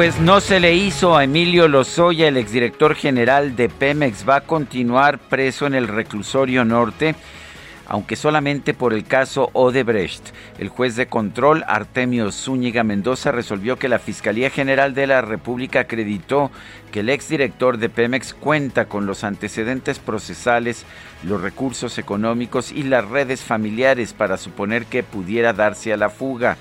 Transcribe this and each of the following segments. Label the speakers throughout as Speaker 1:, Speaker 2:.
Speaker 1: Pues no se le hizo a Emilio Lozoya, el exdirector general de Pemex, va a continuar preso en el reclusorio norte, aunque solamente por el caso Odebrecht. El juez de control, Artemio Zúñiga Mendoza, resolvió que la Fiscalía General de la República acreditó que el exdirector de Pemex cuenta con los antecedentes procesales, los recursos económicos y las redes familiares para suponer que pudiera darse a la fuga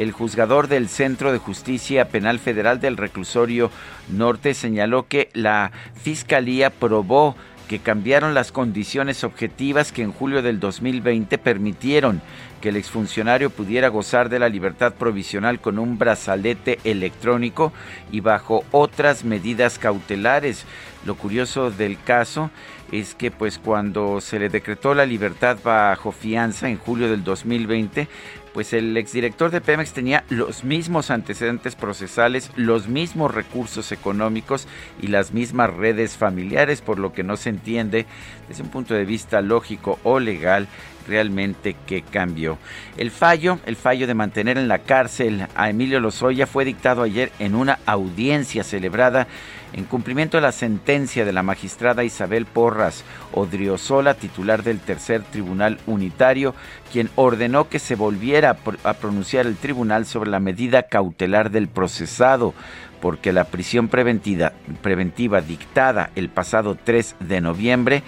Speaker 1: el juzgador del Centro de Justicia Penal Federal del Reclusorio Norte señaló que la Fiscalía probó que cambiaron las condiciones objetivas que en julio del 2020 permitieron que el exfuncionario pudiera gozar de la libertad provisional con un brazalete electrónico y bajo otras medidas cautelares. Lo curioso del caso es que pues cuando se le decretó la libertad bajo fianza en julio del 2020, pues el exdirector de Pemex tenía los mismos antecedentes procesales, los mismos recursos económicos y las mismas redes familiares, por lo que no se entiende desde un punto de vista lógico o legal realmente qué cambió. El fallo, el fallo de mantener en la cárcel a Emilio Lozoya fue dictado ayer en una audiencia celebrada en cumplimiento de la sentencia de la magistrada Isabel Porras Odriozola, titular del tercer tribunal unitario, quien ordenó que se volviera a pronunciar el tribunal sobre la medida cautelar del procesado, porque la prisión preventiva, preventiva dictada el pasado 3 de noviembre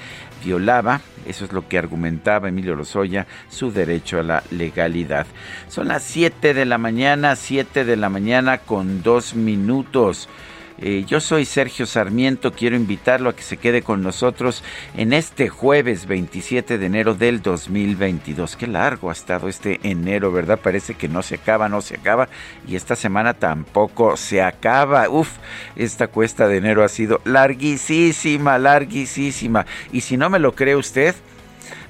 Speaker 1: violaba, eso es lo que argumentaba Emilio Lozoya, su derecho a la legalidad. Son las 7 de la mañana, 7 de la mañana con dos minutos. Eh, yo soy Sergio Sarmiento, quiero invitarlo a que se quede con nosotros en este jueves 27 de enero del 2022. Qué largo ha estado este enero, ¿verdad? Parece que no se acaba, no se acaba y esta semana tampoco se acaba. Uf, esta cuesta de enero ha sido larguísima, larguísima. Y si no me lo cree usted,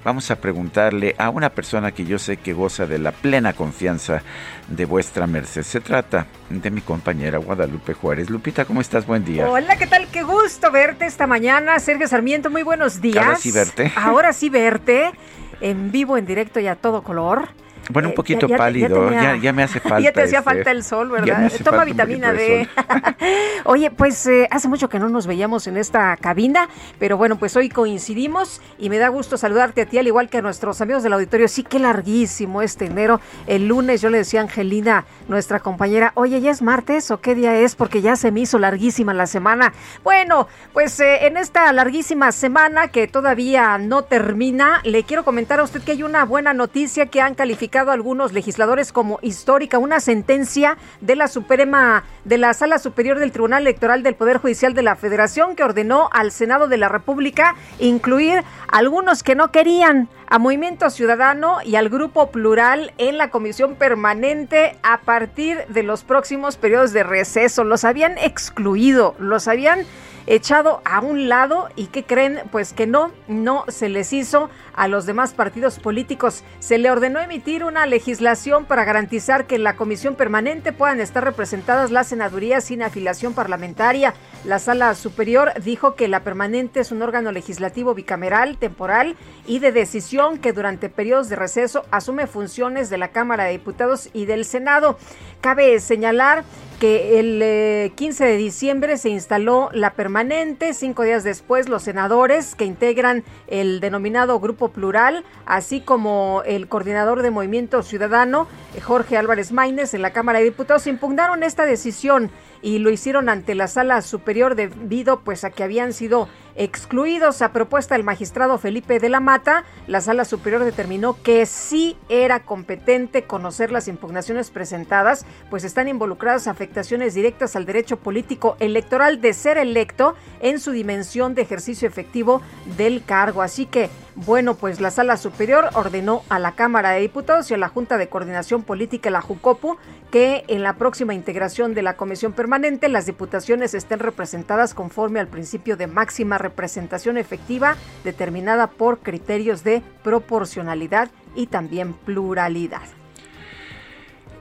Speaker 1: vamos a preguntarle a una persona que yo sé que goza de la plena confianza de vuestra merced. Se trata de mi compañera Guadalupe Juárez. Lupita, ¿cómo estás? Buen día.
Speaker 2: Hola, ¿qué tal? Qué gusto verte esta mañana. Sergio Sarmiento, muy buenos días.
Speaker 1: Ahora sí verte.
Speaker 2: Ahora sí verte. En vivo, en directo y a todo color.
Speaker 1: Bueno, un eh, poquito pálido, ya, me hace falta.
Speaker 2: ya te hacía este, falta el sol, ¿verdad? Toma vitamina D. Oye, pues eh, hace mucho que no nos veíamos en esta cabina, pero bueno, pues hoy coincidimos y me da gusto saludarte a ti, al igual que a nuestros amigos del auditorio. Sí, qué larguísimo este enero. El lunes yo le decía a Angelina, nuestra compañera, oye, ¿ya es martes o qué día es? Porque ya se me hizo larguísima la semana. Bueno, pues eh, en esta larguísima semana que todavía no termina, le quiero comentar a usted que hay una buena noticia que han calificado algunos legisladores como histórica una sentencia de la Suprema de la Sala Superior del Tribunal Electoral del Poder Judicial de la Federación que ordenó al Senado de la República incluir algunos que no querían a Movimiento Ciudadano y al Grupo Plural en la Comisión Permanente a partir de los próximos periodos de receso. Los habían excluido, los habían echado a un lado y que creen pues que no, no se les hizo a los demás partidos políticos. Se le ordenó emitir una legislación para garantizar que en la comisión permanente puedan estar representadas las senadurías sin afiliación parlamentaria. La sala superior dijo que la permanente es un órgano legislativo bicameral, temporal y de decisión que durante periodos de receso asume funciones de la Cámara de Diputados y del Senado. Cabe señalar que el 15 de diciembre se instaló la permanente, cinco días después los senadores que integran el denominado Grupo Plural, así como el coordinador de Movimiento Ciudadano, Jorge Álvarez Maínez, en la Cámara de Diputados, impugnaron esta decisión y lo hicieron ante la sala superior debido pues a que habían sido excluidos a propuesta del magistrado Felipe de la Mata. La sala superior determinó que sí era competente conocer las impugnaciones presentadas, pues están involucradas afectaciones directas al derecho político electoral de ser electo en su dimensión de ejercicio efectivo del cargo. Así que bueno, pues la Sala Superior ordenó a la Cámara de Diputados y a la Junta de Coordinación Política, la JUCOPU, que en la próxima integración de la Comisión Permanente las diputaciones estén representadas conforme al principio de máxima representación efectiva determinada por criterios de proporcionalidad y también pluralidad.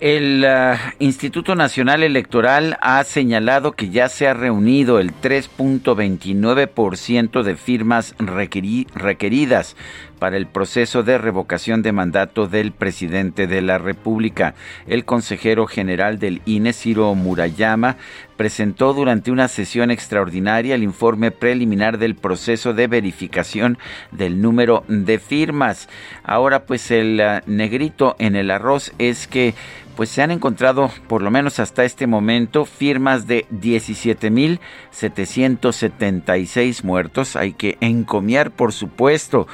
Speaker 1: El ah, Instituto Nacional Electoral ha señalado que ya se ha reunido el 3.29% de firmas requeridas para el proceso de revocación de mandato del presidente de la República. El consejero general del INE, Ciro Murayama, presentó durante una sesión extraordinaria el informe preliminar del proceso de verificación del número de firmas. Ahora pues el ah, negrito en el arroz es que pues se han encontrado, por lo menos hasta este momento, firmas de 17.776 muertos. Hay que encomiar, por supuesto,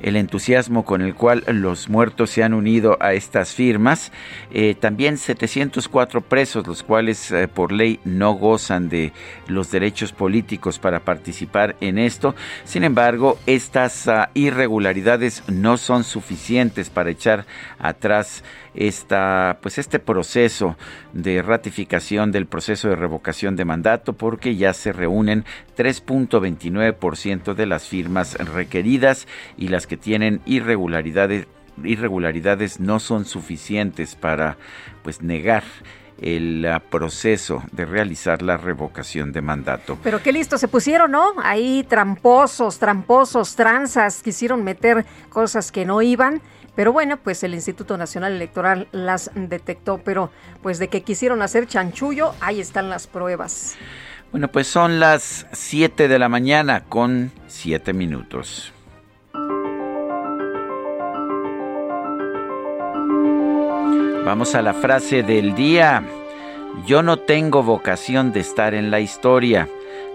Speaker 1: el entusiasmo con el cual los muertos se han unido a estas firmas. Eh, también 704 presos, los cuales eh, por ley no gozan de los derechos políticos para participar en esto. Sin embargo, estas ah, irregularidades no son suficientes para echar atrás esta, pues este proceso de ratificación del proceso de revocación de mandato porque ya se reúnen 3.29% de las firmas requeridas y las que tienen irregularidades irregularidades no son suficientes para pues negar el ah, proceso de realizar la revocación de mandato.
Speaker 2: Pero qué listo se pusieron, ¿no? Ahí tramposos, tramposos, tranzas, quisieron meter cosas que no iban pero bueno, pues el Instituto Nacional Electoral las detectó, pero pues de que quisieron hacer chanchullo, ahí están las pruebas.
Speaker 1: Bueno, pues son las 7 de la mañana con 7 minutos. Vamos a la frase del día. Yo no tengo vocación de estar en la historia.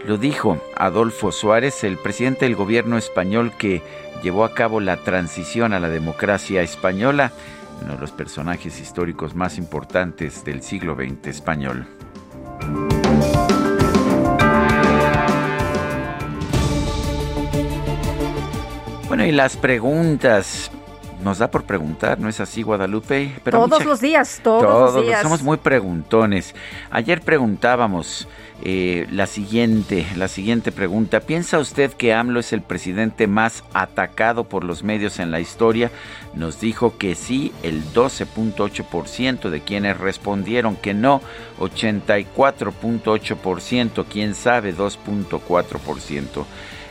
Speaker 1: Lo dijo Adolfo Suárez, el presidente del gobierno español que llevó a cabo la transición a la democracia española, uno de los personajes históricos más importantes del siglo XX español. Bueno, y las preguntas. Nos da por preguntar, ¿no es así, Guadalupe?
Speaker 2: todos los días, todos, los días.
Speaker 1: Somos muy preguntones. Ayer preguntábamos eh, la siguiente, la siguiente pregunta. ¿Piensa usted que AMLO es el presidente más atacado por los medios en la historia? Nos dijo que sí, el 12.8% de quienes respondieron que no, 84.8%, quién sabe, 2.4%.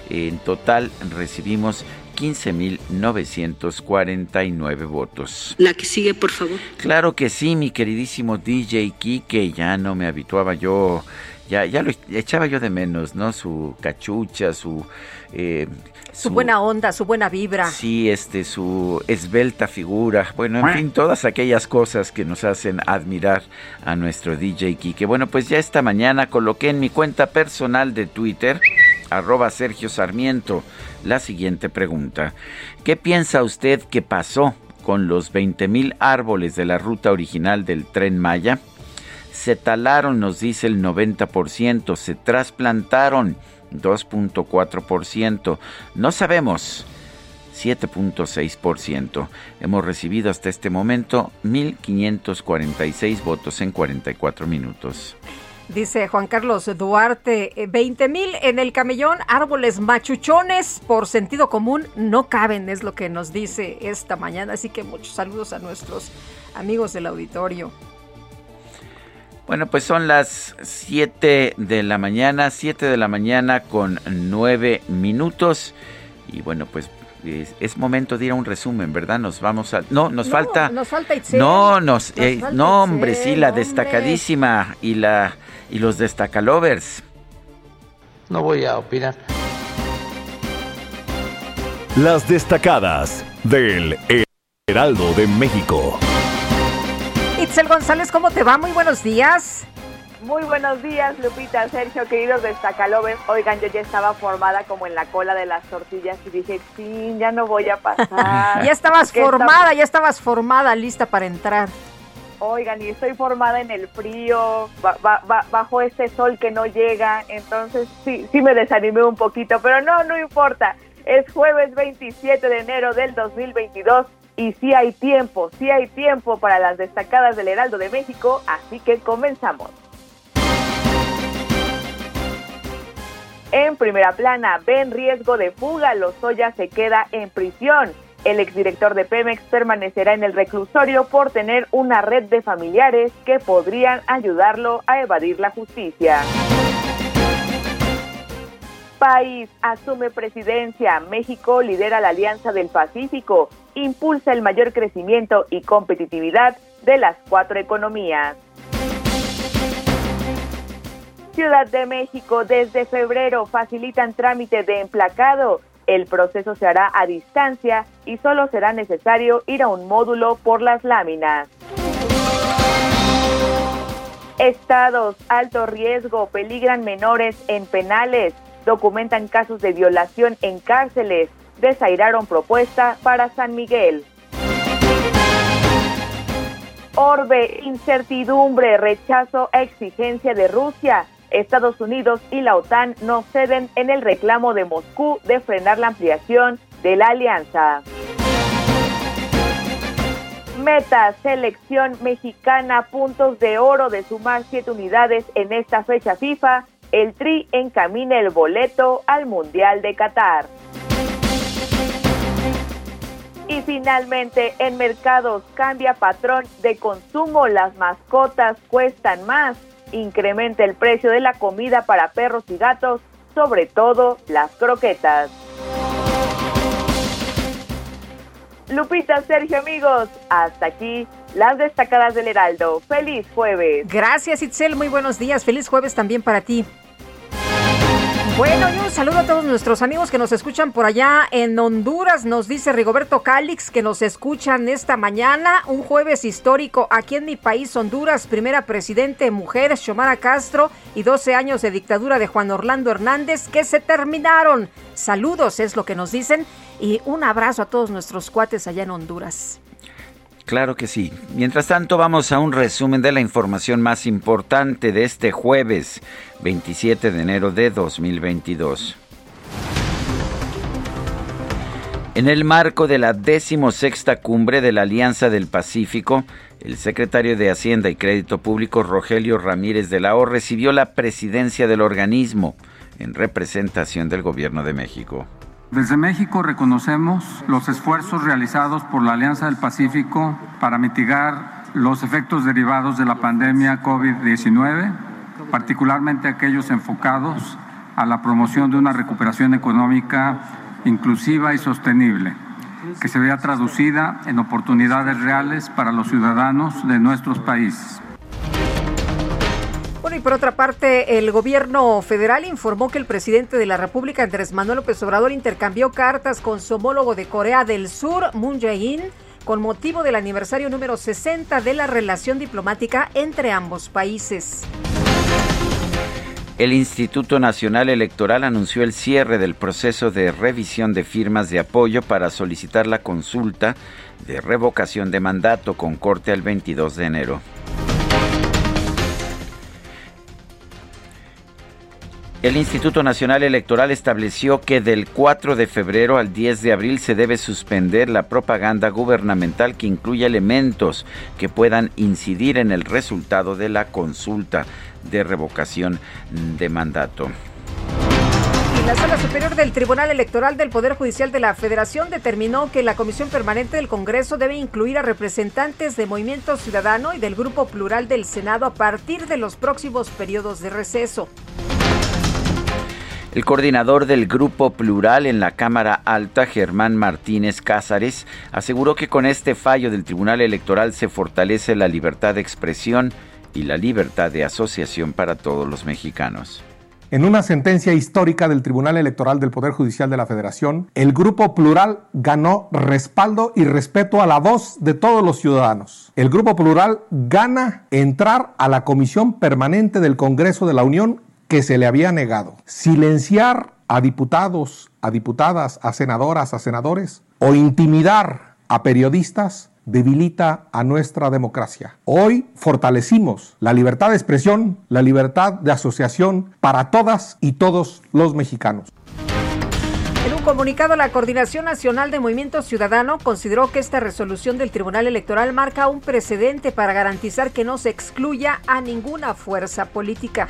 Speaker 1: En total recibimos 15.949 votos.
Speaker 3: La que sigue, por favor.
Speaker 1: Claro que sí, mi queridísimo DJ Kike, ya no me habituaba yo ya, ya lo echaba yo de menos, ¿no? Su cachucha, su,
Speaker 2: eh, su, buena onda, su buena vibra.
Speaker 1: Sí, este, su esbelta figura. Bueno, en fin, todas aquellas cosas que nos hacen admirar a nuestro DJ Que Bueno, pues ya esta mañana coloqué en mi cuenta personal de Twitter, arroba Sergio Sarmiento, la siguiente pregunta. ¿Qué piensa usted que pasó con los 20.000 árboles de la ruta original del tren Maya? se talaron, nos dice el 90%, se trasplantaron 2.4%, no sabemos 7.6%. Hemos recibido hasta este momento 1.546 votos en 44 minutos.
Speaker 2: Dice Juan Carlos Duarte, 20 eh, mil en el camellón, árboles machuchones por sentido común no caben, es lo que nos dice esta mañana. Así que muchos saludos a nuestros amigos del auditorio.
Speaker 1: Bueno, pues son las 7 de la mañana, 7 de la mañana con 9 minutos. Y bueno, pues es, momento de ir a un resumen, ¿verdad? Nos vamos a... No, nos falta...
Speaker 2: Nos falta
Speaker 1: No, nos... Eh, no, hombre, sí, la destacadísima y la y los destacalovers.
Speaker 3: No voy a opinar.
Speaker 4: Las destacadas del Heraldo de México.
Speaker 2: Itzel González, ¿cómo te va? Muy buenos días.
Speaker 5: Muy buenos días, Lupita, Sergio, queridos destacalovers. Oigan, yo ya estaba formada como en la cola de las tortillas y dije, sí, ya no voy a pasar.
Speaker 2: ya estabas formada, ya estabas formada, lista para entrar.
Speaker 5: Oigan, y estoy formada en el frío, bajo este sol que no llega, entonces sí, sí me desanimé un poquito, pero no, no importa. Es jueves 27 de enero del 2022 y sí hay tiempo, sí hay tiempo para las destacadas del Heraldo de México, así que comenzamos. En primera plana, ven riesgo de fuga, Lozoya se queda en prisión. El exdirector de Pemex permanecerá en el reclusorio por tener una red de familiares que podrían ayudarlo a evadir la justicia. País asume presidencia. México lidera la Alianza del Pacífico. Impulsa el mayor crecimiento y competitividad de las cuatro economías. Ciudad de México, desde febrero facilitan trámite de emplacado. El proceso se hará a distancia y solo será necesario ir a un módulo por las láminas. Estados, alto riesgo, peligran menores en penales, documentan casos de violación en cárceles, desairaron propuesta para San Miguel. Orbe, incertidumbre, rechazo a exigencia de Rusia. Estados Unidos y la OTAN no ceden en el reclamo de Moscú de frenar la ampliación de la alianza. Meta, selección mexicana, puntos de oro de sumar siete unidades en esta fecha FIFA. El Tri encamina el boleto al Mundial de Qatar. Y finalmente, en mercados cambia patrón de consumo, las mascotas cuestan más incrementa el precio de la comida para perros y gatos, sobre todo las croquetas. Lupita, Sergio, amigos, hasta aquí las destacadas del Heraldo. Feliz jueves.
Speaker 2: Gracias, Itzel. Muy buenos días. Feliz jueves también para ti. Bueno, y un saludo a todos nuestros amigos que nos escuchan por allá en Honduras. Nos dice Rigoberto Calix que nos escuchan esta mañana, un jueves histórico aquí en mi país, Honduras. Primera presidente mujer, Xiomara Castro, y 12 años de dictadura de Juan Orlando Hernández que se terminaron. Saludos es lo que nos dicen y un abrazo a todos nuestros cuates allá en Honduras.
Speaker 1: Claro que sí. Mientras tanto, vamos a un resumen de la información más importante de este jueves 27 de enero de 2022. En el marco de la decimosexta cumbre de la Alianza del Pacífico, el secretario de Hacienda y Crédito Público Rogelio Ramírez de la O recibió la presidencia del organismo en representación del Gobierno de México.
Speaker 6: Desde México reconocemos los esfuerzos realizados por la Alianza del Pacífico para mitigar los efectos derivados de la pandemia COVID-19, particularmente aquellos enfocados a la promoción de una recuperación económica inclusiva y sostenible, que se vea traducida en oportunidades reales para los ciudadanos de nuestros países.
Speaker 2: Bueno, y por otra parte, el gobierno federal informó que el presidente de la República, Andrés Manuel López Obrador, intercambió cartas con su homólogo de Corea del Sur, Moon Jae-in, con motivo del aniversario número 60 de la relación diplomática entre ambos países.
Speaker 1: El Instituto Nacional Electoral anunció el cierre del proceso de revisión de firmas de apoyo para solicitar la consulta de revocación de mandato con corte al 22 de enero. El Instituto Nacional Electoral estableció que del 4 de febrero al 10 de abril se debe suspender la propaganda gubernamental que incluye elementos que puedan incidir en el resultado de la consulta de revocación de mandato.
Speaker 2: La Sala Superior del Tribunal Electoral del Poder Judicial de la Federación determinó que la Comisión Permanente del Congreso debe incluir a representantes de Movimiento Ciudadano y del Grupo Plural del Senado a partir de los próximos periodos de receso.
Speaker 1: El coordinador del Grupo Plural en la Cámara Alta, Germán Martínez Cázares, aseguró que con este fallo del Tribunal Electoral se fortalece la libertad de expresión y la libertad de asociación para todos los mexicanos.
Speaker 7: En una sentencia histórica del Tribunal Electoral del Poder Judicial de la Federación, el Grupo Plural ganó respaldo y respeto a la voz de todos los ciudadanos. El Grupo Plural gana entrar a la Comisión Permanente del Congreso de la Unión que se le había negado. Silenciar a diputados, a diputadas, a senadoras, a senadores o intimidar a periodistas debilita a nuestra democracia. Hoy fortalecimos la libertad de expresión, la libertad de asociación para todas y todos los mexicanos.
Speaker 2: En un comunicado, la Coordinación Nacional de Movimiento Ciudadano consideró que esta resolución del Tribunal Electoral marca un precedente para garantizar que no se excluya a ninguna fuerza política.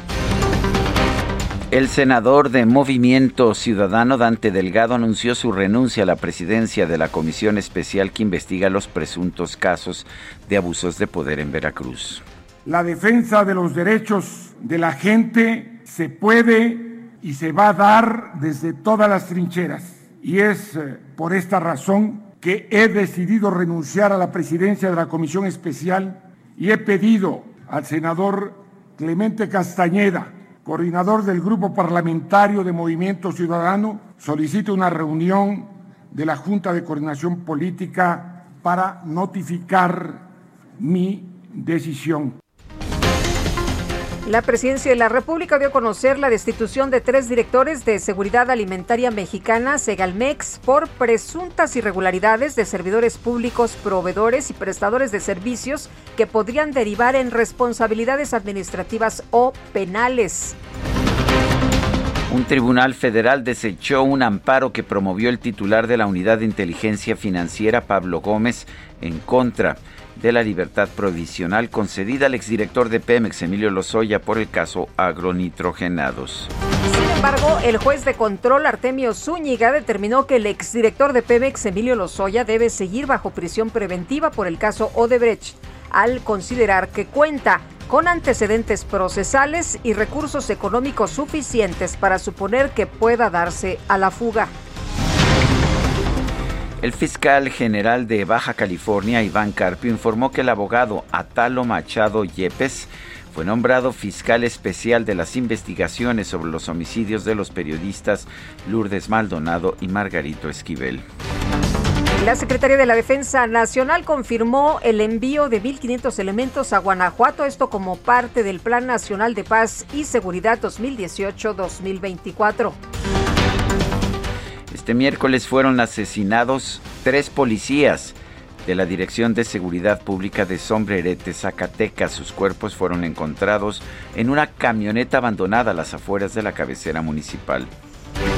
Speaker 1: El senador de Movimiento Ciudadano Dante Delgado anunció su renuncia a la presidencia de la comisión especial que investiga los presuntos casos de abusos de poder en Veracruz.
Speaker 8: La defensa de los derechos de la gente se puede y se va a dar desde todas las trincheras. Y es eh, por esta razón que he decidido renunciar a la presidencia de la comisión especial y he pedido al senador Clemente Castañeda coordinador del Grupo Parlamentario de Movimiento Ciudadano, solicita una reunión de la Junta de Coordinación Política para notificar mi decisión.
Speaker 2: La presidencia de la República dio a conocer la destitución de tres directores de Seguridad Alimentaria Mexicana, Segalmex, por presuntas irregularidades de servidores públicos, proveedores y prestadores de servicios que podrían derivar en responsabilidades administrativas o penales.
Speaker 1: Un tribunal federal desechó un amparo que promovió el titular de la Unidad de Inteligencia Financiera, Pablo Gómez, en contra la libertad provisional concedida al exdirector de Pemex, Emilio Lozoya, por el caso agronitrogenados.
Speaker 2: Sin embargo, el juez de control Artemio Zúñiga determinó que el exdirector de Pemex, Emilio Lozoya, debe seguir bajo prisión preventiva por el caso Odebrecht, al considerar que cuenta con antecedentes procesales y recursos económicos suficientes para suponer que pueda darse a la fuga.
Speaker 1: El fiscal general de Baja California, Iván Carpio, informó que el abogado Atalo Machado Yepes fue nombrado fiscal especial de las investigaciones sobre los homicidios de los periodistas Lourdes Maldonado y Margarito Esquivel.
Speaker 2: La Secretaría de la Defensa Nacional confirmó el envío de 1.500 elementos a Guanajuato, esto como parte del Plan Nacional de Paz y Seguridad 2018-2024.
Speaker 1: Este miércoles fueron asesinados tres policías de la Dirección de Seguridad Pública de Sombrerete, Zacatecas. Sus cuerpos fueron encontrados en una camioneta abandonada a las afueras de la cabecera municipal.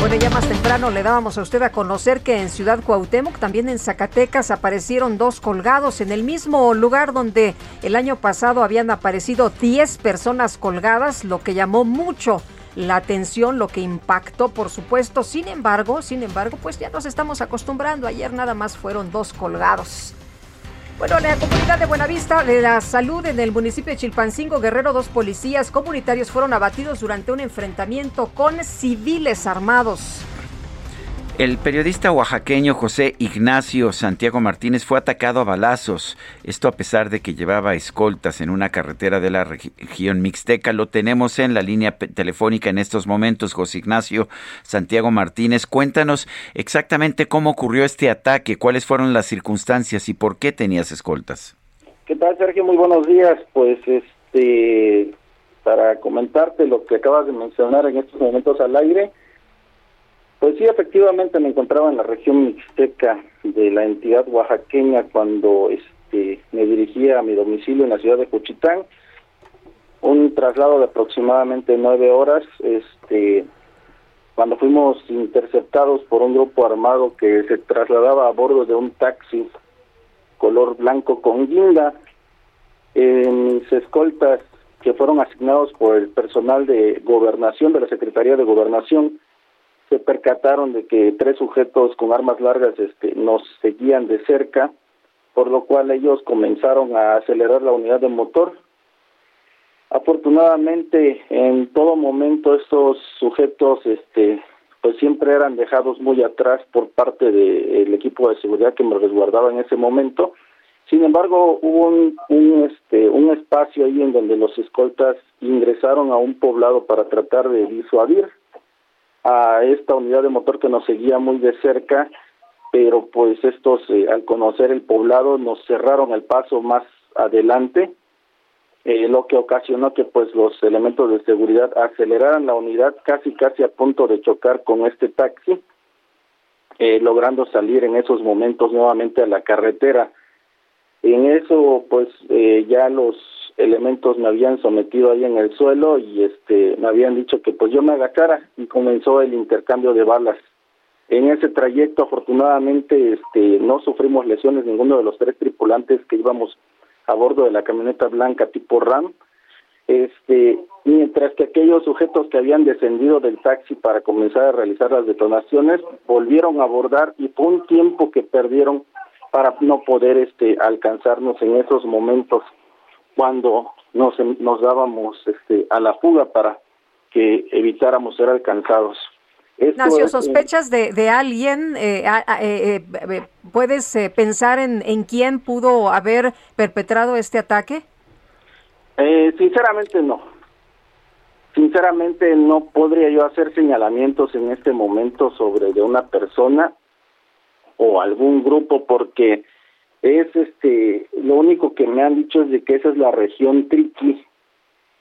Speaker 2: Bueno, ya más temprano le dábamos a usted a conocer que en Ciudad Cuauhtémoc, también en Zacatecas, aparecieron dos colgados en el mismo lugar donde el año pasado habían aparecido 10 personas colgadas, lo que llamó mucho la atención, lo que impactó, por supuesto. Sin embargo, sin embargo, pues ya nos estamos acostumbrando. Ayer nada más fueron dos colgados. Bueno, la comunidad de Buenavista de la Salud en el municipio de Chilpancingo, Guerrero, dos policías comunitarios fueron abatidos durante un enfrentamiento con civiles armados.
Speaker 1: El periodista oaxaqueño José Ignacio Santiago Martínez fue atacado a balazos, esto a pesar de que llevaba escoltas en una carretera de la región mixteca. Lo tenemos en la línea telefónica en estos momentos, José Ignacio Santiago Martínez. Cuéntanos exactamente cómo ocurrió este ataque, cuáles fueron las circunstancias y por qué tenías escoltas.
Speaker 9: ¿Qué tal, Sergio? Muy buenos días. Pues este para comentarte lo que acabas de mencionar en estos momentos al aire, pues sí, efectivamente me encontraba en la región mixteca de la entidad oaxaqueña cuando este, me dirigía a mi domicilio en la ciudad de Juchitán. Un traslado de aproximadamente nueve horas, este, cuando fuimos interceptados por un grupo armado que se trasladaba a bordo de un taxi color blanco con guinda. En mis escoltas que fueron asignados por el personal de gobernación, de la Secretaría de Gobernación, se percataron de que tres sujetos con armas largas este, nos seguían de cerca, por lo cual ellos comenzaron a acelerar la unidad de motor. Afortunadamente, en todo momento estos sujetos, este, pues siempre eran dejados muy atrás por parte del equipo de seguridad que me resguardaba en ese momento. Sin embargo, hubo un, un, este, un espacio ahí en donde los escoltas ingresaron a un poblado para tratar de disuadir a esta unidad de motor que nos seguía muy de cerca, pero pues estos, eh, al conocer el poblado, nos cerraron el paso más adelante eh, lo que ocasionó que pues los elementos de seguridad aceleraran la unidad casi casi a punto de chocar con este taxi, eh, logrando salir en esos momentos nuevamente a la carretera. En eso pues ya los elementos me habían sometido ahí en el suelo y este me habían dicho que pues yo me agachara y comenzó el intercambio de balas. En ese trayecto afortunadamente este no sufrimos lesiones ninguno de los tres tripulantes que íbamos a bordo de la camioneta blanca tipo RAM, este, mientras que aquellos sujetos que habían descendido del taxi para comenzar a realizar las detonaciones volvieron a abordar y fue un tiempo que perdieron para no poder este alcanzarnos en esos momentos cuando nos, nos este a la fuga para que evitáramos ser alcanzados.
Speaker 2: Ignacio, ¿sospechas de, de alguien? Eh, eh, eh, ¿Puedes pensar en, en quién pudo haber perpetrado este ataque?
Speaker 9: sinceramente no. Sinceramente no podría yo hacer señalamientos en este momento sobre de una persona o algún grupo porque es este lo único que me han dicho es de que esa es la región triqui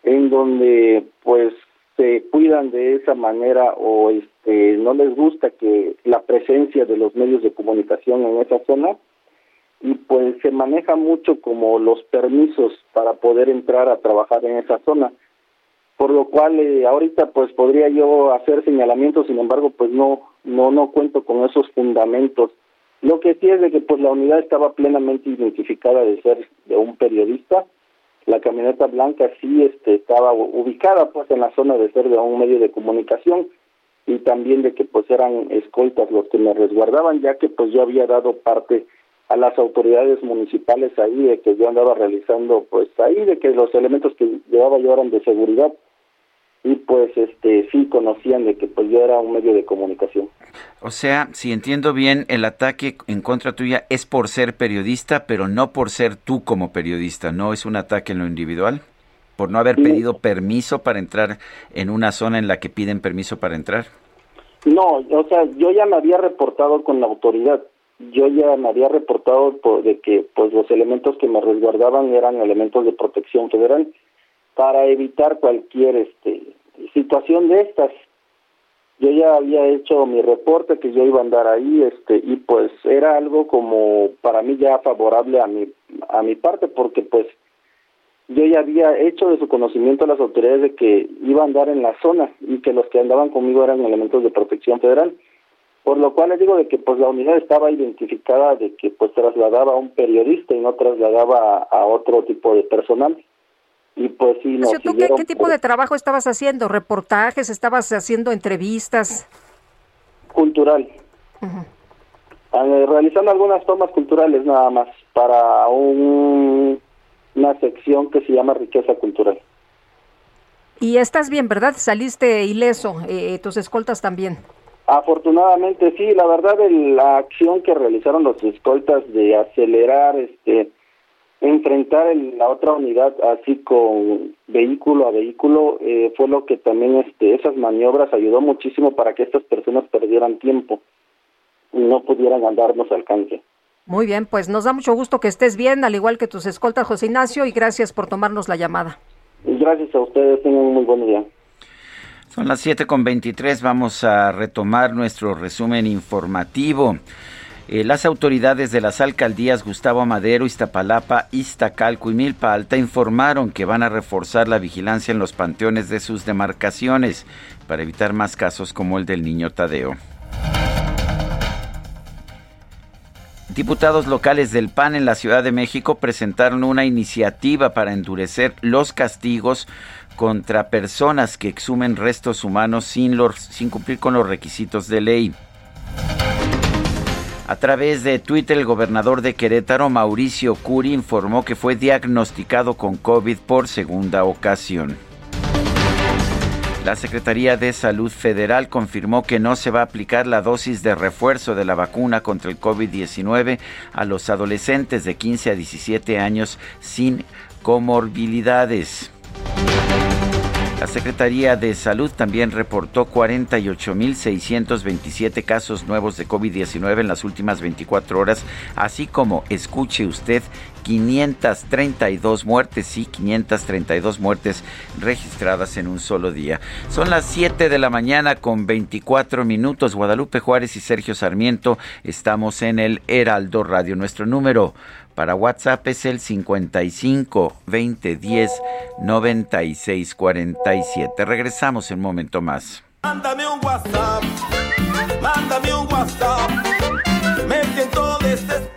Speaker 9: en donde pues se cuidan de esa manera o este no les gusta que la presencia de los medios de comunicación en esa zona. Y pues se maneja mucho como los permisos para poder entrar a trabajar en esa zona. Por lo cual eh, ahorita pues podría yo hacer señalamientos sin embargo pues no no no cuento con esos fundamentos lo que sí es de que pues la unidad estaba plenamente identificada de ser de un periodista. La camioneta blanca sí este, estaba ubicada pues en la zona de ser de un medio de comunicación y también de que pues eran escoltas los que me resguardaban ya que pues yo había dado parte a las autoridades municipales ahí de que yo andaba realizando pues ahí de que los elementos que llevaba yo eran de seguridad y pues este sí conocían de que pues yo era un medio de comunicación.
Speaker 1: O sea, si entiendo bien, el ataque en contra tuya es por ser periodista, pero no por ser tú como periodista, no es un ataque en lo individual, por no haber pedido permiso para entrar en una zona en la que piden permiso para entrar.
Speaker 9: No, o sea, yo ya me había reportado con la autoridad. Yo ya me había reportado por de que pues los elementos que me resguardaban eran elementos de protección federal para evitar cualquier este situación de estas. Yo ya había hecho mi reporte que yo iba a andar ahí este y pues era algo como para mí ya favorable a mi a mi parte porque pues yo ya había hecho de su conocimiento a las autoridades de que iba a andar en la zona y que los que andaban conmigo eran elementos de protección federal por lo cual les digo de que pues la unidad estaba identificada de que pues trasladaba a un periodista y no trasladaba a otro tipo de personal y pues sí
Speaker 2: ¿tú qué, tipo de trabajo estabas haciendo? ¿Reportajes? ¿Estabas haciendo entrevistas?
Speaker 9: Cultural. Ah, realizando algunas tomas culturales nada más para un, una sección que se llama riqueza cultural.
Speaker 2: Y estás bien, ¿verdad? Saliste ileso, eh, tus escoltas también.
Speaker 9: Afortunadamente sí, la verdad la acción que realizaron los escoltas de acelerar este enfrentar la otra unidad así con vehículo a vehículo eh, fue lo que también este esas maniobras ayudó muchísimo para que estas personas perdieran tiempo y no pudieran andarnos alcance.
Speaker 2: Muy bien, pues nos da mucho gusto que estés bien, al igual que tus escoltas, José Ignacio, y gracias por tomarnos la llamada.
Speaker 9: Gracias a ustedes, tengan un muy buen día.
Speaker 1: Son las 7 con 23, vamos a retomar nuestro resumen informativo. Eh, las autoridades de las alcaldías Gustavo Madero, Iztapalapa, Iztacalco y Milpa Alta informaron que van a reforzar la vigilancia en los panteones de sus demarcaciones para evitar más casos como el del niño Tadeo. Diputados locales del PAN en la Ciudad de México presentaron una iniciativa para endurecer los castigos contra personas que exhumen restos humanos sin, sin cumplir con los requisitos de ley. A través de Twitter, el gobernador de Querétaro, Mauricio Curi, informó que fue diagnosticado con COVID por segunda ocasión. La Secretaría de Salud Federal confirmó que no se va a aplicar la dosis de refuerzo de la vacuna contra el COVID-19 a los adolescentes de 15 a 17 años sin comorbilidades. La Secretaría de Salud también reportó 48.627 casos nuevos de COVID-19 en las últimas 24 horas, así como, escuche usted, 532 muertes, sí, 532 muertes registradas en un solo día. Son las 7 de la mañana con 24 minutos. Guadalupe Juárez y Sergio Sarmiento estamos en el Heraldo Radio. Nuestro número para WhatsApp es el 55 20 10 96 47. Regresamos en un momento más.
Speaker 10: Mándame un WhatsApp, mándame un WhatsApp, me siento desesperado.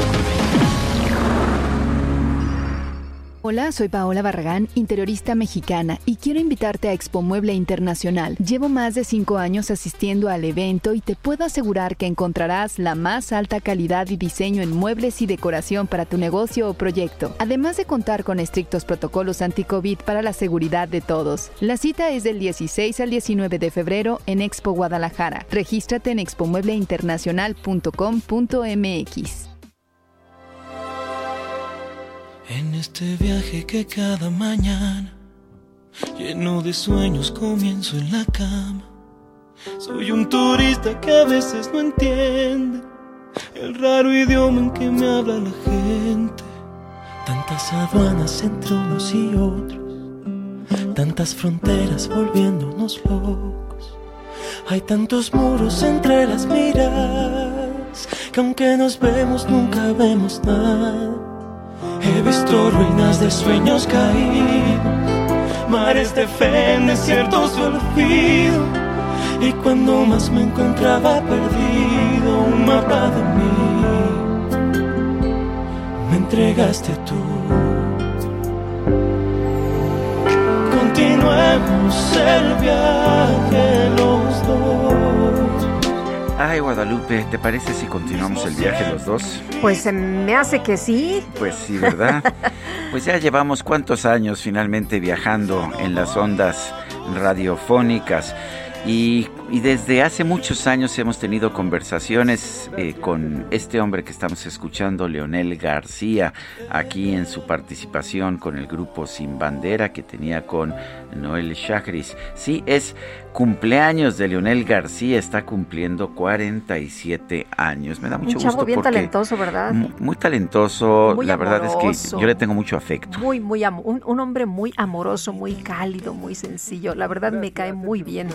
Speaker 11: Hola, soy Paola Barragán, interiorista mexicana, y quiero invitarte a Expo Mueble Internacional. Llevo más de cinco años asistiendo al evento y te puedo asegurar que encontrarás la más alta calidad y diseño en muebles y decoración para tu negocio o proyecto, además de contar con estrictos protocolos anti-COVID para la seguridad de todos. La cita es del 16 al 19 de febrero en Expo Guadalajara. Regístrate en expomuebleinternacional.com.mx.
Speaker 10: En este viaje que cada mañana, lleno de sueños, comienzo en la cama. Soy un turista que a veces no entiende el raro idioma en que me habla la gente. Tantas aduanas entre unos y otros, tantas fronteras volviéndonos locos. Hay tantos muros entre las miradas que aunque nos vemos nunca vemos nada. He visto ruinas de sueños caídos, mares de fe en desiertos de olvido. Y cuando más me encontraba perdido, un mapa de mí me entregaste tú. Continuemos el viaje.
Speaker 1: Ay, Guadalupe, ¿te parece si continuamos el viaje los dos?
Speaker 2: Pues me hace que sí.
Speaker 1: Pues sí, ¿verdad? pues ya llevamos cuántos años finalmente viajando en las ondas radiofónicas. Y, y, desde hace muchos años hemos tenido conversaciones eh, con este hombre que estamos escuchando, Leonel García, aquí en su participación con el grupo Sin Bandera que tenía con Noel Chagris. Sí, es cumpleaños de Leonel García, está cumpliendo 47 años. Me da mucho
Speaker 2: Un chavo
Speaker 1: gusto
Speaker 2: bien
Speaker 1: porque
Speaker 2: talentoso, ¿verdad?
Speaker 1: Muy, muy talentoso,
Speaker 2: Muy
Speaker 1: la verdad es que yo le tengo mucho afecto.
Speaker 2: Muy, muy amo- un, un hombre muy amoroso, muy cálido, muy sencillo. La verdad me cae muy bien.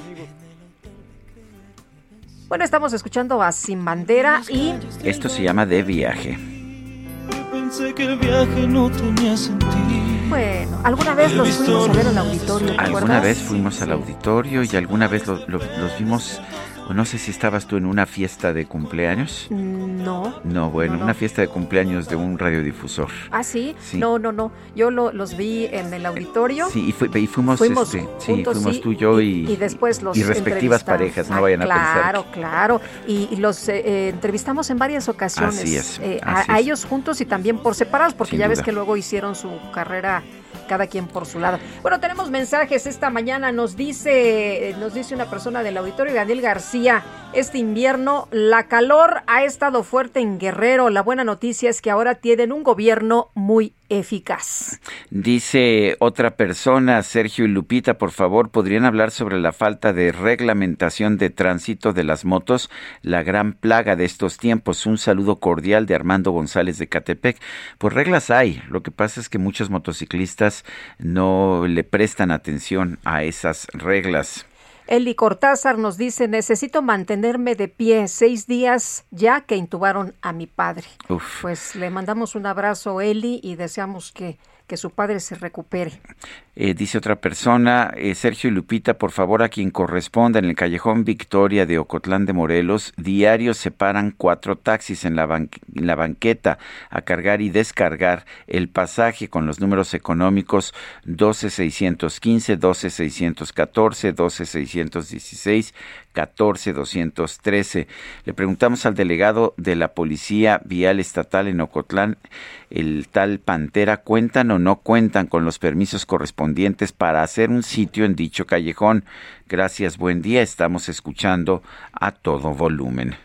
Speaker 2: Bueno, estamos escuchando a Sin Bandera y
Speaker 1: Esto se llama De Viaje.
Speaker 10: Pensé que el viaje no tenía sentido.
Speaker 2: bueno, alguna vez los fuimos a ver al auditorio, ¿te
Speaker 1: Alguna
Speaker 2: acuerdas?
Speaker 1: vez fuimos al auditorio y alguna vez lo- lo- los vimos, o no sé si estabas tú en una fiesta de cumpleaños.
Speaker 2: No.
Speaker 1: No, bueno,
Speaker 2: No, no.
Speaker 1: una fiesta de cumpleaños de un radiodifusor.
Speaker 2: Ah, ¿sí?
Speaker 1: Sí.
Speaker 2: No, no, no. Yo lo- los vi en el auditorio.
Speaker 1: Sí, y, fu- y fuimos,
Speaker 2: Fuimos
Speaker 1: este, sí,
Speaker 2: juntos,
Speaker 1: fuimos
Speaker 2: sí,
Speaker 1: tú, yo y,
Speaker 2: y después los
Speaker 1: y respectivas parejas, no
Speaker 2: Ah,
Speaker 1: vayan a
Speaker 2: claro,
Speaker 1: pensar.
Speaker 2: Claro, Y, y los eh, eh, entrevistamos en varias ocasiones.
Speaker 1: Así es,
Speaker 2: eh,
Speaker 1: así
Speaker 2: a, a ellos juntos y también por separados, porque
Speaker 1: Sin
Speaker 2: ya ves que luego hicieron su carrera cada quien por su lado. Bueno, tenemos mensajes esta mañana. Nos dice, nos dice una persona del auditorio, Daniel García, este invierno la calor ha estado fuerte en Guerrero. La buena noticia es que ahora tienen un gobierno muy eficaz.
Speaker 1: Dice otra persona, Sergio y Lupita, por favor, ¿podrían hablar sobre la falta de reglamentación de tránsito de las motos, la gran plaga de estos tiempos? Un saludo cordial de Armando González de Catepec. Pues reglas hay, lo que pasa es que muchos motociclistas no le prestan atención a esas reglas.
Speaker 2: Eli Cortázar nos dice, necesito mantenerme de pie seis días ya que intubaron a mi padre. Pues le mandamos un abrazo, Eli, y deseamos que que su padre se recupere.
Speaker 1: Eh, dice otra persona, eh, Sergio y Lupita, por favor, a quien corresponda en el callejón Victoria de Ocotlán de Morelos, diario se paran cuatro taxis en la, banqueta a cargar y descargar el pasaje con los números económicos 12615, 12614, 12616, 14213. Le preguntamos al delegado de la Policía Vial Estatal en Ocotlán, el tal Pantera, ¿cuentan o no cuentan con los permisos correspondientes para hacer un sitio en dicho callejón? Gracias, buen día, estamos escuchando a todo volumen.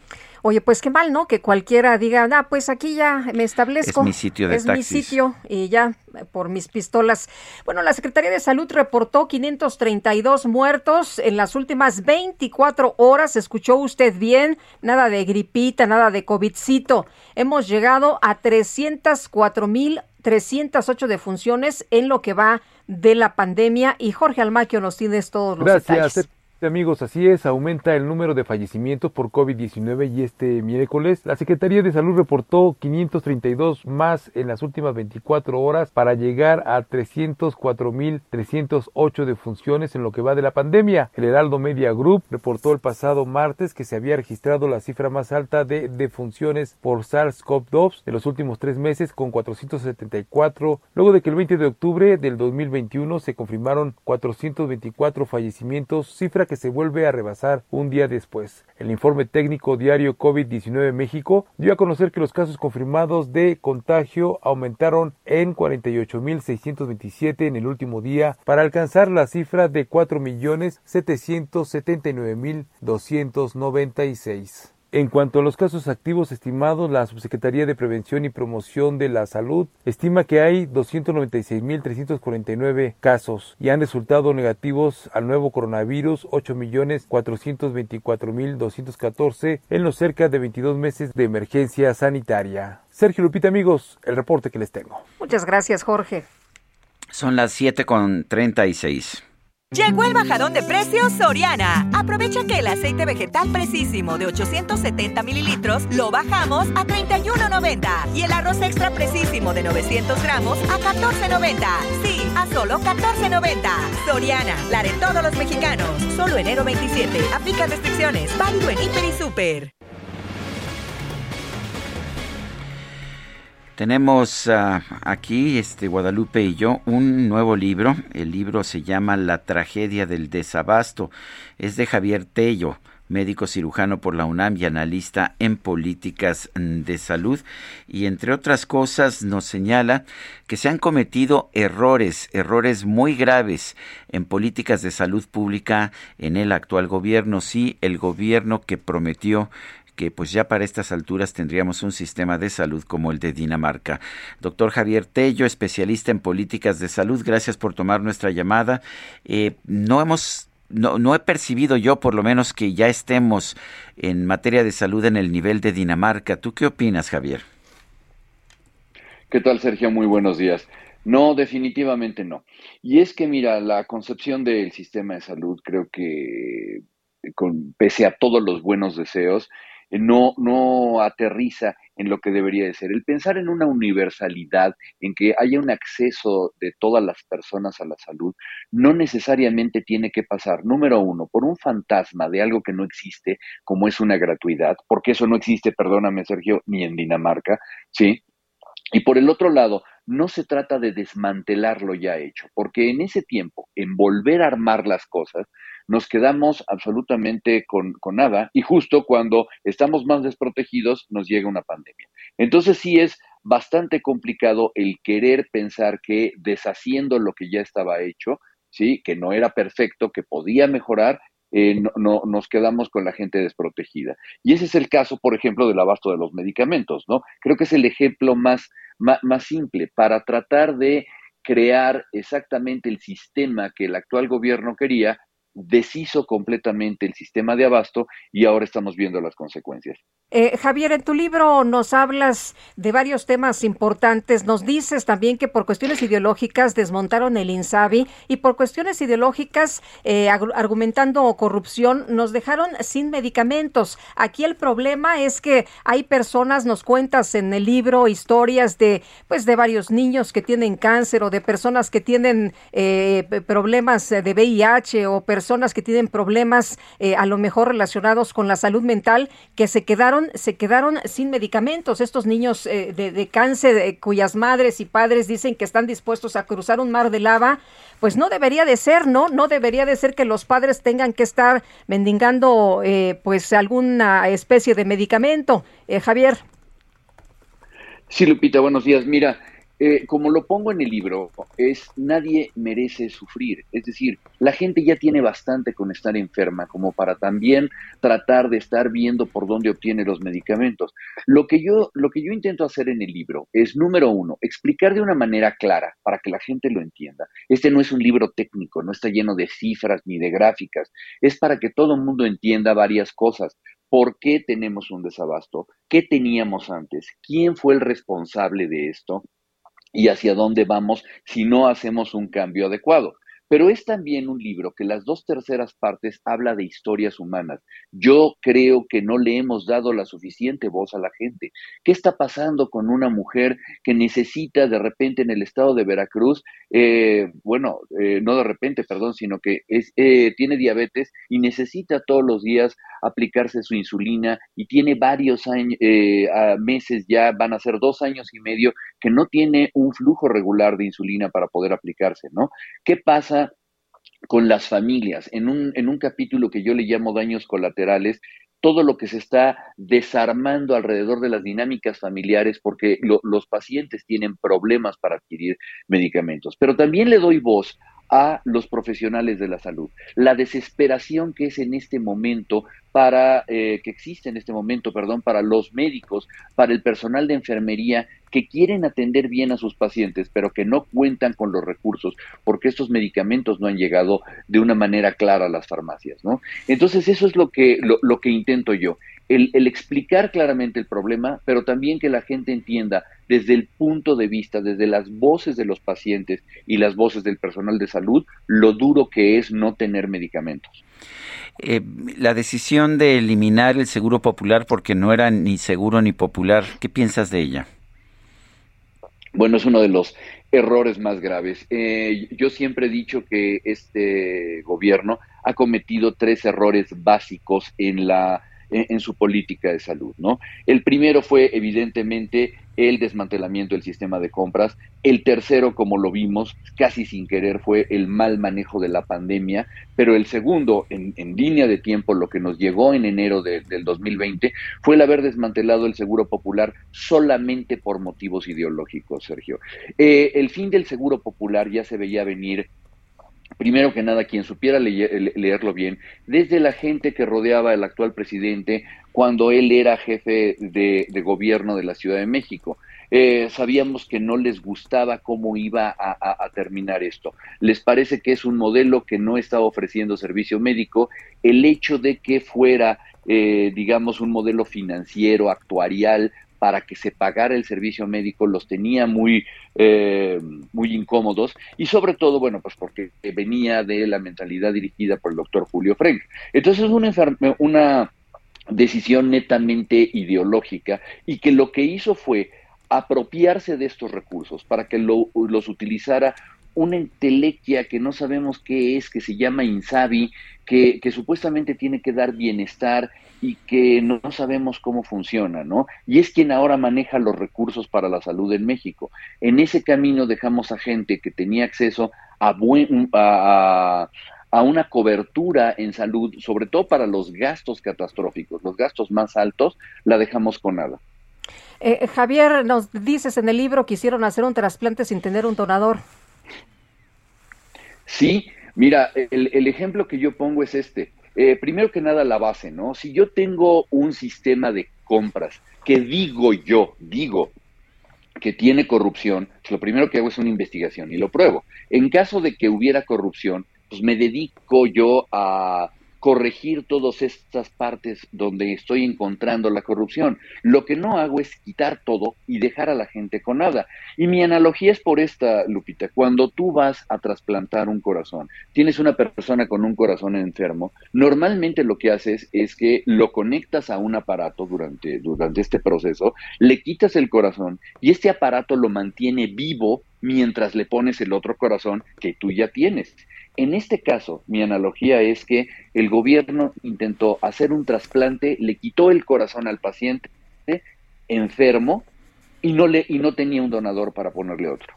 Speaker 2: Oye, pues qué mal, ¿no? Que cualquiera diga, ah, pues aquí ya me establezco.
Speaker 1: Es mi sitio de
Speaker 2: Es mi sitio y ya por mis pistolas. Bueno, la Secretaría de Salud reportó 532 muertos en las últimas 24 horas. ¿Escuchó usted bien? Nada de gripita, nada de COVIDcito. Hemos llegado a 304.308 defunciones en lo que va de la pandemia. Y Jorge Almaquio nos tiene todos los
Speaker 12: Gracias. Amigos, así es, aumenta el número de fallecimientos por COVID-19 y este miércoles la Secretaría de Salud reportó 532 más en las últimas 24 horas para llegar a 304.308 defunciones en lo que va de la pandemia. El Heraldo Media Group reportó el pasado martes que se había registrado la cifra más alta de defunciones por SARS-CoV-2 de los últimos tres meses con 474, luego de que el 20 de octubre del 2021 se confirmaron 424 fallecimientos, cifra que se vuelve a rebasar un día después. El informe técnico diario COVID-19 México dio a conocer que los casos confirmados de contagio aumentaron en 48.627 en el último día para alcanzar la cifra de 4.779.296. En cuanto a los casos activos estimados, la Subsecretaría de Prevención y Promoción de la Salud estima que hay 296.349 casos y han resultado negativos al nuevo coronavirus 8.424.214 en los cerca de 22 meses de emergencia sanitaria. Sergio Lupita, amigos, el reporte que les tengo.
Speaker 2: Muchas gracias, Jorge.
Speaker 1: Son las 7 con 36.
Speaker 13: Llegó el bajadón de precios Soriana. Aprovecha que el aceite vegetal precisísimo de 870 mililitros lo bajamos a 31.90 y el arroz extra precisísimo de 900 gramos a 14.90. Sí, a solo 14.90. Soriana, la de todos los mexicanos. Solo enero 27. Aplica restricciones. Válido en Hiper y Super.
Speaker 1: Tenemos ah, aquí, este Guadalupe y yo, un nuevo libro. El libro se llama La tragedia del desabasto. Es de Javier Tello, médico cirujano por la UNAM y analista en políticas de salud. Y entre otras cosas nos señala que se han cometido errores, errores muy graves en políticas de salud pública en el actual gobierno. Sí, el gobierno que prometió que pues ya para estas alturas tendríamos un sistema de salud como el de Dinamarca. Doctor Javier Tello, especialista en políticas de salud, gracias por tomar nuestra llamada. Eh, no hemos no, no, he percibido yo, por lo menos, que ya estemos en materia de salud en el nivel de Dinamarca. ¿Tú qué opinas, Javier?
Speaker 14: ¿Qué tal, Sergio? Muy buenos días. No, definitivamente no. Y es que, mira, la concepción del sistema de salud creo que, con, pese a todos los buenos deseos, no, no aterriza en lo que debería de ser. El pensar en una universalidad, en que haya un acceso de todas las personas a la salud, no necesariamente tiene que pasar, número uno, por un fantasma de algo que no existe, como es una gratuidad, porque eso no existe, perdóname Sergio, ni en Dinamarca, ¿sí? Y por el otro lado, no se trata de desmantelar lo ya hecho, porque en ese tiempo, en volver a armar las cosas, nos quedamos absolutamente con, nada y justo cuando estamos más desprotegidos nos llega una pandemia. Entonces sí es bastante complicado el querer pensar que deshaciendo lo que ya estaba hecho, sí, que no era perfecto, que podía mejorar, eh, no, nos quedamos con la gente desprotegida. Y ese es el caso, por ejemplo, del abasto de los medicamentos, ¿no? Creo que es el ejemplo más, más simple para tratar de crear exactamente el sistema que el actual gobierno quería, deshizo completamente el sistema de abasto y ahora estamos viendo las consecuencias.
Speaker 2: Eh, Javier, en tu libro nos hablas de varios temas importantes. Nos dices también que por cuestiones ideológicas desmontaron el INSABI y por cuestiones ideológicas, eh, argumentando corrupción, nos dejaron sin medicamentos. Aquí el problema es que hay personas, nos cuentas en el libro, historias de, pues, de varios niños que tienen cáncer o de personas que tienen eh, problemas de VIH o personas que tienen problemas a lo mejor relacionados con la salud mental que se quedaron se quedaron sin medicamentos. Estos niños eh, de, cáncer eh, cuyas madres y padres dicen que están dispuestos a cruzar un mar de lava, pues no debería de ser, ¿no? No debería de ser que los padres tengan que estar mendigando eh, pues alguna especie de medicamento. Javier.
Speaker 14: Sí, Lupita, buenos días. Mira, eh, como lo pongo en el libro, es nadie merece sufrir. Es decir, la gente ya tiene bastante con estar enferma como para también tratar de estar viendo por dónde obtiene los medicamentos. Lo que yo, lo que yo intento hacer en el libro es, número uno, explicar de una manera clara para que la gente lo entienda. Este no es un libro técnico, no está lleno de cifras ni de gráficas. Es para que todo el mundo entienda varias cosas por qué tenemos un desabasto, qué teníamos antes, quién fue el responsable de esto y hacia dónde vamos si no hacemos un cambio adecuado. Pero es también un libro que las dos terceras partes habla de historias humanas. Yo creo que no le hemos dado la suficiente voz a la gente. ¿Qué está pasando con una mujer que necesita de repente en el estado de Veracruz, eh, bueno, eh, no de repente, perdón, sino que es, eh, tiene diabetes y necesita todos los días aplicarse su insulina y tiene varios años, meses ya, van a ser dos años y medio, que no tiene un flujo regular de insulina para poder aplicarse, ¿no? ¿Qué pasa? con las familias. En un, en un capítulo que yo le llamo daños colaterales, todo lo que se está desarmando alrededor de las dinámicas familiares porque los pacientes tienen problemas para adquirir medicamentos. Pero también le doy voz a los profesionales de la salud. La desesperación que es en este momento para, eh, que existe en este momento, perdón, para los médicos, para el personal de enfermería que quieren atender bien a sus pacientes, pero que no cuentan con los recursos porque estos medicamentos no han llegado de una manera clara a las farmacias, ¿no? Entonces eso es lo que, lo, lo que intento yo, el, explicar claramente el problema, pero también que la gente entienda desde el punto de vista, desde las voces de los pacientes y las voces del personal de salud, lo duro que es no tener medicamentos.
Speaker 1: Eh, la decisión de eliminar el seguro popular porque no era ni seguro ni popular, ¿qué piensas de ella?
Speaker 14: Bueno, es uno de los errores más graves. Eh, yo siempre he dicho que este gobierno ha cometido tres errores básicos en la en, su política de salud, ¿no? El primero fue evidentemente el desmantelamiento del sistema de compras. El tercero, como lo vimos, casi sin querer, fue el mal manejo de la pandemia. Pero el segundo, en, línea de tiempo, lo que nos llegó en enero del 2020, fue el haber desmantelado el Seguro Popular solamente por motivos ideológicos, Sergio. Eh, el fin del Seguro Popular ya se veía venir primero que nada, quien supiera leerlo bien, desde la gente que rodeaba al actual presidente cuando él era jefe de, gobierno de la Ciudad de México. Eh, sabíamos que no les gustaba cómo iba a, terminar esto. Les parece que es un modelo que no estaba ofreciendo servicio médico. El hecho de que fuera, eh, digamos, un modelo financiero, actuarial, para que se pagara el servicio médico los tenía muy, eh, muy incómodos y sobre todo, bueno, pues porque venía de la mentalidad dirigida por el doctor Julio Frank. Entonces es una, una decisión netamente ideológica y que lo que hizo fue apropiarse de estos recursos para que los utilizara una entelequia que no sabemos qué es, que se llama Insabi, que, que, supuestamente tiene que dar bienestar y que no, sabemos cómo funciona, ¿no? Y es quien ahora maneja los recursos para la salud en México. En ese camino dejamos a gente que tenía acceso a, buen, a, a una cobertura en salud, sobre todo para los gastos catastróficos, los gastos más altos, la dejamos con nada.
Speaker 2: Eh, Javier, nos dices en el libro que hicieron hacer un trasplante sin tener un donador.
Speaker 14: Sí, mira, el, ejemplo que yo pongo es este. Eh, primero que nada, la base, ¿no? Si yo tengo un sistema de compras que digo yo, digo que tiene corrupción, lo primero que hago es una investigación y lo pruebo. En caso de que hubiera corrupción, pues me dedico yo a corregir todas estas partes donde estoy encontrando la corrupción. Lo que no hago es quitar todo y dejar a la gente con nada. Y mi analogía es por esta, Lupita. Cuando tú vas a trasplantar un corazón, tienes una persona con un corazón enfermo, normalmente lo que haces es que lo conectas a un aparato durante, durante este proceso, le quitas el corazón y este aparato lo mantiene vivo mientras le pones el otro corazón que tú ya tienes. En este caso, mi analogía es que el gobierno intentó hacer un trasplante, le quitó el corazón al paciente enfermo y no, le, y no tenía un donador para ponerle otro.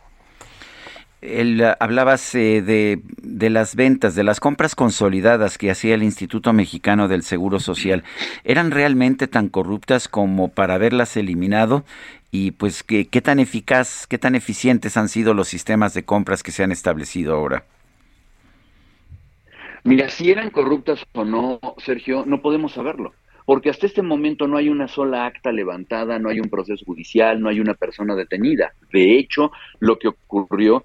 Speaker 1: El, hablabas eh, de, de, las ventas, de las compras consolidadas que hacía el Instituto Mexicano del Seguro Social. ¿Eran realmente tan corruptas como para haberlas eliminado? Y pues, ¿qué, qué tan eficaz, qué tan eficientes han sido los sistemas de compras que se han establecido ahora?
Speaker 14: Mira, si eran corruptas o no, Sergio, no podemos saberlo, porque hasta este momento no hay una sola acta levantada, no hay un proceso judicial, no hay una persona detenida. De hecho, lo que ocurrió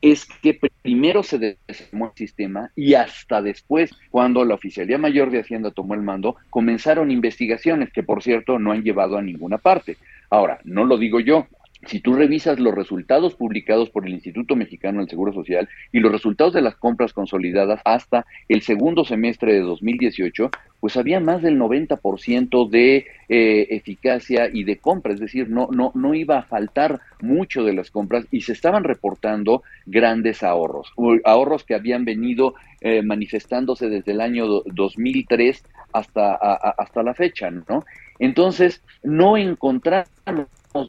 Speaker 14: es que primero se desarmó el sistema y hasta después, cuando la Oficialía Mayor de Hacienda tomó el mando, comenzaron investigaciones que, por cierto, no han llevado a ninguna parte. Ahora, no lo digo yo, si tú revisas los resultados publicados por el Instituto Mexicano del Seguro Social y los resultados de las compras consolidadas hasta el segundo semestre de 2018, pues había más del 90% de eh, eficacia y de compra, es decir, no, no, no iba a faltar mucho de las compras y se estaban reportando grandes ahorros, ahorros que habían venido eh, manifestándose desde el año 2003 hasta, hasta la fecha, ¿no? Entonces, no encontramos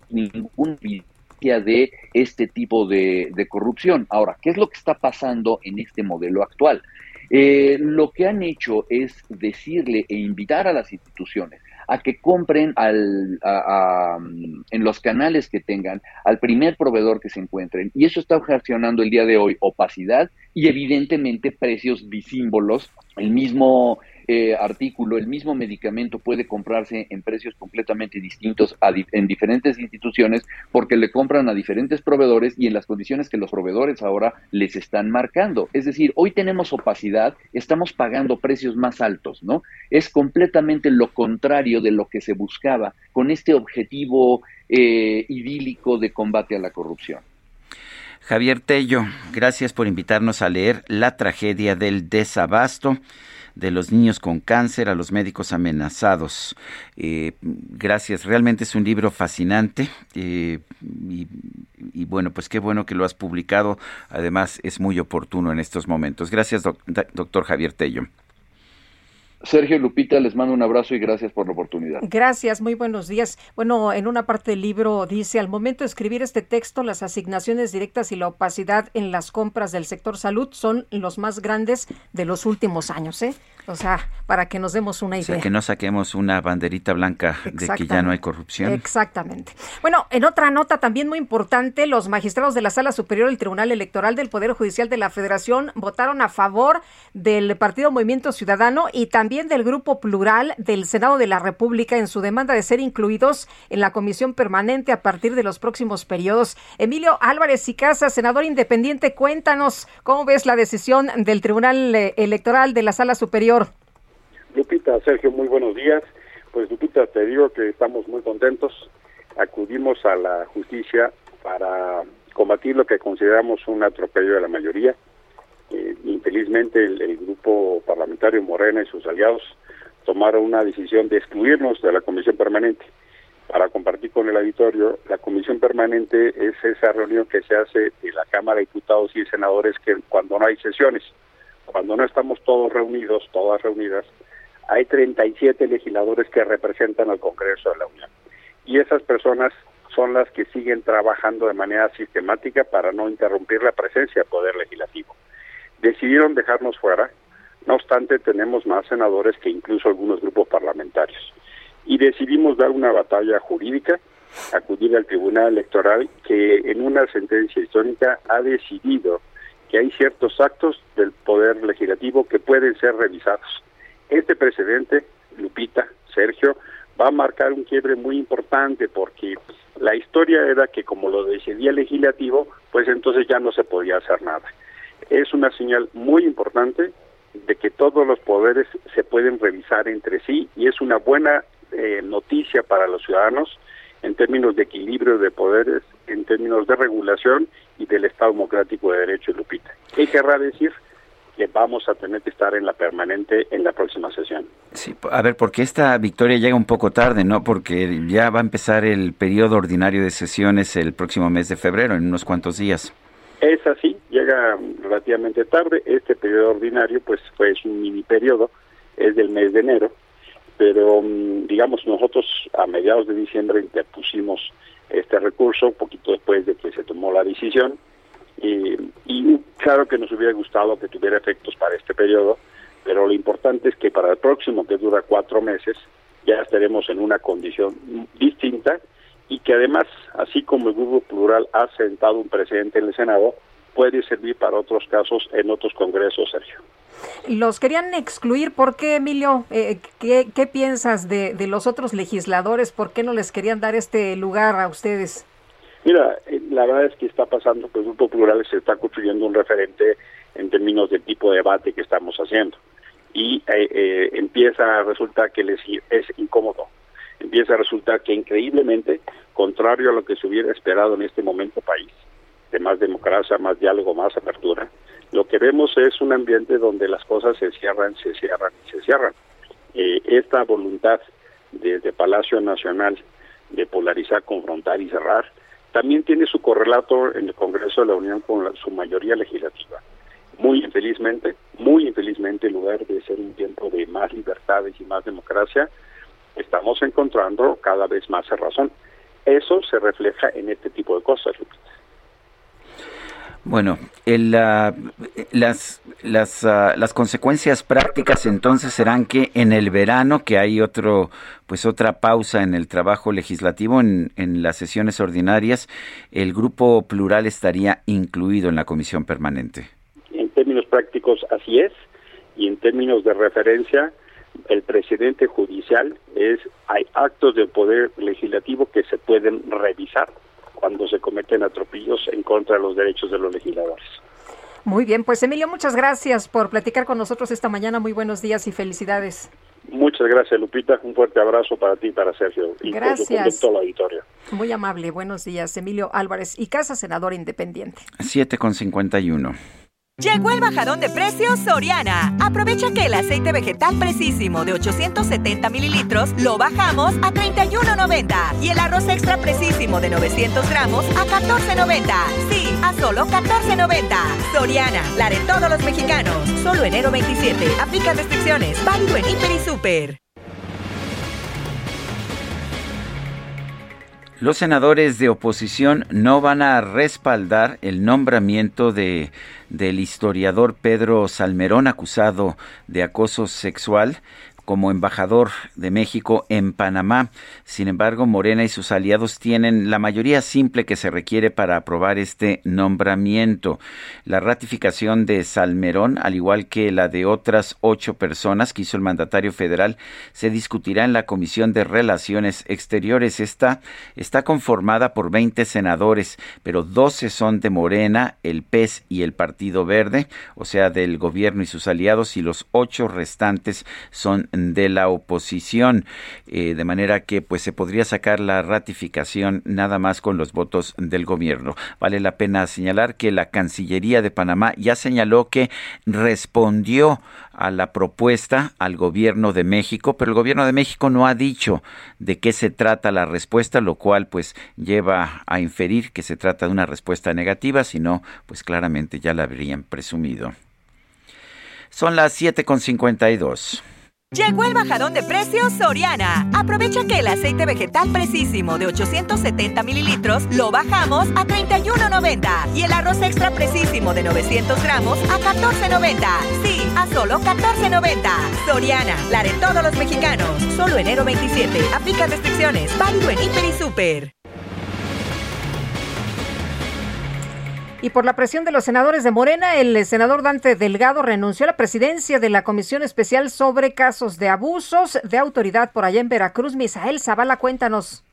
Speaker 14: ningún evidencia de este tipo de, corrupción. Ahora, ¿qué es lo que está pasando en este modelo actual? Eh, lo que han hecho es decirle e invitar a las instituciones a que compren al, en los canales que tengan al primer proveedor que se encuentren. Y eso está ocasionando el día de hoy opacidad y evidentemente precios disímbolos. El mismo eh, artículo, el mismo medicamento puede comprarse en precios completamente distintos en diferentes instituciones porque le compran a diferentes proveedores y en las condiciones que los proveedores ahora les están marcando. Es decir, hoy tenemos opacidad, estamos pagando precios más altos, ¿no? Es completamente lo contrario de lo que se buscaba con este objetivo eh, idílico de combate a la corrupción.
Speaker 1: Javier Tello, gracias por invitarnos a leer La tragedia del desabasto de los niños con cáncer a los médicos amenazados. Eh, gracias, realmente es un libro fascinante eh, y, bueno, pues qué bueno que lo has publicado. Además, es muy oportuno en estos momentos. Gracias, doctor Javier Tello.
Speaker 14: Sergio Lupita, les mando un abrazo y gracias por la oportunidad.
Speaker 2: Gracias, muy buenos días. Bueno, en una parte del libro dice, al momento de escribir este texto, las asignaciones directas y la opacidad en las compras del sector salud son los más grandes de los últimos años. ¿eh? O sea, para que nos demos una idea. O sea,
Speaker 1: que no saquemos una banderita blanca de que ya no hay corrupción.
Speaker 2: Exactamente. Bueno, en otra nota también muy importante, los magistrados de la Sala Superior del Tribunal Electoral del Poder Judicial de la Federación votaron a favor del Partido Movimiento Ciudadano y también del Grupo Plural del Senado de la República en su demanda de ser incluidos en la comisión permanente a partir de los próximos periodos. Emilio Álvarez y Casa, senador independiente, cuéntanos cómo ves la decisión del Tribunal eh, Electoral de la Sala Superior
Speaker 15: Lupita, Sergio, muy buenos días. Pues Lupita, te digo que estamos muy contentos. Acudimos a la justicia para combatir lo que consideramos un atropello de la mayoría. Eh, infelizmente el, grupo parlamentario Morena y sus aliados tomaron una decisión de excluirnos de la comisión permanente. Para compartir con el auditorio, la comisión permanente es esa reunión que se hace en la Cámara de Diputados y Senadores que cuando no hay sesiones cuando no estamos todos reunidos, todas reunidas, hay 37 legisladores que representan al Congreso de la Unión. Y esas personas son las que siguen trabajando de manera sistemática para no interrumpir la presencia del Poder Legislativo. Decidieron dejarnos fuera, no obstante tenemos más senadores que incluso algunos grupos parlamentarios. Y decidimos dar una batalla jurídica, acudir al Tribunal Electoral que en una sentencia histórica ha decidido que hay ciertos actos del Poder Legislativo que pueden ser revisados. Este precedente, Lupita, Sergio, va a marcar un quiebre muy importante porque la historia era que como lo decidía el legislativo, pues entonces ya no se podía hacer nada. es una señal muy importante de que todos los poderes se pueden revisar entre sí y es una buena eh, noticia para los ciudadanos en términos de equilibrio de poderes, en términos de regulación y del Estado Democrático de Derecho, Lupita. ¿Qué querrá decir? que vamos a tener que estar en la permanente en la próxima sesión.
Speaker 1: Sí, a ver, porque esta victoria llega un poco tarde, ¿no? Porque ya va a empezar el periodo ordinario de sesiones el próximo mes de febrero, en unos cuantos días.
Speaker 15: Es así, llega relativamente tarde. Este periodo ordinario, pues, fue un mini periodo, es del mes de enero, pero mm, digamos nosotros a mediados de diciembre interpusimos este recurso, un poquito después de que se tomó la decisión, y, y claro que nos hubiera gustado que tuviera efectos para este periodo, pero lo importante es que para el próximo, que dura cuatro meses, ya estaremos en una condición distinta y que además, así como el Grupo Plural ha sentado un precedente en el Senado, puede servir para otros casos en otros congresos, Sergio.
Speaker 2: Los querían excluir, ¿por qué, Emilio? Eh, ¿qué, ¿qué, piensas de, de, los otros legisladores? ¿Por qué no les querían dar este lugar a ustedes?
Speaker 15: Mira, eh, la verdad es que está pasando que el Grupo Plural se está construyendo un referente en términos del tipo de debate que estamos haciendo. Y eh, eh, empieza a resultar que les es incómodo. Empieza a resultar que increíblemente, contrario a lo que se hubiera esperado en este momento país, de más democracia, más diálogo, más apertura, lo que vemos es un ambiente donde las cosas se cierran, se cierran y se cierran. Eh, esta voluntad desde Palacio Nacional de polarizar, confrontar y cerrar, también tiene su correlato en el Congreso de la Unión con la, su mayoría legislativa. Muy infelizmente, muy infelizmente, en lugar de ser un tiempo de más libertades y más democracia, estamos encontrando cada vez más razón. Eso se refleja en este tipo de cosas, Lupita.
Speaker 1: Bueno, el, uh, las, las, uh, las consecuencias prácticas entonces serán que en el verano, que hay otro, pues otra pausa en el trabajo legislativo, en, en las sesiones ordinarias, el grupo plural estaría incluido en la comisión permanente.
Speaker 15: En términos prácticos, así es, y en términos de referencia, el presidente judicial es, hay actos del poder legislativo que se pueden revisar cuando se cometen atropellos en contra de los derechos de los legisladores.
Speaker 2: Muy bien, pues Emilio, muchas gracias por platicar con nosotros esta mañana. Muy buenos días y felicidades.
Speaker 15: Muchas gracias, Lupita. Un fuerte abrazo para ti y para Sergio. Y
Speaker 2: gracias.
Speaker 15: Por todo la auditorio.
Speaker 2: Muy amable. Buenos días, Emilio Álvarez y Casa, senador independiente.
Speaker 1: 7 con 51.
Speaker 13: Llegó el bajadón de precios Soriana. Aprovecha que el aceite vegetal precisísimo de 870 mililitros lo bajamos a 31.90 y el arroz extra precisísimo de 900 gramos a 14.90. Sí, a solo 14.90. Soriana, la de todos los mexicanos. Solo enero 27. Aplica restricciones. Válido en Hiper y Super.
Speaker 1: Los senadores de oposición no van a respaldar el nombramiento de, del historiador Pedro Salmerón acusado de acoso sexual como embajador de México en Panamá. Sin embargo, Morena y sus aliados tienen la mayoría simple que se requiere para aprobar este nombramiento. La ratificación de Salmerón, al igual que la de otras ocho personas que hizo el mandatario federal, se discutirá en la Comisión de Relaciones Exteriores. Esta está conformada por 20 senadores, pero 12 son de Morena, el PES y el Partido Verde, o sea, del gobierno y sus aliados, y los ocho restantes son de la oposición, eh, de manera que pues se podría sacar la ratificación nada más con los votos del gobierno. Vale la pena señalar que la Cancillería de Panamá ya señaló que respondió a la propuesta al gobierno de México, pero el gobierno de México no ha dicho de qué se trata la respuesta, lo cual pues lleva a inferir que se trata de una respuesta negativa, sino pues claramente ya la habrían presumido. Son las 7.52.
Speaker 13: Llegó el bajadón de precios Soriana. Aprovecha que el aceite vegetal precisísimo de 870 mililitros lo bajamos a 31.90 y el arroz extra precisísimo de 900 gramos a 14.90. Sí, a solo 14.90. Soriana, la de todos los mexicanos. Solo enero 27. Aplica restricciones. Válido en Hiper y Super.
Speaker 2: Y por la presión de los senadores de Morena, el senador Dante Delgado renunció a la presidencia de la Comisión Especial sobre Casos de Abusos de Autoridad por allá en Veracruz. Misael Zavala, cuéntanos.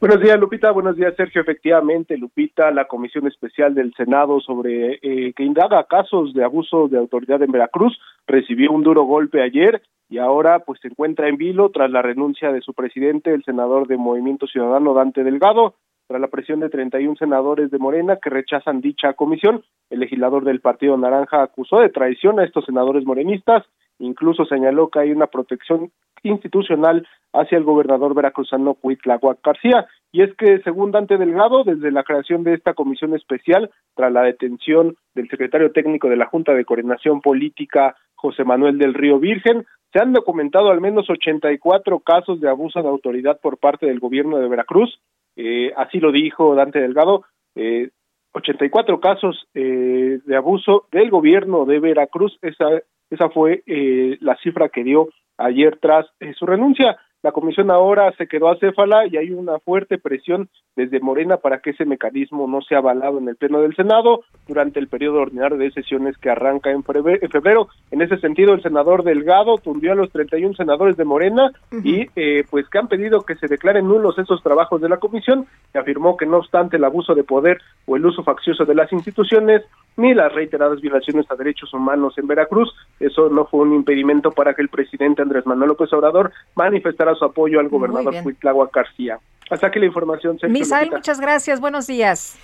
Speaker 16: Buenos días, Lupita. Buenos días, Sergio. Efectivamente, Lupita, la Comisión Especial del Senado sobre eh, que indaga casos de abuso de autoridad en Veracruz recibió un duro golpe ayer y ahora pues se encuentra en vilo tras la renuncia de su presidente, el senador de Movimiento Ciudadano Dante Delgado. Tras la presión de 31 senadores de Morena que rechazan dicha comisión, el legislador del Partido Naranja acusó de traición a estos senadores morenistas, incluso señaló que hay una protección institucional hacia el gobernador veracruzano Cuitlahuac García. Y es que, según Dante Delgado, desde la creación de esta comisión especial, tras la detención del secretario técnico de la Junta de Coordinación Política, José Manuel del Río Virgen, se han documentado al menos 84 casos de abuso de autoridad por parte del gobierno de Veracruz. Eh, así lo dijo Dante Delgado. Eh, 84 casos eh, de abuso del gobierno de Veracruz. Esa, esa fue eh, la cifra que dio ayer tras eh, su renuncia. La comisión ahora se quedó acéfala y hay una fuerte presión desde Morena para que ese mecanismo no sea avalado en el Pleno del Senado durante el periodo ordinario de sesiones que arranca en febrero. En ese sentido, el senador Delgado tundió a los 31 senadores de Morena y eh, pues que han pedido que se declaren nulos esos trabajos de la comisión y afirmó que no obstante el abuso de poder o el uso faccioso de las instituciones ni las reiteradas violaciones a derechos humanos en Veracruz, eso no fue un impedimento para que el presidente Andrés Manuel López Obrador manifestara su apoyo al gobernador Cuitlagua García. Hasta aquí la información.
Speaker 2: Sergio Misael, Lupita. muchas gracias. Buenos días.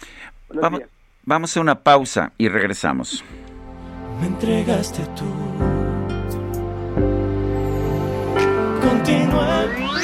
Speaker 1: Buenos vamos, días. vamos a una pausa y regresamos.
Speaker 10: Me entregaste tú. Continúa.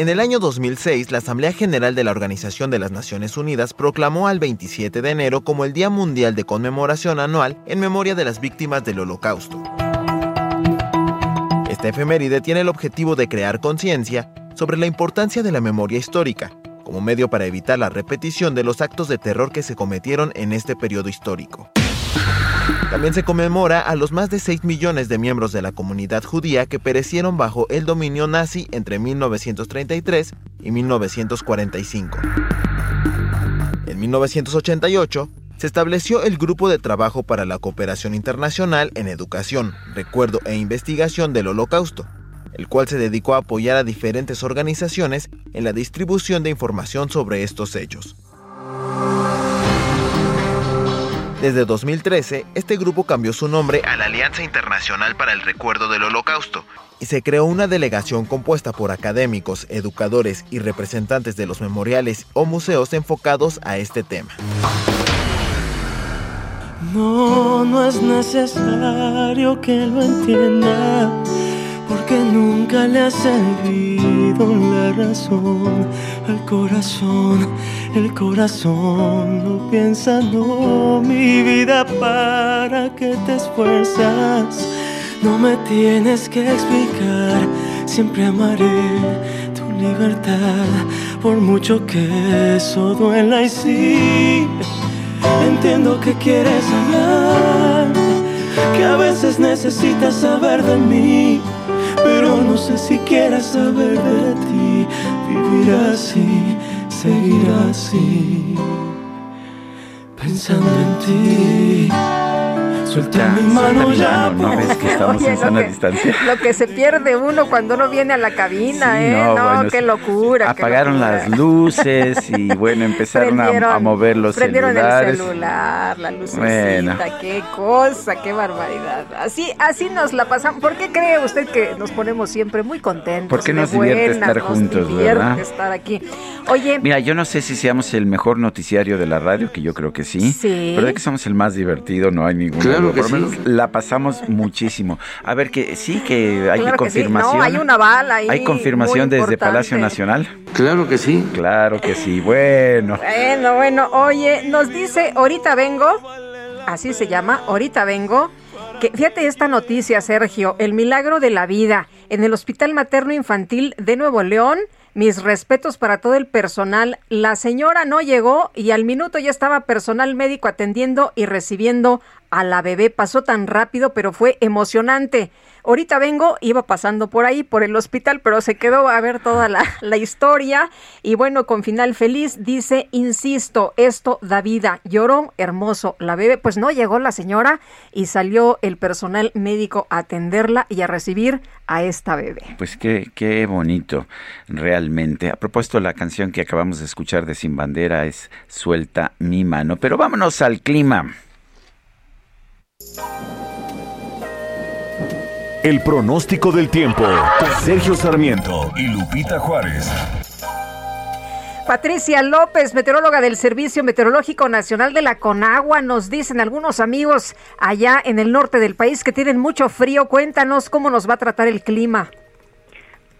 Speaker 17: En el año 2006, la Asamblea General de la Organización de las Naciones Unidas proclamó al 27 de enero como el Día Mundial de Conmemoración Anual en memoria de las víctimas del Holocausto. Esta efeméride tiene el objetivo de crear conciencia sobre la importancia de la memoria histórica, como medio para evitar la repetición de los actos de terror que se cometieron en este periodo histórico. También se conmemora a los más de 6 millones de miembros de la comunidad judía que perecieron bajo el dominio nazi entre 1933 y 1945. En 1988, se estableció el Grupo de Trabajo para la Cooperación Internacional en Educación, Recuerdo e Investigación del Holocausto, el cual se dedicó a apoyar a diferentes organizaciones en la distribución de información sobre estos hechos. Desde 2013, este grupo cambió su nombre a la Alianza Internacional para el Recuerdo del Holocausto y se creó una delegación compuesta por académicos, educadores y representantes de los memoriales o museos enfocados a este tema.
Speaker 10: No, no es necesario que lo entienda porque nunca le ha servido la razón al corazón. El corazón no piensa, no, mi vida, para que te esfuerzas. No me tienes que explicar, siempre amaré tu libertad, por mucho que eso duela y sí. Entiendo que quieres hablar, que a veces necesitas saber de mí pero no sé si quieras saber de ti. Vivir así, seguir así, pensando en ti. Suelta mi mano ya.
Speaker 1: No, ves que estamos en sana distancia.
Speaker 2: Lo que se pierde uno cuando uno viene a la cabina, ¿eh? No, qué locura.
Speaker 1: Apagaron las luces y bueno, empezaron a, mover los
Speaker 2: prendieron
Speaker 1: celulares.
Speaker 2: el celular, la lucecita, qué cosa, qué barbaridad. Así, así nos la pasamos. ¿Por qué cree usted que nos ponemos siempre muy contentos?
Speaker 1: Porque nos divierte estar
Speaker 2: nos
Speaker 1: juntos,
Speaker 2: divierte
Speaker 1: ¿verdad?
Speaker 2: estar aquí. Oye.
Speaker 1: Mira, yo no sé si seamos el mejor noticiario de la radio, que yo creo que sí.
Speaker 2: Sí.
Speaker 1: Pero de que somos el más divertido, no hay ningún
Speaker 18: Claro
Speaker 1: duda.
Speaker 18: que
Speaker 1: Por lo
Speaker 18: sí.
Speaker 1: menos la pasamos muchísimo. A ver, que sí, que hay
Speaker 2: Claro que sí.
Speaker 1: confirmación.
Speaker 2: No, hay una bala ahí
Speaker 1: ¿Hay confirmación
Speaker 2: muy
Speaker 1: desde. Palacio Nacional?
Speaker 18: Claro que sí.
Speaker 1: Claro que sí. Bueno.
Speaker 2: Bueno, bueno, oye, nos dice, ahorita vengo, así se llama, ahorita vengo, que fíjate esta noticia, Sergio, el milagro de la vida. en el Hospital Materno Infantil de Nuevo León. Mis respetos para todo el personal. La señora no llegó y al minuto ya estaba personal médico atendiendo y recibiendo a la bebé. Pasó tan rápido, pero fue emocionante. Ahorita vengo, iba pasando por ahí, por el hospital, pero se quedó a ver toda la, la, historia. Y bueno, con final feliz, dice, insisto, esto da vida. Lloró, hermoso, la bebé. Pues no llegó la señora y salió el personal médico a atenderla y a recibir a esta bebé.
Speaker 1: Pues qué, qué bonito, realmente. A propósito, la canción que acabamos de escuchar de Sin Bandera es Suelta mi mano. Pero vámonos al clima.
Speaker 4: El pronóstico del tiempo. Sergio Sarmiento y Lupita Juárez.
Speaker 2: Patricia López, meteoróloga del Servicio Meteorológico Nacional de la Conagua, nos dicen algunos amigos allá en el norte del país que tienen mucho frío. Cuéntanos cómo nos va a tratar el clima.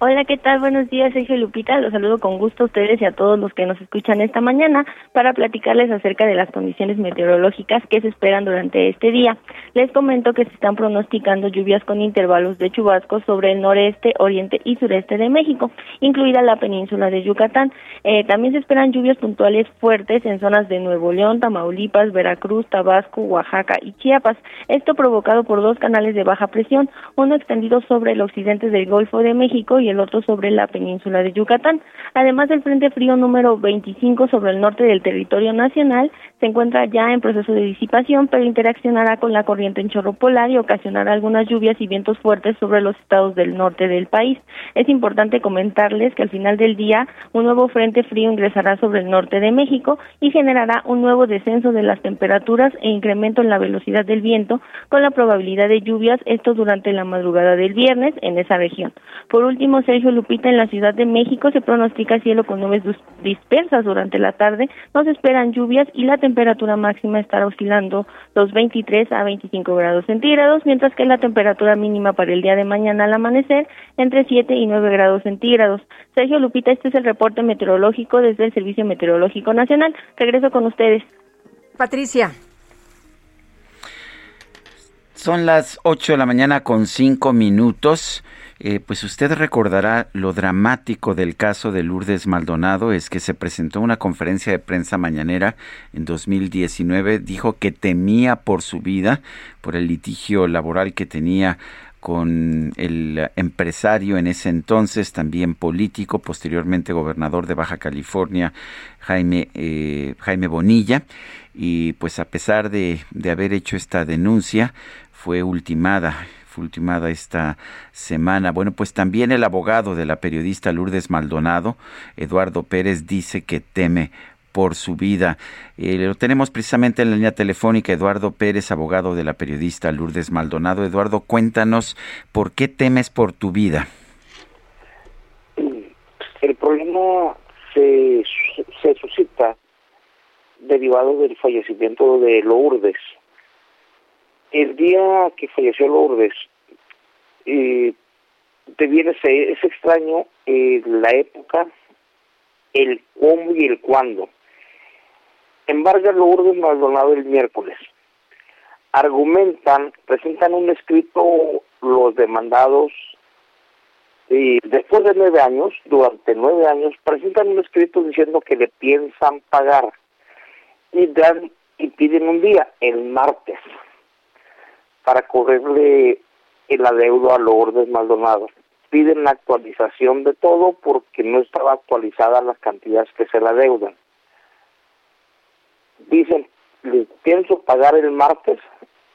Speaker 19: Hola, ¿qué tal? Buenos días, Sergio Lupita. Los saludo con gusto a ustedes y a todos los que nos escuchan esta mañana para platicarles acerca de las condiciones meteorológicas que se esperan durante este día. Les comento que se están pronosticando lluvias con intervalos de chubascos sobre el noreste, oriente y sureste de México, incluida la península de Yucatán. Eh, también se esperan lluvias puntuales fuertes en zonas de Nuevo León, Tamaulipas, Veracruz, Tabasco, Oaxaca y Chiapas. Esto provocado por dos canales de baja presión, uno extendido sobre el occidente del Golfo de México y el otro sobre la península de Yucatán. Además del Frente Frío número 25 sobre el norte del territorio nacional, se encuentra ya en proceso de disipación, pero interaccionará con la corriente en chorro polar y ocasionará algunas lluvias y vientos fuertes sobre los estados del norte del país. Es importante comentarles que al final del día un nuevo Frente Frío ingresará sobre el norte de México y generará un nuevo descenso de las temperaturas e incremento en la velocidad del viento, con la probabilidad de lluvias, esto durante la madrugada del viernes en esa región. Por último, Sergio Lupita, en la Ciudad de México se pronostica cielo con nubes dispersas durante la tarde. No esperan lluvias y la temperatura máxima estará oscilando los 23 a 25 grados centígrados, mientras que la temperatura mínima para el día de mañana al amanecer entre 7 y 9 grados centígrados. Sergio Lupita, este es el reporte meteorológico desde el Servicio Meteorológico Nacional. Regreso con ustedes.
Speaker 2: Patricia.
Speaker 1: Son las 8 de la mañana con 5 minutos. Eh, pues usted recordará lo dramático del caso de Lourdes Maldonado, es que se presentó una conferencia de prensa mañanera en 2019, dijo que temía por su vida, por el litigio laboral que tenía con el empresario en ese entonces, también político, posteriormente gobernador de Baja California, Jaime, eh, Jaime Bonilla, y pues a pesar de, de haber hecho esta denuncia, fue ultimada ultimada esta semana. Bueno, pues también el abogado de la periodista Lourdes Maldonado, Eduardo Pérez, dice que teme por su vida. Eh, lo tenemos precisamente en la línea telefónica, Eduardo Pérez, abogado de la periodista Lourdes Maldonado. Eduardo, cuéntanos por qué temes por tu vida.
Speaker 20: El problema se, se suscita derivado del fallecimiento de Lourdes el día que falleció Lourdes, eh, te viene, es extraño eh, la época, el cómo y el cuándo. Embarga Lourdes Maldonado el miércoles. Argumentan, presentan un escrito los demandados y después de nueve años, durante nueve años, presentan un escrito diciendo que le piensan pagar y dan y piden un día, el martes para correrle el adeudo a Lourdes Maldonado. Piden la actualización de todo porque no estaba actualizada las cantidades que se la adeudan. Dicen, pienso pagar el martes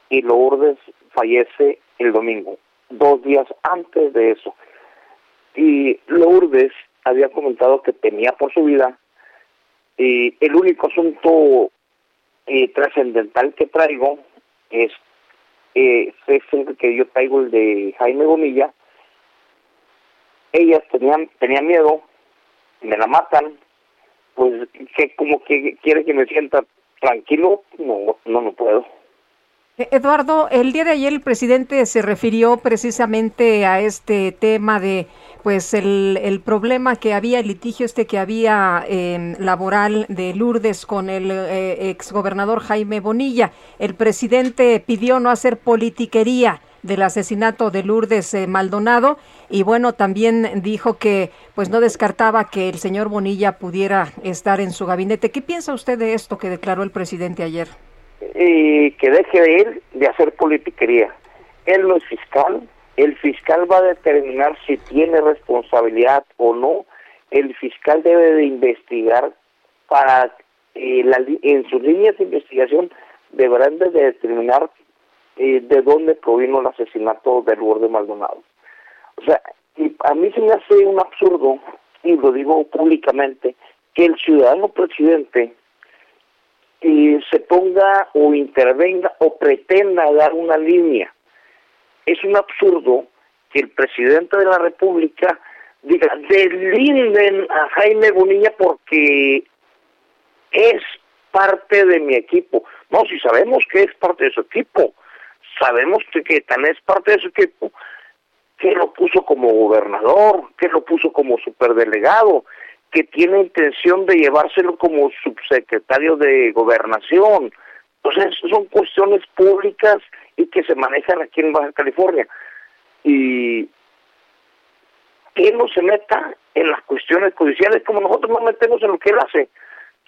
Speaker 20: y Lourdes fallece el domingo, dos días antes de eso. Y Lourdes había comentado que temía por su vida y el único asunto eh, trascendental que traigo es eh, es el que yo traigo el de Jaime Bonilla, ellas tenían, tenían miedo, me la matan, pues que como que quiere que me sienta tranquilo, no, no, no puedo.
Speaker 2: Eh, Eduardo, el día de ayer el presidente se refirió precisamente a este tema de pues el, problema que había, el litigio este que había eh, laboral de Lourdes con el eh, exgobernador Jaime Bonilla. El presidente pidió no hacer politiquería del asesinato de Lourdes eh, Maldonado y bueno, también dijo que pues no descartaba que el señor Bonilla pudiera estar en su gabinete. ¿Qué piensa usted de esto que declaró el presidente ayer?
Speaker 20: Y que deje de ir de hacer politiquería. Él no es fiscal, el fiscal va a determinar si tiene responsabilidad o no. El fiscal debe de investigar para en sus líneas de investigación deberán de determinar eh, de dónde provino el asesinato de Lourdes Maldonado. O sea, a mí se me hace un absurdo, y lo digo públicamente, que el ciudadano presidente eh, se ponga o intervenga o pretenda dar una línea. Es un absurdo que el presidente de la República diga, delinden a Jaime Bonilla porque es parte de mi equipo. No, si sabemos que es parte de su equipo, sabemos que, que tan es parte de su equipo, que lo puso como gobernador, que lo puso como superdelegado, que tiene intención de llevárselo como subsecretario de gobernación. Entonces, son cuestiones públicas y que se manejan aquí en Baja California. Y que no se meta en las cuestiones judiciales como nosotros nos metemos en lo que él hace.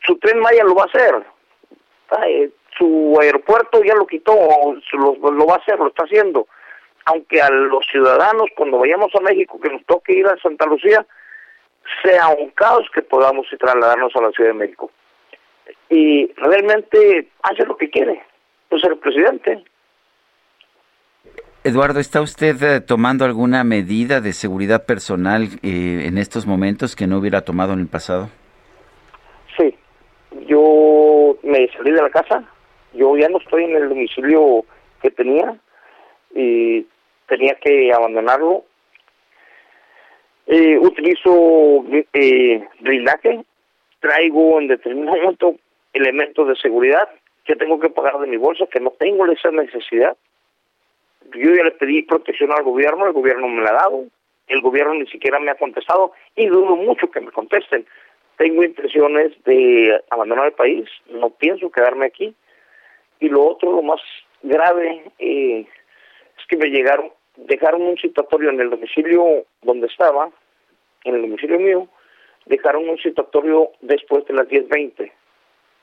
Speaker 20: Su tren Maya lo va a hacer. Su aeropuerto ya lo quitó, lo, lo va a hacer, lo está haciendo. Aunque a los ciudadanos, cuando vayamos a México, que nos toque ir a Santa Lucía, sea un caos que podamos trasladarnos a la Ciudad de México. Y realmente hace lo que quiere, pues el presidente.
Speaker 1: Eduardo, ¿está usted eh, tomando alguna medida de seguridad personal eh, en estos momentos que no hubiera tomado en el pasado?
Speaker 20: Sí, yo me salí de la casa, yo ya no estoy en el domicilio que tenía y tenía que abandonarlo. Eh, utilizo eh, blindaje, traigo en determinado momento elementos de seguridad que tengo que pagar de mi bolsa, que no tengo esa necesidad. Yo ya le pedí protección al gobierno, el gobierno me la ha dado, el gobierno ni siquiera me ha contestado y dudo mucho que me contesten. Tengo intenciones de abandonar el país, no pienso quedarme aquí. Y lo otro, lo más grave, eh, es que me llegaron, dejaron un citatorio en el domicilio donde estaba, en el domicilio mío, dejaron un citatorio después de las 10.20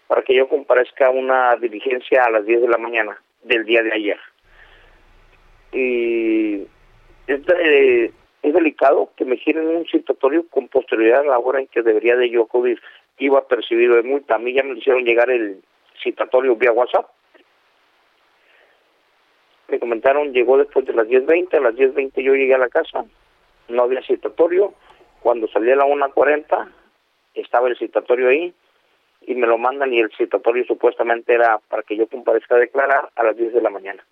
Speaker 20: para que yo comparezca a una diligencia a las 10 de la mañana del día de ayer. Y es, es delicado que me giren un citatorio con posterioridad a la hora en que debería de yo acudir. Iba a percibir de multa. A mí ya me hicieron llegar el citatorio vía WhatsApp. Me comentaron, llegó después de las 10.20, a las 10.20 yo llegué a la casa, no había citatorio. Cuando salí a la 1.40, estaba el citatorio ahí y me lo mandan y el citatorio supuestamente era para que yo comparezca a declarar a las 10 de la mañana.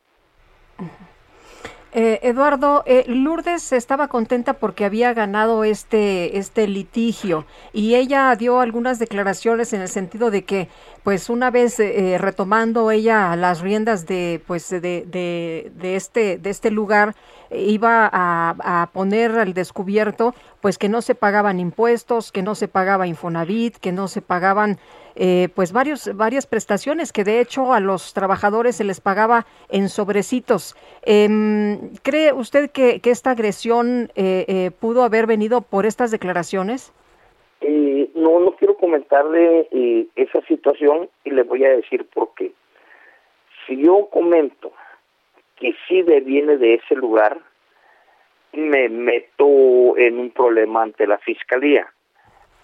Speaker 2: Eh, Eduardo, eh, Lourdes estaba contenta porque había ganado este, este litigio y ella dio algunas declaraciones en el sentido de que, pues una vez eh, retomando ella las riendas de, pues de, de, de, este, de este lugar, iba a, a, poner al descubierto, pues que no se pagaban impuestos, que no se pagaba Infonavit, que no se pagaban eh, pues varios, varias prestaciones que de hecho a los trabajadores se les pagaba en sobrecitos. Eh, ¿Cree usted que, que esta agresión eh, eh, pudo haber venido por estas declaraciones?
Speaker 20: Eh, no, no quiero comentarle eh, esa situación y le voy a decir por qué. Si yo comento que sí viene de ese lugar, me meto en un problema ante la fiscalía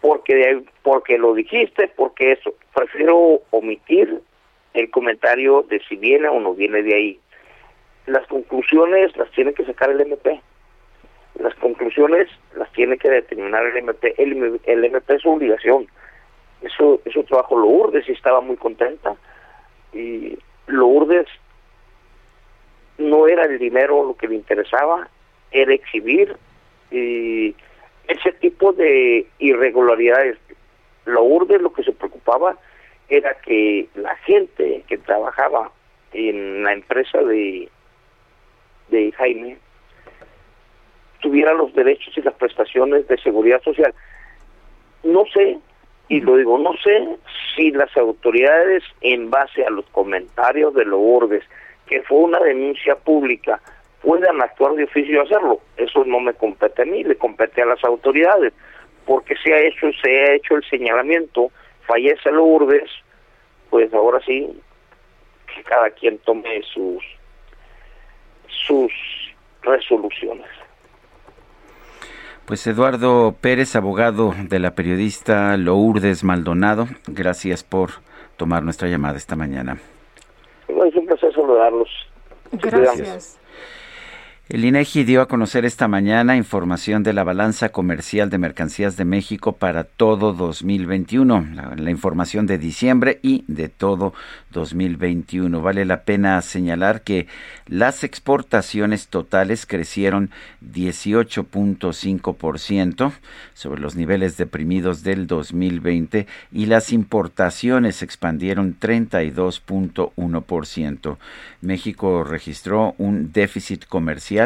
Speaker 20: porque porque lo dijiste, porque eso. Prefiero omitir el comentario de si viene o no viene de ahí. Las conclusiones las tiene que sacar el MP. Las conclusiones las tiene que determinar el MP. El, el MP es su obligación. Eso es su trabajo. Lourdes y estaba muy contenta. Y Lourdes no era el dinero lo que le interesaba, era exhibir y ese tipo de irregularidades. Lo urde lo que se preocupaba era que la gente que trabajaba en la empresa de, de Jaime tuviera los derechos y las prestaciones de seguridad social. No sé, y lo digo, no sé si las autoridades, en base a los comentarios de Lourdes, que fue una denuncia pública, puedan actuar de oficio y hacerlo. Eso no me compete a mí, le compete a las autoridades, porque se ha hecho, se ha hecho el señalamiento, fallece Lourdes, pues ahora sí, que cada quien tome sus, sus resoluciones.
Speaker 1: Pues Eduardo Pérez, abogado de la periodista Lourdes Maldonado, gracias por tomar nuestra llamada esta mañana. Gracias. El INEGI dio a conocer esta mañana información de la balanza comercial de mercancías de México para todo 2021, la, información de diciembre y de todo 2021. Vale la pena señalar que las exportaciones totales crecieron 18.5% sobre los niveles deprimidos del 2020 y las importaciones expandieron 32.1%. México registró un déficit comercial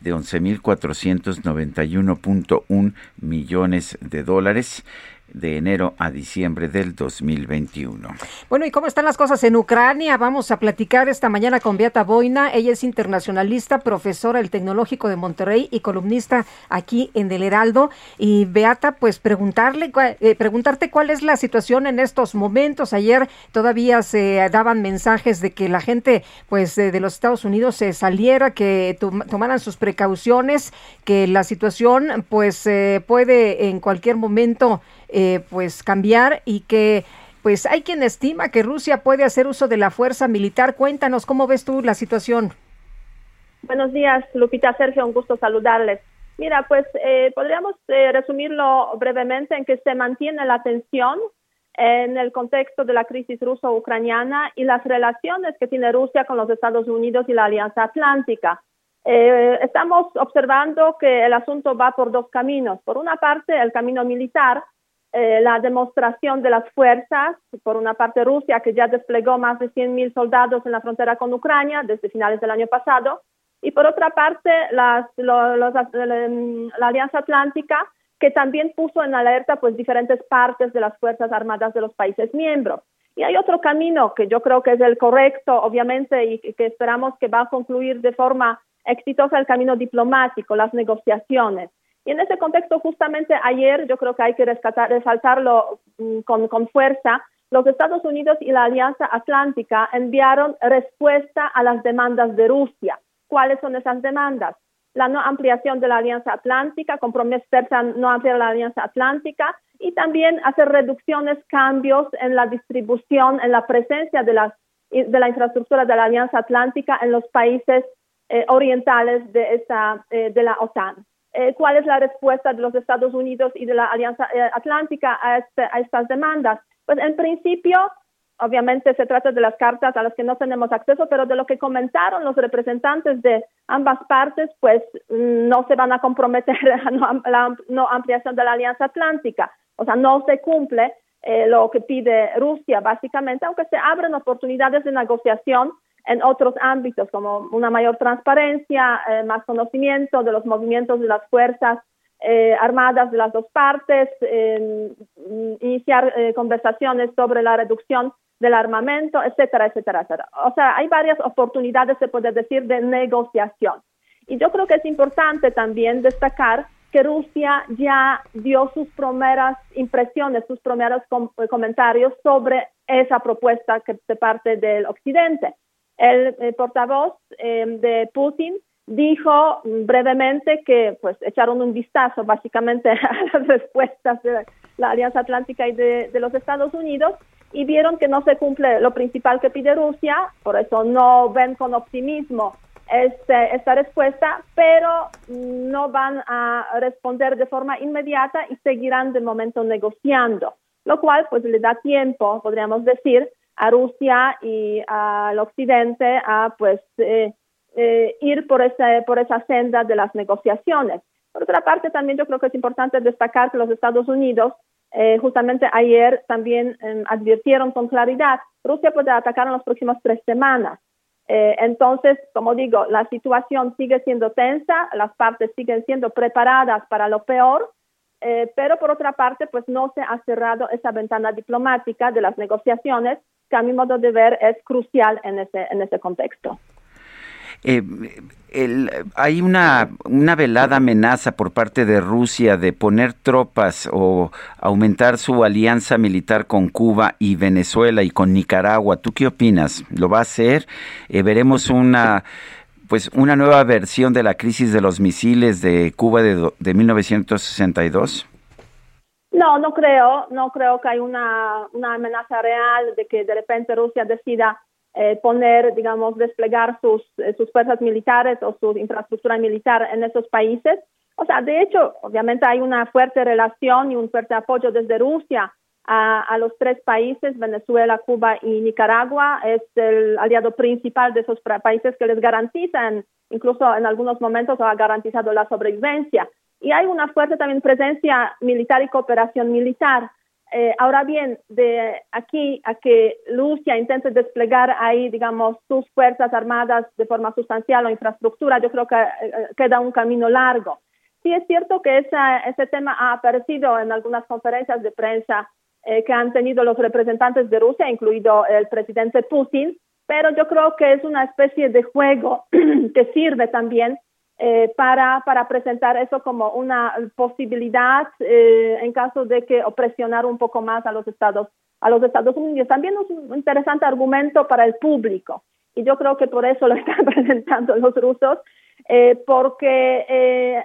Speaker 1: de 11.491.1 millones de dólares de enero a diciembre del 2021.
Speaker 2: Bueno, ¿y cómo están las cosas en Ucrania? Vamos a platicar esta mañana con Beata Boina. Ella es internacionalista, profesora del Tecnológico de Monterrey y columnista aquí en Del Heraldo. Y Beata, pues preguntarle, eh, preguntarte cuál es la situación en estos momentos. Ayer todavía se daban mensajes de que la gente, pues, de, los Estados Unidos se saliera, que tomaran sus precauciones, que la situación, pues, eh, puede en cualquier momento eh, pues cambiar y que pues hay quien estima que Rusia puede hacer uso de la fuerza militar. Cuéntanos cómo ves tú la situación.
Speaker 21: Buenos días, Lupita Sergio, un gusto saludarles. Mira, pues eh, podríamos eh, resumirlo brevemente en que se mantiene la tensión en el contexto de la crisis ruso-ucraniana y las relaciones que tiene Rusia con los Estados Unidos y la Alianza Atlántica. estamos observando que el asunto va por dos caminos. Por una parte, el camino militar, eh, la demostración de las fuerzas, por una parte Rusia, que ya desplegó más de 100.000 soldados en la frontera con Ucrania desde finales del año pasado, y por otra parte las, la, Alianza Atlántica, que también puso en alerta pues diferentes partes de las Fuerzas Armadas de los países miembros. Y hay otro camino que yo creo que es el correcto, obviamente, y que esperamos que va a concluir de forma exitosa el camino diplomático, las negociaciones. Y en ese contexto, justamente ayer, yo creo que hay que rescatar, resaltarlo mm, con, con fuerza, los Estados Unidos y la Alianza Atlántica enviaron respuesta a las demandas de Rusia. ¿Cuáles son esas demandas? La no ampliación de la Alianza Atlántica, comprometerse a no ampliar la Alianza Atlántica y también hacer reducciones, cambios en la distribución, en la presencia de, las, de la infraestructura de la Alianza Atlántica en los países eh, orientales de, esta, eh, de la OTAN. Eh, cuál es la respuesta de los Estados Unidos y de la Alianza eh, Atlántica este, a, estas demandas. Pues en principio, obviamente se trata de las cartas a las que no tenemos acceso, pero de lo que comentaron los representantes de ambas partes, pues mm, no se van a comprometer a la no ampliación de la Alianza Atlántica. O sea, no se cumple eh, lo que pide Rusia, básicamente, aunque se abren oportunidades de negociación en otros ámbitos, como una mayor transparencia, eh, más conocimiento de los movimientos de las fuerzas eh, armadas de las dos partes, iniciar eh, conversaciones sobre la reducción del armamento, etcétera, etcétera, etcétera. O sea, hay varias oportunidades, se puede decir, de negociación. Y yo creo que es importante también destacar que Rusia ya dio sus primeras impresiones, sus primeros comentarios sobre esa propuesta que de parte del Occidente. El, portavoz em, de Putin dijo brevemente que pues echaron un vistazo básicamente a las respuestas de la Alianza Atlántica y de, los Estados Unidos y vieron que no se cumple lo principal que pide Rusia, por eso no ven con optimismo este, esta respuesta, pero no van a responder de forma inmediata y seguirán de momento negociando, lo cual pues le da tiempo, podríamos decir, a Rusia y al Occidente a pues eh, eh, ir por esa, por esa senda de las negociaciones. Por otra parte, también yo creo que es importante destacar que los Estados Unidos eh, justamente ayer también em, advirtieron con claridad, Rusia puede atacar en las próximas tres semanas. entonces, como digo, la situación sigue siendo tensa, las partes siguen siendo preparadas para lo peor, pero por otra parte, pues no se ha cerrado esa ventana diplomática de las negociaciones que a mi modo de ver es crucial en ese, en ese contexto.
Speaker 1: Eh, hay una, una velada amenaza por parte de Rusia de poner tropas o aumentar su alianza militar con Cuba y Venezuela y con Nicaragua. ¿Tú qué opinas? ¿Lo va a hacer? Eh, ¿Veremos una pues una nueva versión de la crisis de los misiles de Cuba de, de 1962?
Speaker 21: No, no creo, no creo que hay una, una amenaza real de que de repente Rusia decida eh, poner, digamos, desplegar sus, eh, sus fuerzas militares o su infraestructura militar en esos países. O sea, de hecho, obviamente hay una fuerte relación y un fuerte apoyo desde Rusia a, los tres países, Venezuela, Cuba y Nicaragua. Es el aliado principal de esos países que les garantizan, incluso en algunos momentos ha garantizado la sobrevivencia. Y hay una fuerte también presencia militar y cooperación militar. Eh, ahora bien, de aquí a que Rusia intente desplegar ahí, digamos, sus fuerzas armadas de forma sustancial o infraestructura, yo creo que eh, queda un camino largo. Sí es cierto que esa, ese tema ha aparecido en algunas conferencias de prensa eh, que han tenido los representantes de Rusia, incluido el presidente Putin, pero yo creo que es una especie de juego que sirve también eh, para, para presentar eso como una posibilidad eh, en caso de que presionar un poco más a los Estados a los Estados Unidos. También es un interesante argumento para el público y yo creo que por eso lo están presentando los rusos eh, porque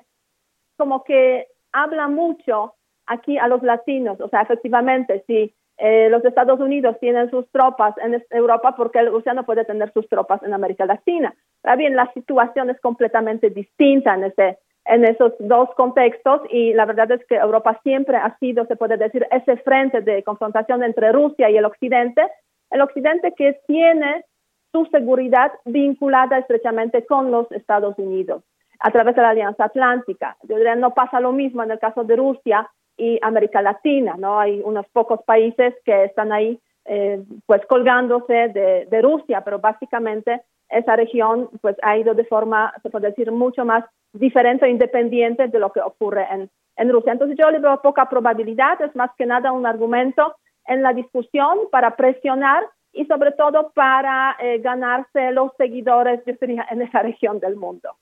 Speaker 21: como que habla mucho aquí a los latinos, o sea, efectivamente, si eh, los Estados Unidos tienen sus tropas en Europa porque Rusia no puede tener sus tropas en América Latina. Ahora bien, la situación es completamente distinta en, ese, en esos dos contextos y la verdad es que Europa siempre ha sido, se puede decir, ese frente de confrontación entre Rusia y el Occidente, el Occidente que tiene su seguridad vinculada estrechamente con los Estados Unidos a través de la Alianza Atlántica. Yo diría, no pasa lo mismo en el caso de Rusia, y América Latina, ¿no? Hay unos pocos países que están ahí, eh, pues, colgándose de, de, Rusia, pero básicamente esa región, pues, ha ido de forma, se puede decir, mucho más diferente e independiente de lo que ocurre en, Rusia. Entonces, yo le veo poca probabilidad, es más que nada un argumento en la discusión para presionar y sobre todo para eh, ganarse los seguidores, en esa región del mundo.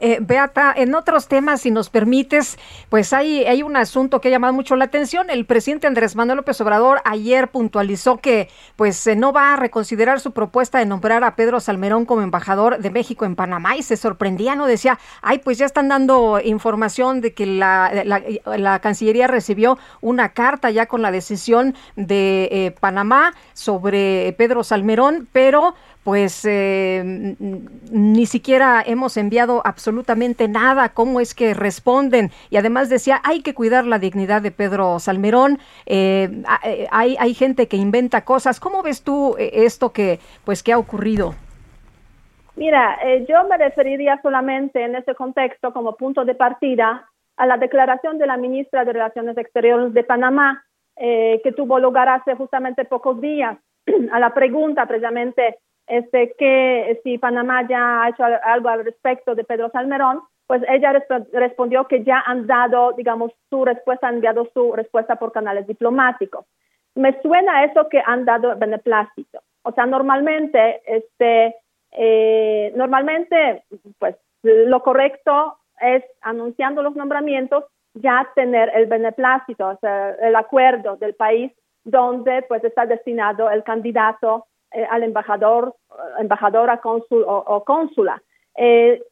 Speaker 2: Eh, Beata, en otros temas, si nos permites, pues hay, hay un asunto que ha llamado mucho la atención. El presidente Andrés Manuel López Obrador ayer puntualizó que pues eh, no va a reconsiderar su propuesta de nombrar a Pedro Salmerón como embajador de México en Panamá y se sorprendía, ¿no? Decía, ay, pues ya están dando información de que la, la, Cancillería recibió una carta ya con la decisión de eh, Panamá sobre Pedro Salmerón, pero pues eh, ni siquiera hemos enviado absolutamente nada, cómo es que responden. Y además decía, hay que cuidar la dignidad de Pedro Salmerón, eh, eh, hay, hay gente que inventa cosas. ¿Cómo ves tú esto que, pues, que ha ocurrido?
Speaker 21: Mira, yo me referiría solamente en este contexto como punto de partida a la declaración de la ministra de Relaciones Exteriores de Panamá, que tuvo lugar hace justamente pocos días, a la pregunta precisamente este, que si Panamá ya ha hecho algo al respecto de Pedro Salmerón, pues ella respondió que ya han dado, digamos, su respuesta, han enviado su respuesta por canales diplomáticos. Me suena eso que han dado beneplácito. O sea, normalmente, este, eh, normalmente, pues lo correcto es anunciando los nombramientos ya tener el beneplácito, o sea, el acuerdo del país donde pues está destinado el candidato eh, al embajador, embajadora cónsul o, cónsula. Eh,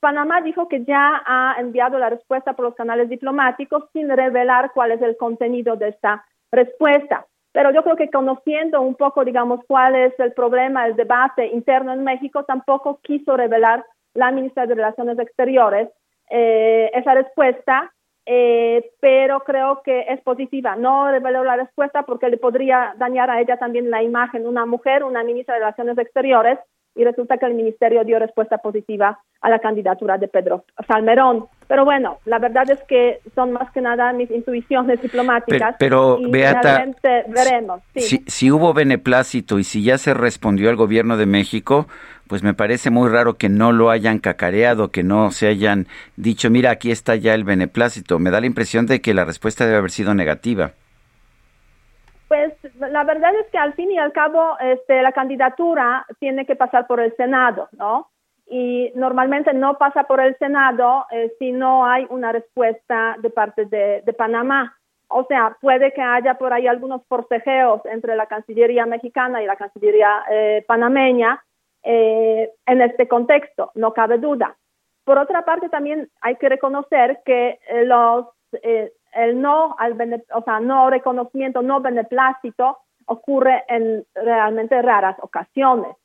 Speaker 21: Panamá dijo que ya ha enviado la respuesta por los canales diplomáticos sin revelar cuál es el contenido de esta respuesta. Pero yo creo que conociendo un poco, digamos, cuál es el problema, el debate interno en México, tampoco quiso revelar la ministra de Relaciones Exteriores eh, esa respuesta eh, pero creo que es positiva. No reveló la respuesta porque le podría dañar a ella también la imagen, una mujer, una ministra de Relaciones Exteriores, y resulta que el ministerio dio respuesta positiva a la candidatura de Pedro Salmerón. Pero bueno, la verdad es que son más que nada mis intuiciones diplomáticas.
Speaker 1: Pero,
Speaker 21: y
Speaker 1: Beata,
Speaker 21: veremos.
Speaker 1: Si, si hubo beneplácito y si ya se respondió al gobierno de México, pues me parece muy raro que no lo hayan cacareado, que no se hayan dicho, mira, aquí está ya el beneplácito. Me da la impresión de que la respuesta debe haber sido negativa.
Speaker 21: Pues la verdad es que al fin y al cabo este, la candidatura tiene que pasar por el Senado, ¿no? y normalmente no pasa por el Senado eh, si no hay una respuesta de parte de, Panamá. O sea, puede que haya por ahí algunos forcejeos entre la Cancillería mexicana y la Cancillería eh, panameña eh, en este contexto, no cabe duda. Por otra parte, también hay que reconocer que los, el no, al o sea, no reconocimiento, no beneplácito ocurre en realmente raras ocasiones.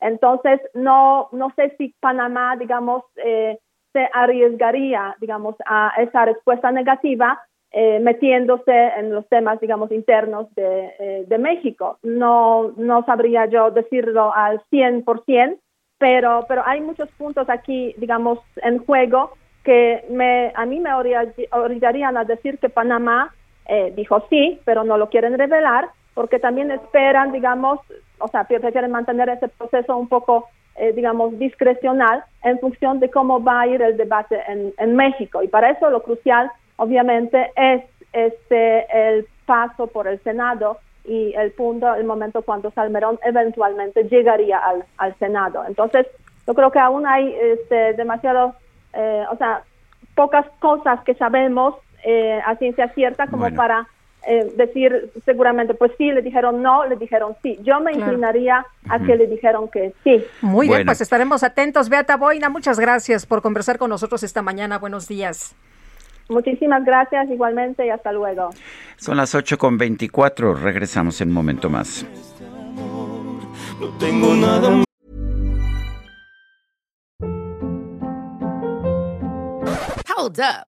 Speaker 21: Entonces, no, no sé si Panamá, digamos, eh, se arriesgaría, digamos, a esa respuesta negativa eh, metiéndose en los temas, digamos, internos de, eh, de, México. No, no sabría yo decirlo al 100%, pero, pero hay muchos puntos aquí, digamos, en juego que me, a mí me orillarían a decir que Panamá dijo sí, pero no lo quieren revelar, porque también esperan, digamos, o sea, prefieren mantener ese proceso un poco, eh, digamos, discrecional en función de cómo va a ir el debate en, en México. Y para eso lo crucial, obviamente, es este el paso por el Senado y el punto, el momento cuando Salmerón eventualmente llegaría al, al Senado. Entonces, yo creo que aún hay este, demasiado, eh, o sea, pocas cosas que sabemos eh, a ciencia cierta como para eh, decir seguramente, pues sí, le dijeron no, le dijeron sí. Yo me inclinaría a que le dijeron que sí.
Speaker 2: Muy bien, pues estaremos atentos. Beata Boina, muchas gracias por conversar con nosotros esta mañana. Buenos días.
Speaker 21: Muchísimas gracias igualmente y hasta luego.
Speaker 1: Son las 8 con 24, regresamos en un momento más. No tengo nada
Speaker 22: Hold up.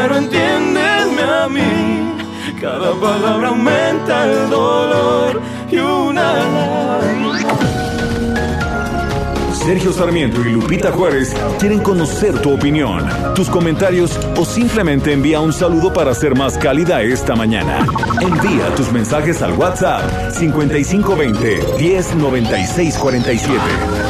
Speaker 10: pero entiéndeme a mí. Cada palabra aumenta el dolor y una
Speaker 4: Sergio Sarmiento y Lupita Juárez quieren conocer tu opinión, tus comentarios o simplemente envía un saludo para ser más cálida esta mañana. Envía tus mensajes al WhatsApp 5520 109647.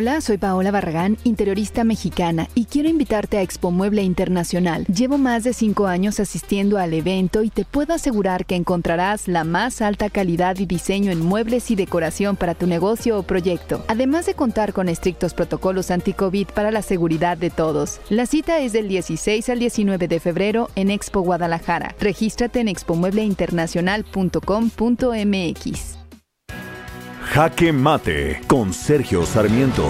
Speaker 11: Hola, soy Paola Barragán, interiorista mexicana, y quiero invitarte a Expo Mueble Internacional. Llevo más de cinco años asistiendo al evento y te puedo asegurar que encontrarás la más alta calidad y diseño en muebles y decoración para tu negocio o proyecto, además de contar con estrictos protocolos anti-COVID para la seguridad de todos. La cita es del 16 al 19 de febrero en Expo Guadalajara. Regístrate en expomuebleinternacional.com.mx.
Speaker 4: Jaque Mate con Sergio Sarmiento.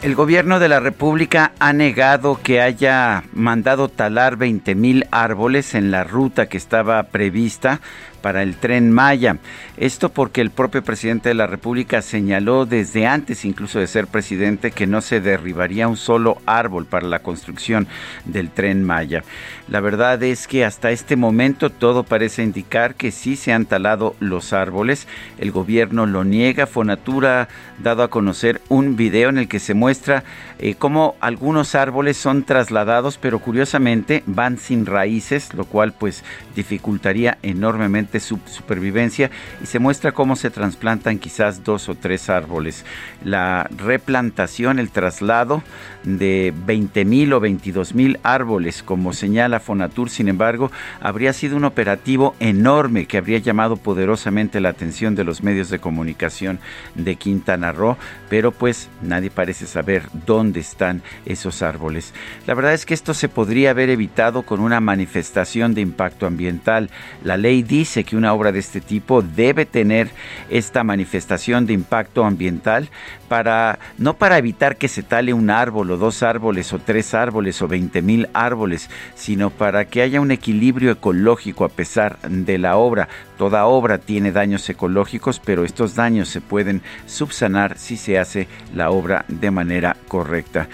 Speaker 1: El gobierno de la República ha negado que haya mandado talar 20 mil árboles en la ruta que estaba prevista para el tren Maya. Esto porque el propio presidente de la República señaló desde antes incluso de ser presidente que no se derribaría un solo árbol para la construcción del tren Maya. La verdad es que hasta este momento todo parece indicar que sí se han talado los árboles. El gobierno lo niega. Fonatura ha dado a conocer un video en el que se muestra eh, cómo algunos árboles son trasladados, pero curiosamente van sin raíces, lo cual pues dificultaría enormemente su supervivencia y se muestra cómo se trasplantan quizás dos o tres árboles. La replantación, el traslado de 20 mil o 22 mil árboles, como señala Fonatur, sin embargo, habría sido un operativo enorme que habría llamado poderosamente la atención de los medios de comunicación de Quintana Roo, pero pues nadie parece saber dónde están esos árboles. La verdad es que esto se podría haber evitado con una manifestación de impacto ambiental. La ley dice que una obra de este tipo debe tener esta manifestación de impacto ambiental para no para evitar que se tale un árbol o dos árboles o tres árboles o veinte mil árboles, sino para que haya un equilibrio ecológico a pesar de la obra. Toda obra tiene daños ecológicos, pero estos daños se pueden subsanar si se hace la obra de manera correcta.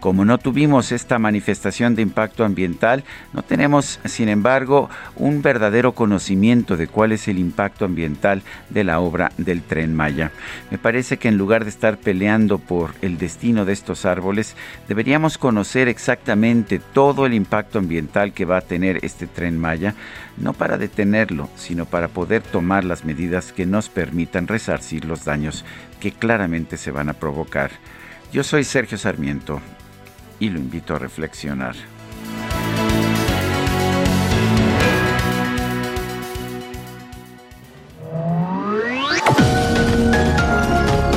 Speaker 1: Como no tuvimos esta manifestación de impacto ambiental, no tenemos, sin embargo, un verdadero conocimiento de cuál es el impacto ambiental de la obra del tren Maya. Me parece que en lugar de estar peleando por el destino de estos árboles, deberíamos conocer exactamente todo el impacto ambiental que va a tener este tren Maya, no para detenerlo, sino para poder tomar las medidas que nos permitan resarcir los daños que claramente se van a provocar. Yo soy Sergio Sarmiento y lo invito a reflexionar.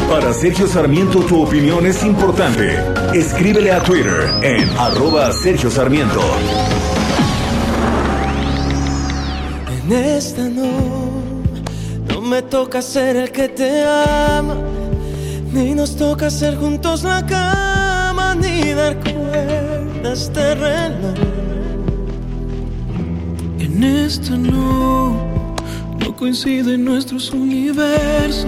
Speaker 4: Para Sergio Sarmiento tu opinión es importante. Escríbele a Twitter en arroba Sergio Sarmiento.
Speaker 10: En esta no, no me toca ser el que te ama, ni nos toca ser juntos la cama ni dar cuerdas de En esto no, no coinciden nuestros universos.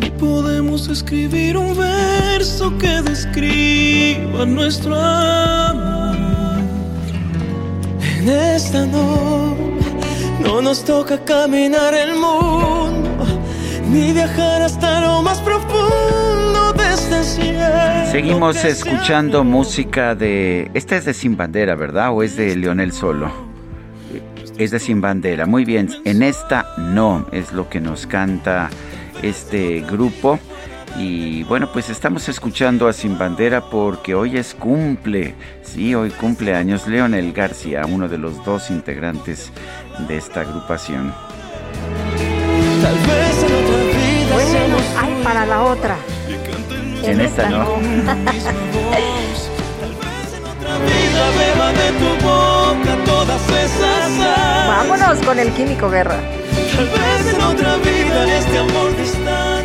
Speaker 10: Ni podemos escribir un verso que describa nuestro amor. En esta no, no nos toca caminar el mundo, ni viajar hasta lo más profundo este.
Speaker 1: Seguimos escuchando música de... Esta es de Sin Bandera, ¿verdad? ¿O es de Leonel Solo? Es de Sin Bandera. Muy bien, en esta no, es lo que nos canta este grupo. Y bueno, pues estamos escuchando a Sin Bandera porque hoy es cumple, sí, hoy cumple años Leonel García, uno de los dos integrantes de esta agrupación.
Speaker 2: Tal vez en otra vida hay para la otra.
Speaker 1: En, esta, no.
Speaker 2: Vámonos con el Químico Guerra.
Speaker 10: Tal vez en otra vida este amor distante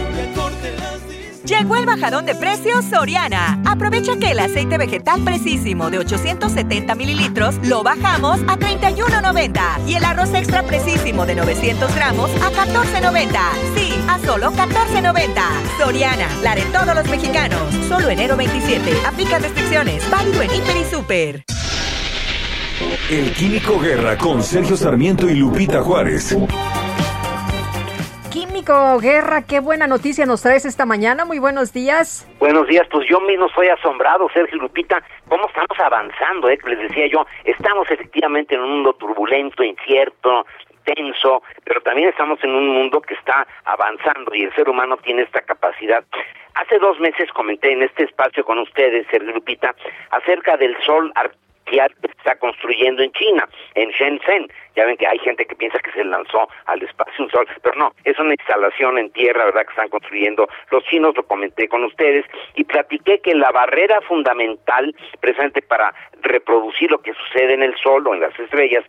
Speaker 13: Llegó el bajadón de precios Soriana. Aprovecha que el aceite vegetal precisísimo de 870 mililitros lo bajamos a 31.90 y el arroz extra precisísimo de 900 gramos a 14.90. Sí, a solo 14.90. Soriana, la de todos los mexicanos. Solo enero 27. Aplica restricciones. Válido en Hiper y Super.
Speaker 4: El Químico Guerra con Sergio Sarmiento y Lupita Juárez.
Speaker 2: Guerra, qué buena noticia nos traes esta mañana. Muy buenos días.
Speaker 23: Buenos días, pues yo mismo soy asombrado, Sergio Lupita, cómo estamos avanzando, eh? Les decía yo, estamos efectivamente en un mundo turbulento, incierto, tenso, pero también estamos en un mundo que está avanzando y el ser humano tiene esta capacidad. Hace dos meses comenté en este espacio con ustedes, Sergio Lupita, acerca del sol artificial que se está construyendo en China, en Shenzhen. Ya ven que hay gente que piensa que se lanzó al espacio un sol, pero no, es una instalación en tierra, ¿verdad? Que están construyendo los chinos, lo comenté con ustedes, y platiqué que la barrera fundamental, presente para reproducir lo que sucede en el sol o en las estrellas,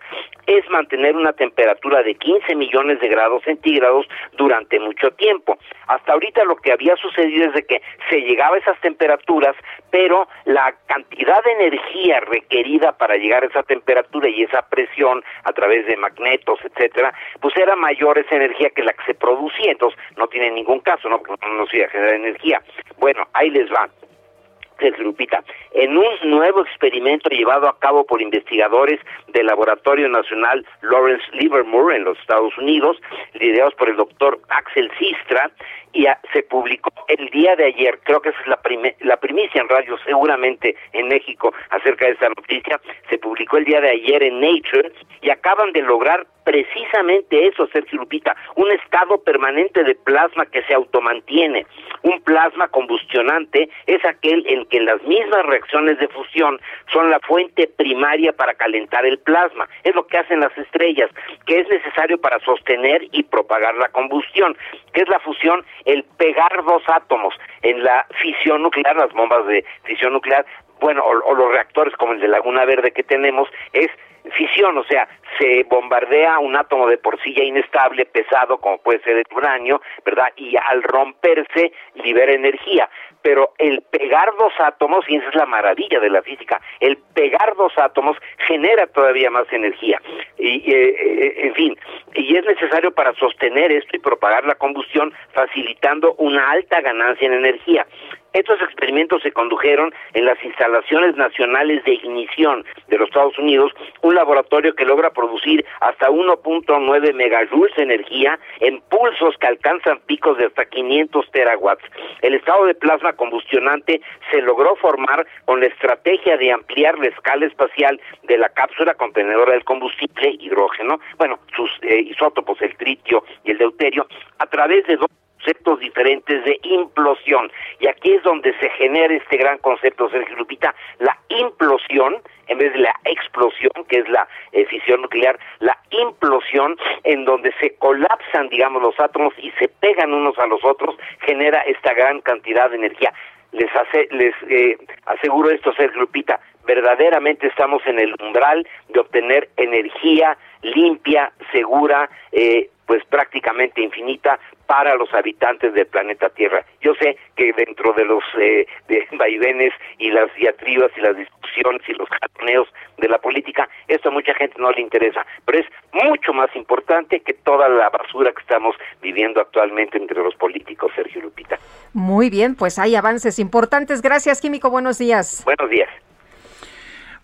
Speaker 23: es mantener una temperatura de 15 millones de grados centígrados durante mucho tiempo. Hasta ahorita lo que había sucedido es de que se llegaba a esas temperaturas, pero la cantidad de energía requerida para llegar a esa temperatura y esa presión a través de magnetos, etcétera, pues era mayor esa energía que la que se producía, entonces no tiene ningún caso, ¿no? Porque no se iba a generar energía. Bueno, ahí les va. Lupita, en un nuevo experimento llevado a cabo por investigadores del Laboratorio Nacional Lawrence Livermore en los Estados Unidos, liderados por el doctor Axel Sistra, y se publicó el día de ayer, creo que es la, la primicia en radio seguramente en México acerca de esta noticia, se publicó el día de ayer en Nature y acaban de lograr precisamente eso, Sergio Lupita, un estado permanente de plasma que se automantiene. Un plasma combustionante es aquel en que las mismas reacciones de fusión son la fuente primaria para calentar el plasma. Es lo que hacen las estrellas, que es necesario para sostener y propagar la combustión. ¿Qué es la fusión? El pegar dos átomos. En la fisión nuclear, las bombas de fisión nuclear, bueno, o, los reactores como el de Laguna Verde que tenemos, es fisión, o sea, se bombardea un átomo de por sí ya inestable, pesado, como puede ser el uranio, ¿verdad? Y al romperse libera energía. Pero el pegar dos átomos, y esa es la maravilla de la física, el pegar dos átomos genera todavía más energía. Y, eh, eh, en fin, y es necesario para sostener esto y propagar la combustión, facilitando una alta ganancia en energía. Estos experimentos se condujeron en las instalaciones nacionales de ignición de los Estados Unidos, un laboratorio que logra producir hasta 1.9 megajoules de energía en pulsos que alcanzan picos de hasta 500 terawatts. El estado de plasma combustionante se logró formar con la estrategia de ampliar la escala espacial de la cápsula contenedora del combustible hidrógeno, bueno, sus eh, isótopos, el tritio y el deuterio, a través de dos conceptos diferentes de implosión. Y aquí es donde se genera este gran concepto, Sergio Lupita, la implosión, en vez de la explosión, que es la eh, fisión nuclear, la implosión, en donde se colapsan, digamos, los átomos y se pegan unos a los otros, genera esta gran cantidad de energía. Les, hace, les eh, aseguro esto, Sergio Lupita, verdaderamente estamos en el umbral de obtener energía limpia, segura, eh, pues prácticamente infinita para los habitantes del planeta Tierra. Yo sé que dentro de los eh, de vaivenes y las diatribas y las discusiones y los jaloneos de la política, esto a mucha gente no le interesa, pero es mucho más importante que toda la basura que estamos viviendo actualmente entre los políticos, Sergio Lupita.
Speaker 2: Muy bien, pues hay avances importantes. Gracias, Químico. Buenos días.
Speaker 23: Buenos días.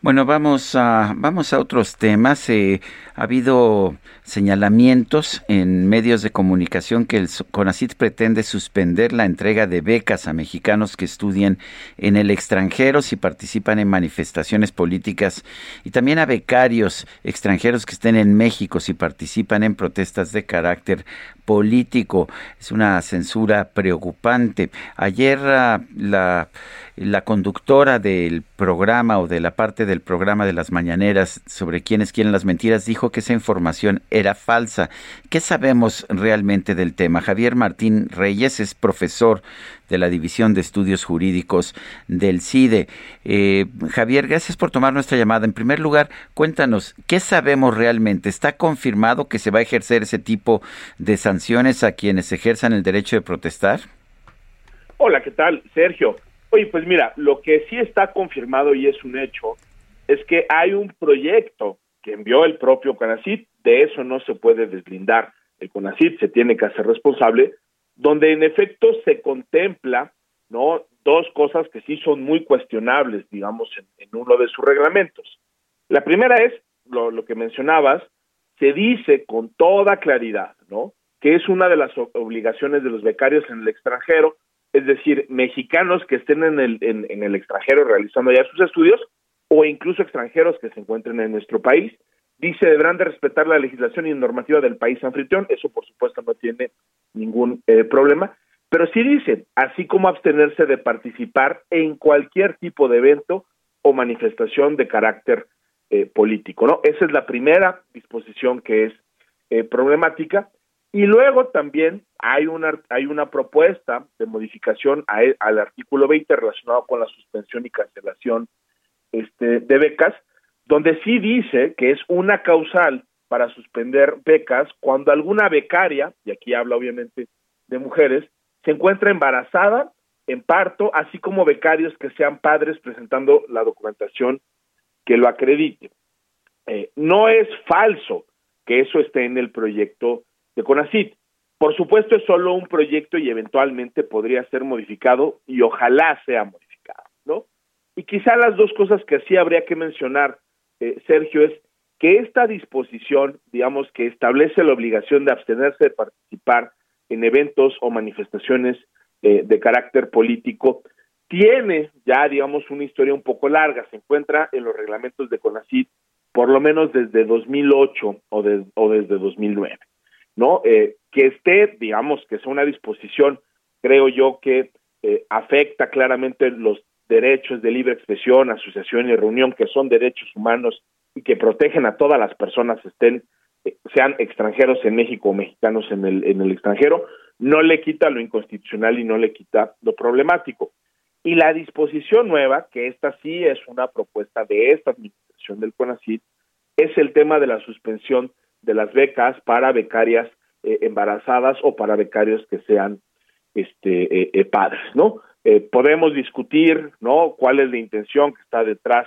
Speaker 1: Bueno, vamos a, vamos a otros temas. Eh, ha habido señalamientos en medios de comunicación que el CONACIT pretende suspender la entrega de becas a mexicanos que estudian en el extranjero si participan en manifestaciones políticas y también a becarios extranjeros que estén en México si participan en protestas de carácter político. Es una censura preocupante. Ayer ah, la, la conductora del programa o de la parte del programa de las mañaneras sobre quienes quieren las mentiras dijo que esa información era falsa. ¿Qué sabemos realmente del tema? Javier Martín Reyes es profesor de la División de Estudios Jurídicos del CIDE. Eh, Javier, gracias por tomar nuestra llamada. En primer lugar, cuéntanos, ¿qué sabemos realmente? ¿Está confirmado que se va a ejercer ese tipo de sanciones a quienes ejerzan el derecho de protestar?
Speaker 24: Hola, ¿qué tal, Sergio? Oye, pues mira, lo que sí está confirmado y es un hecho es que hay un proyecto que envió el propio CONACIT, de eso no se puede deslindar. El CONACIT se tiene que hacer responsable, donde en efecto se contempla, ¿no? Dos cosas que sí son muy cuestionables, digamos, en, uno de sus reglamentos. La primera es, lo, lo que mencionabas, se dice con toda claridad, ¿no? Que es una de las obligaciones de los becarios en el extranjero es decir, mexicanos que estén en el, en, el extranjero realizando ya sus estudios o incluso extranjeros que se encuentren en nuestro país. Dice, deberán de respetar la legislación y normativa del país anfitrión, eso por supuesto no tiene ningún eh, problema, pero sí dice, así como abstenerse de participar en cualquier tipo de evento o manifestación de carácter eh, político, ¿no? Esa es la primera disposición que es eh, problemática. Y luego también hay una, hay una propuesta de modificación e, al artículo 20 relacionado con la suspensión y cancelación este, de becas, donde sí dice que es una causal para suspender becas cuando alguna becaria, y aquí habla obviamente de mujeres, se encuentra embarazada, en parto, así como becarios que sean padres presentando la documentación que lo acredite. Eh, no es falso que eso esté en el proyecto de CONACIT. Por supuesto, es solo un proyecto y eventualmente podría ser modificado y ojalá sea modificado, ¿no? Y quizá las dos cosas que sí habría que mencionar, eh, Sergio, es que esta disposición, digamos, que establece la obligación de abstenerse de participar en eventos o manifestaciones eh, de carácter político, tiene ya, digamos, una historia un poco larga. Se encuentra en los reglamentos de CONACIT por lo menos desde 2008 o, de, o desde 2009. ¿no? Eh, que esté, digamos, que sea una disposición, creo yo, que eh, afecta claramente los derechos de libre expresión, asociación y reunión, que son derechos humanos y que protegen a todas las personas, estén, eh, sean extranjeros en México o mexicanos en el, en el extranjero, no le quita lo inconstitucional y no le quita lo problemático. Y la disposición nueva, que esta sí es una propuesta de esta administración del CONACYT, es el tema de la suspensión de las becas para becarias eh, embarazadas o para becarios que sean este eh, padres, ¿no? Podemos discutir, ¿no? Cuál es la intención que está detrás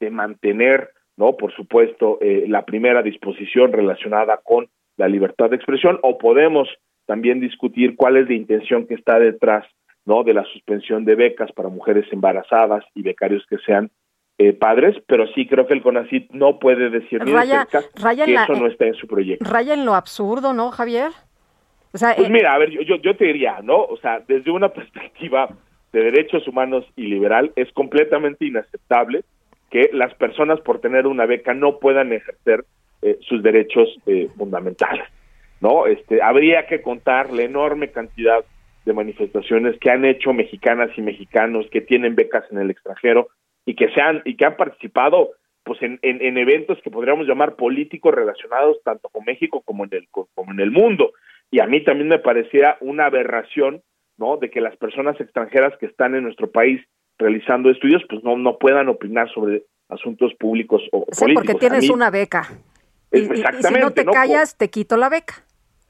Speaker 24: de mantener, ¿no? Por supuesto, la primera disposición relacionada con la libertad de expresión, o podemos también discutir cuál es la intención que está detrás, ¿no? De la suspensión de becas para mujeres embarazadas y becarios que sean eh, padres, pero sí creo que el CONACIT no puede decir ni de cerca que eso no está en su proyecto.
Speaker 2: Raya en lo absurdo, ¿no, Javier?
Speaker 24: O sea, pues eh, mira, a ver, yo, yo te diría, ¿no? O sea, desde una perspectiva de derechos humanos y liberal, es completamente inaceptable que las personas por tener una beca no puedan ejercer eh, sus derechos fundamentales, ¿no? Este, habría que contar la enorme cantidad de manifestaciones que han hecho mexicanas y mexicanos que tienen becas en el extranjero y que sean y que han participado pues en, en, eventos que podríamos llamar políticos relacionados tanto con México como en el como en el mundo y a mí también me parecía una aberración no de que las personas extranjeras que están en nuestro país realizando estudios pues no no puedan opinar sobre asuntos públicos o
Speaker 2: sí, porque tienes una beca. Exactamente, y, si no te callas te quito la beca.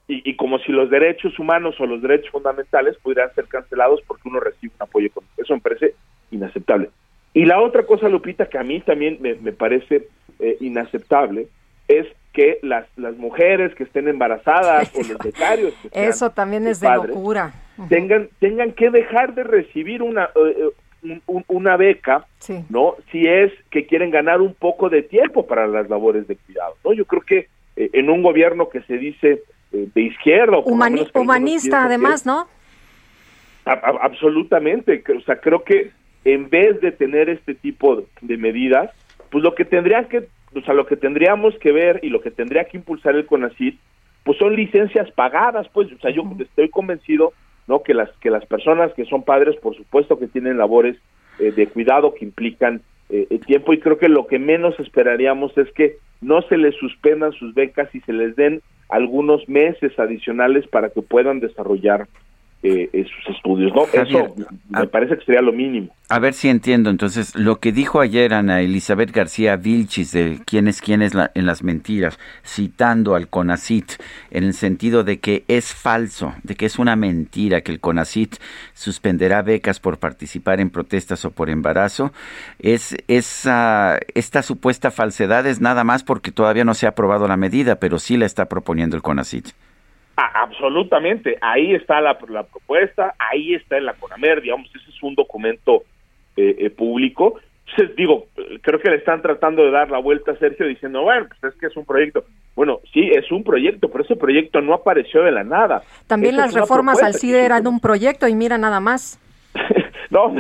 Speaker 24: Y, y, como si los derechos humanos o los derechos fundamentales pudieran ser cancelados porque uno recibe un apoyo económico. Eso me parece inaceptable. Y la otra cosa, Lupita, que a mí también me, parece eh, inaceptable, es que las, las mujeres que estén embarazadas o los becarios que
Speaker 2: eso también es de locura.
Speaker 24: Tengan tengan que dejar de recibir una eh, eh, una beca no si es que quieren ganar un poco de tiempo para las labores de cuidado no yo creo que en un gobierno que se dice de izquierda
Speaker 2: humanista además no
Speaker 24: absolutamente o sea creo que en vez de tener este tipo de medidas, pues lo que tendrían que, o sea, lo que tendríamos que ver y lo que tendría que impulsar el CONACYT, pues son licencias pagadas, pues, o sea, yo estoy convencido, ¿no? Que las que las personas que son padres, por supuesto que tienen labores eh, de cuidado que implican eh, el tiempo y creo que lo que menos esperaríamos es que no se les suspendan sus becas y se les den algunos meses adicionales para que puedan desarrollar eh, sus estudios, ¿no? Eso me parece que sería lo mínimo.
Speaker 1: A ver si entiendo. Entonces, lo que dijo ayer Ana Elizabeth García Vilchis de quién es quién es en las mentiras, citando al CONACIT, en el sentido de que es falso, de que es una mentira que el CONACIT suspenderá becas por participar en protestas o por embarazo, es esa esta supuesta falsedad es nada más porque todavía no se ha aprobado la medida, pero sí la está proponiendo el CONACIT
Speaker 24: absolutamente, ahí está la, propuesta, ahí está en la CONAMER, digamos, ese es un documento eh, eh, público. Entonces, digo, creo que le están tratando de dar la vuelta a Sergio diciendo, bueno, pues es que es un proyecto. Bueno, sí, es un proyecto, pero ese proyecto no apareció de la nada.
Speaker 2: También las reformas al CIDE eran un proyecto y mira nada más.
Speaker 24: no,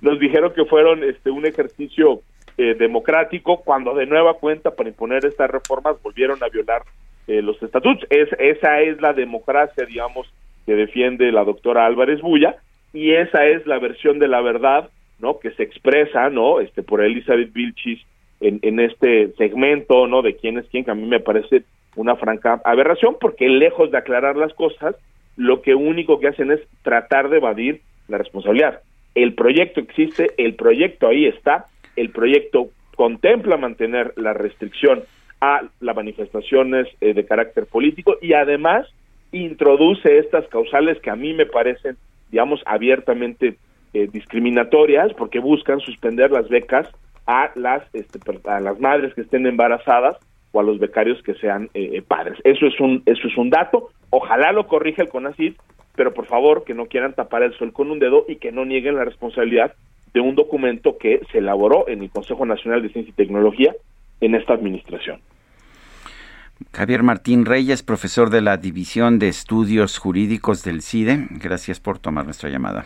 Speaker 24: nos dijeron que fueron este un ejercicio eh, democrático cuando de nueva cuenta para imponer estas reformas volvieron a violar eh, los estatutos. Es, esa es la democracia, digamos, que defiende la doctora Álvarez Bulla y esa es la versión de la verdad, ¿no? Que se expresa, ¿no? Este por Elizabeth Vilchis en, en este segmento, ¿no? De quién es quién, que a mí me parece una franca aberración, porque lejos de aclarar las cosas, lo que único que hacen es tratar de evadir la responsabilidad. El proyecto existe, el proyecto ahí está, el proyecto contempla mantener la restricción a las manifestaciones eh, de carácter político y además introduce estas causales que a mí me parecen, digamos, abiertamente eh, discriminatorias porque buscan suspender las becas a las este, a las madres que estén embarazadas o a los becarios que sean eh, padres. Eso es un eso es un dato. Ojalá lo corrija el CONACYT, pero por favor que no quieran tapar el sol con un dedo y que no nieguen la responsabilidad de un documento que se elaboró en el Consejo Nacional de Ciencia y Tecnología en esta administración.
Speaker 1: Javier Martín Reyes, profesor de la División de Estudios Jurídicos del CIDE, gracias por tomar nuestra llamada.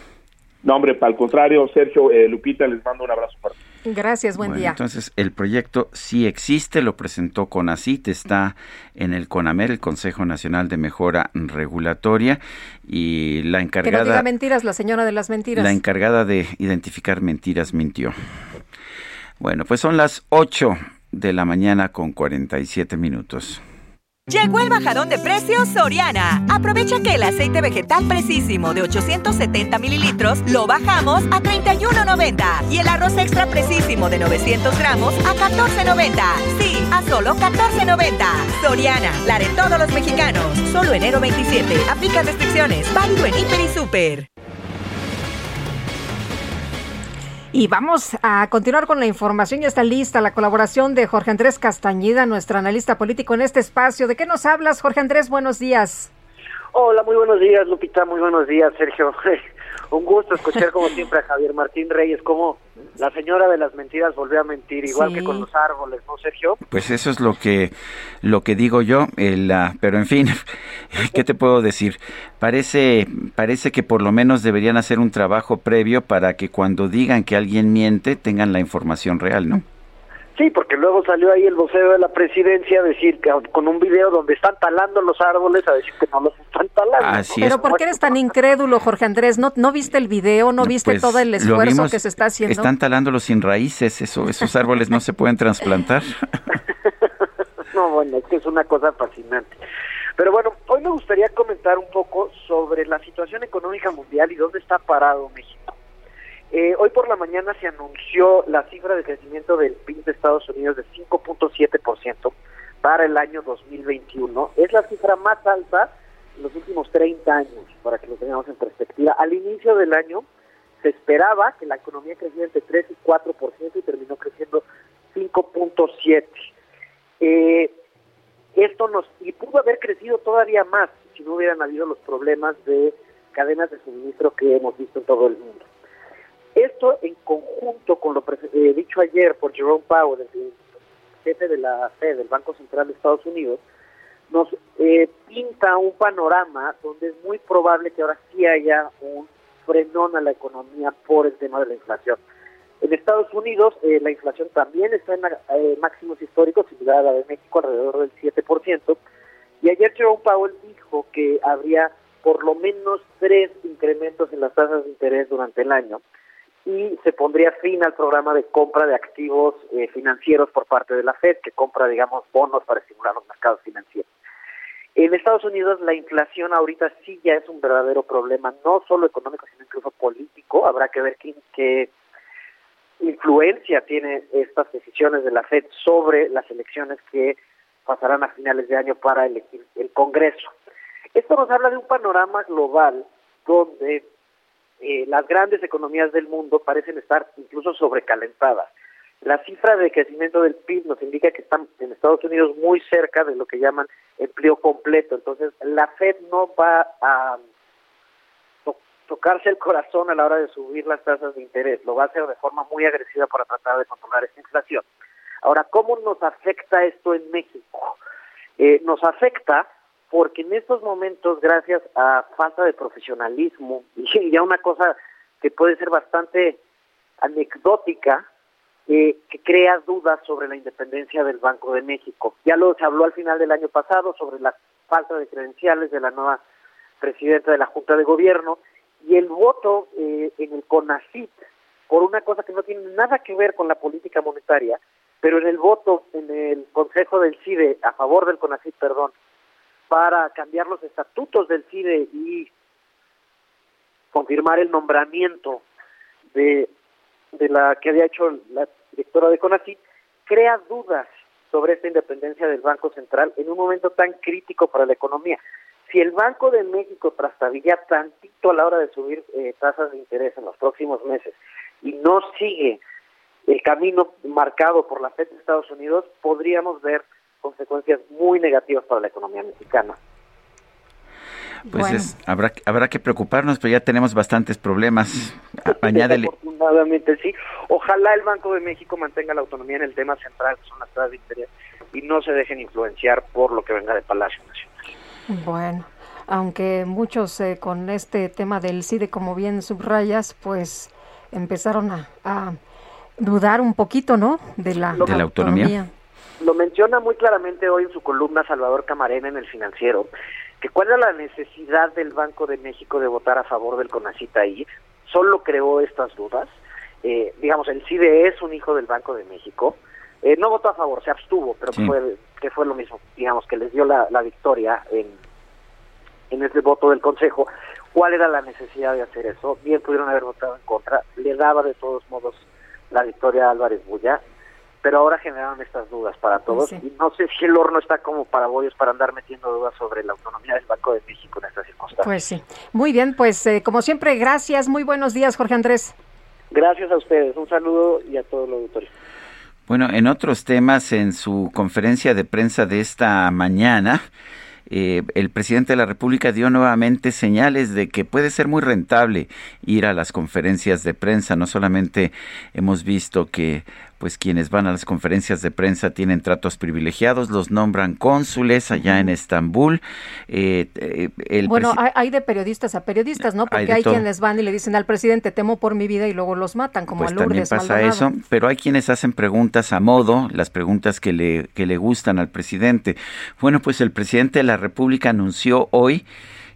Speaker 24: No, hombre, para el contrario, Sergio, eh, Lupita, les mando un abrazo fuerte.
Speaker 2: Gracias, buen día.
Speaker 1: Entonces, el proyecto sí existe, lo presentó CONACIT, está en el CONAMER, el Consejo Nacional de Mejora Regulatoria, y la encargada...
Speaker 2: Que no diga mentiras, la señora de las mentiras.
Speaker 1: La encargada de identificar mentiras mintió. Bueno, pues son las ocho de la mañana con 47 minutos.
Speaker 13: Llegó el bajadón de precios Soriana. Aprovecha que el aceite vegetal precisísimo de 870 mililitros lo bajamos a 31.90 y el arroz extra precisísimo de 900 gramos a 14.90. Sí a solo 14.90. Soriana, la de todos los mexicanos. Solo enero 27. Aplica restricciones. Válido en Hiper y Super.
Speaker 2: Y vamos a continuar con la información. Ya está lista la colaboración de Jorge Andrés Castañeda, nuestro analista político en este espacio. ¿De qué nos hablas, Jorge Andrés? Buenos días.
Speaker 25: Hola, muy buenos días, Lupita. Muy buenos días, Sergio. Un gusto escuchar como siempre a Javier Martín Reyes, como la señora de las mentiras volvió a mentir, igual que con los árboles, ¿no, Sergio?
Speaker 1: Pues eso es lo que lo que digo yo, el, pero en fin, ¿qué te puedo decir? Parece parece que por lo menos deberían hacer un trabajo previo para que cuando digan que alguien miente tengan la información real, ¿no?
Speaker 25: Sí, porque luego salió ahí el vocero de la presidencia a decir que con un video donde están talando los árboles a decir que no los están talando.
Speaker 2: Pero ¿por qué eres tan incrédulo, Jorge Andrés? ¿No, no viste el video? ¿No viste
Speaker 1: pues,
Speaker 2: todo el esfuerzo que se está haciendo?
Speaker 1: Están talándolos sin raíces, eso, esos árboles no se pueden trasplantar.
Speaker 25: no, bueno, es que es una cosa fascinante. Pero bueno, hoy me gustaría comentar un poco sobre la situación económica mundial y dónde está parado México. Eh, hoy por la mañana se anunció la cifra de crecimiento del PIB de Estados Unidos de 5.7% para el año 2021. Es la cifra más alta en los últimos 30 años, para que lo tengamos en perspectiva. Al inicio del año se esperaba que la economía creciera entre 3 y 4% y terminó creciendo 5.7%. Eh, esto nos y pudo haber crecido todavía más si no hubieran habido los problemas de cadenas de suministro que hemos visto en todo el mundo. Esto en conjunto con lo eh, dicho ayer por Jerome Powell, el jefe de la Fed, del Banco Central de Estados Unidos, nos eh, pinta un panorama donde es muy probable que ahora sí haya un frenón a la economía por el tema de la inflación. En Estados Unidos eh, la inflación también está en máximos históricos, similar a la de México, alrededor del 7%. Y ayer Jerome Powell dijo que habría por lo menos tres incrementos en las tasas de interés durante el año y se pondría fin al programa de compra de activos eh, financieros por parte de la Fed, que compra, digamos, bonos para estimular los mercados financieros. En Estados Unidos la inflación ahorita sí ya es un verdadero problema, no solo económico, sino incluso político. Habrá que ver qué, qué influencia tiene estas decisiones de la Fed sobre las elecciones que pasarán a finales de año para elegir el Congreso. Esto nos habla de un panorama global donde eh, las grandes economías del mundo parecen estar incluso sobrecalentadas. La cifra de crecimiento del PIB nos indica que están en Estados Unidos muy cerca de lo que llaman empleo completo. Entonces, la Fed no va a tocarse el corazón a la hora de subir las tasas de interés. Lo va a hacer de forma muy agresiva para tratar de controlar esta inflación. Ahora, ¿cómo nos afecta esto en México? Eh, nos afecta porque en estos momentos, gracias a falta de profesionalismo y ya una cosa que puede ser bastante anecdótica, eh, que crea dudas sobre la independencia del Banco de México. Ya lo se habló al final del año pasado sobre la falta de credenciales de la nueva presidenta de la Junta de Gobierno y el voto eh, en el CONACIT por una cosa que no tiene nada que ver con la política monetaria, pero en el voto en el Consejo del CIDE a favor del CONACIT, perdón, para cambiar los estatutos del CIDE y confirmar el nombramiento de, de la que había hecho la directora de CONACYT, crea dudas sobre esta independencia del Banco Central en un momento tan crítico para la economía. Si el Banco de México trastabilla tantito a la hora de subir eh, tasas de interés en los próximos meses y no sigue el camino marcado por la FED de Estados Unidos, podríamos ver consecuencias muy negativas para la economía mexicana.
Speaker 1: Pues habrá, habrá que preocuparnos, pero ya tenemos bastantes problemas. Añádele.
Speaker 25: Afortunadamente sí. Ojalá el Banco de México mantenga la autonomía en el tema central, que son las tasas de interés, y no se dejen influenciar por lo que venga de Palacio Nacional.
Speaker 2: Bueno, aunque muchos eh, con este tema del CIDE, como bien subrayas, pues empezaron a, dudar un poquito, ¿no? De la,
Speaker 1: de la autonomía
Speaker 25: lo menciona muy claramente hoy en su columna Salvador Camarena en el Financiero, que cuál era la necesidad del Banco de México de votar a favor del CONACIT ahí, solo creó estas dudas. Eh, digamos, el CIDE es un hijo del Banco de México, eh, no votó a favor, se abstuvo, pero fue, que fue lo mismo, digamos, que les dio la, la victoria en, en ese voto del Consejo. ¿Cuál era la necesidad de hacer eso? Bien pudieron haber votado en contra, le daba de todos modos la victoria a Álvarez Bulla, pero ahora generaron estas dudas para todos y no sé si el horno está como para bollos para andar metiendo dudas sobre la autonomía del Banco de México en estas circunstancias.
Speaker 2: Pues sí. Muy bien, pues eh, como siempre, gracias. Muy buenos días, Jorge Andrés.
Speaker 25: Gracias a ustedes. Un saludo y a todos los auditores.
Speaker 1: Bueno, en otros temas, en su conferencia de prensa de esta mañana, eh, el presidente de la República dio nuevamente señales de que puede ser muy rentable ir a las conferencias de prensa. No solamente hemos visto que pues quienes van a las conferencias de prensa tienen tratos privilegiados, los nombran cónsules allá en Estambul.
Speaker 2: Eh, eh, bueno, hay, de periodistas a periodistas, ¿no? Porque hay, quienes van y le dicen al presidente, temo por mi vida y luego los matan, como
Speaker 1: pues
Speaker 2: a Lourdes
Speaker 1: también pasa eso, pero hay quienes hacen preguntas a modo, las preguntas que le, que le gustan al presidente. Bueno, pues el presidente de la República anunció hoy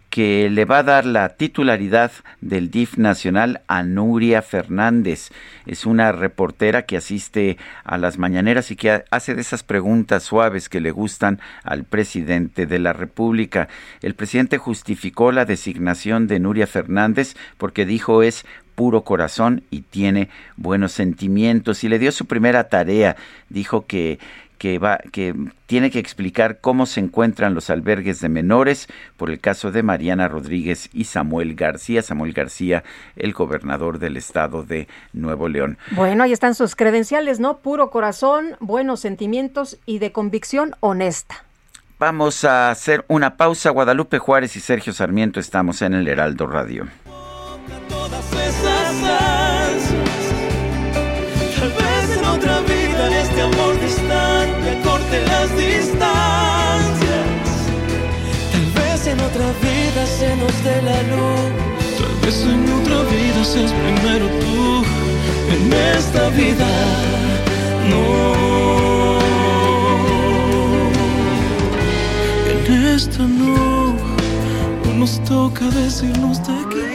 Speaker 1: que le va a dar la titularidad del DIF nacional a Nuria Fernández. Es una reportera que asiste a las mañaneras y que hace de esas preguntas suaves que le gustan al presidente de la República. El presidente justificó la designación de Nuria Fernández porque dijo es puro corazón y tiene buenos sentimientos y le dio su primera tarea. Dijo que que va que tiene que explicar cómo se encuentran los albergues de menores por el caso de Mariana Rodríguez y Samuel García, Samuel García, el gobernador del estado de Nuevo León.
Speaker 2: Bueno, ahí están sus credenciales, ¿no? Puro corazón, buenos sentimientos y de convicción honesta.
Speaker 1: Vamos a hacer una pausa. Guadalupe Juárez y Sergio Sarmiento estamos en el Heraldo Radio.
Speaker 10: Dé la luz. Tal vez en otra vida seas primero tú. En esta vida, no. En esta no, no nos toca decirnos de qué.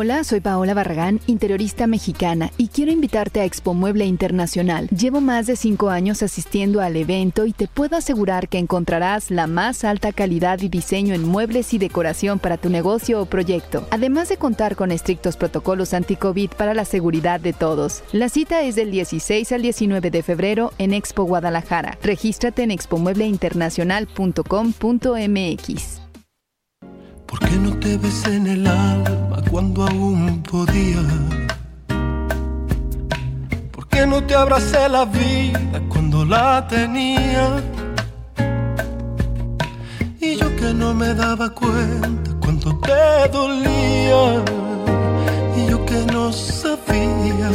Speaker 11: Hola, soy Paola Barragán, interiorista mexicana, y quiero invitarte a Expo Mueble Internacional. Llevo más de cinco años asistiendo al evento y te puedo asegurar que encontrarás la más alta calidad y diseño en muebles y decoración para tu negocio o proyecto, además de contar con estrictos protocolos anti-COVID para la seguridad de todos. La cita es del 16 al 19 de febrero en Expo Guadalajara. Regístrate en expomuebleinternacional.com.mx.
Speaker 10: ¿Por qué no te ves en el alma cuando aún podía? ¿Por qué no te abracé la vida cuando la tenía? Y yo que no me daba cuenta cuando te dolía. Y yo que no sabía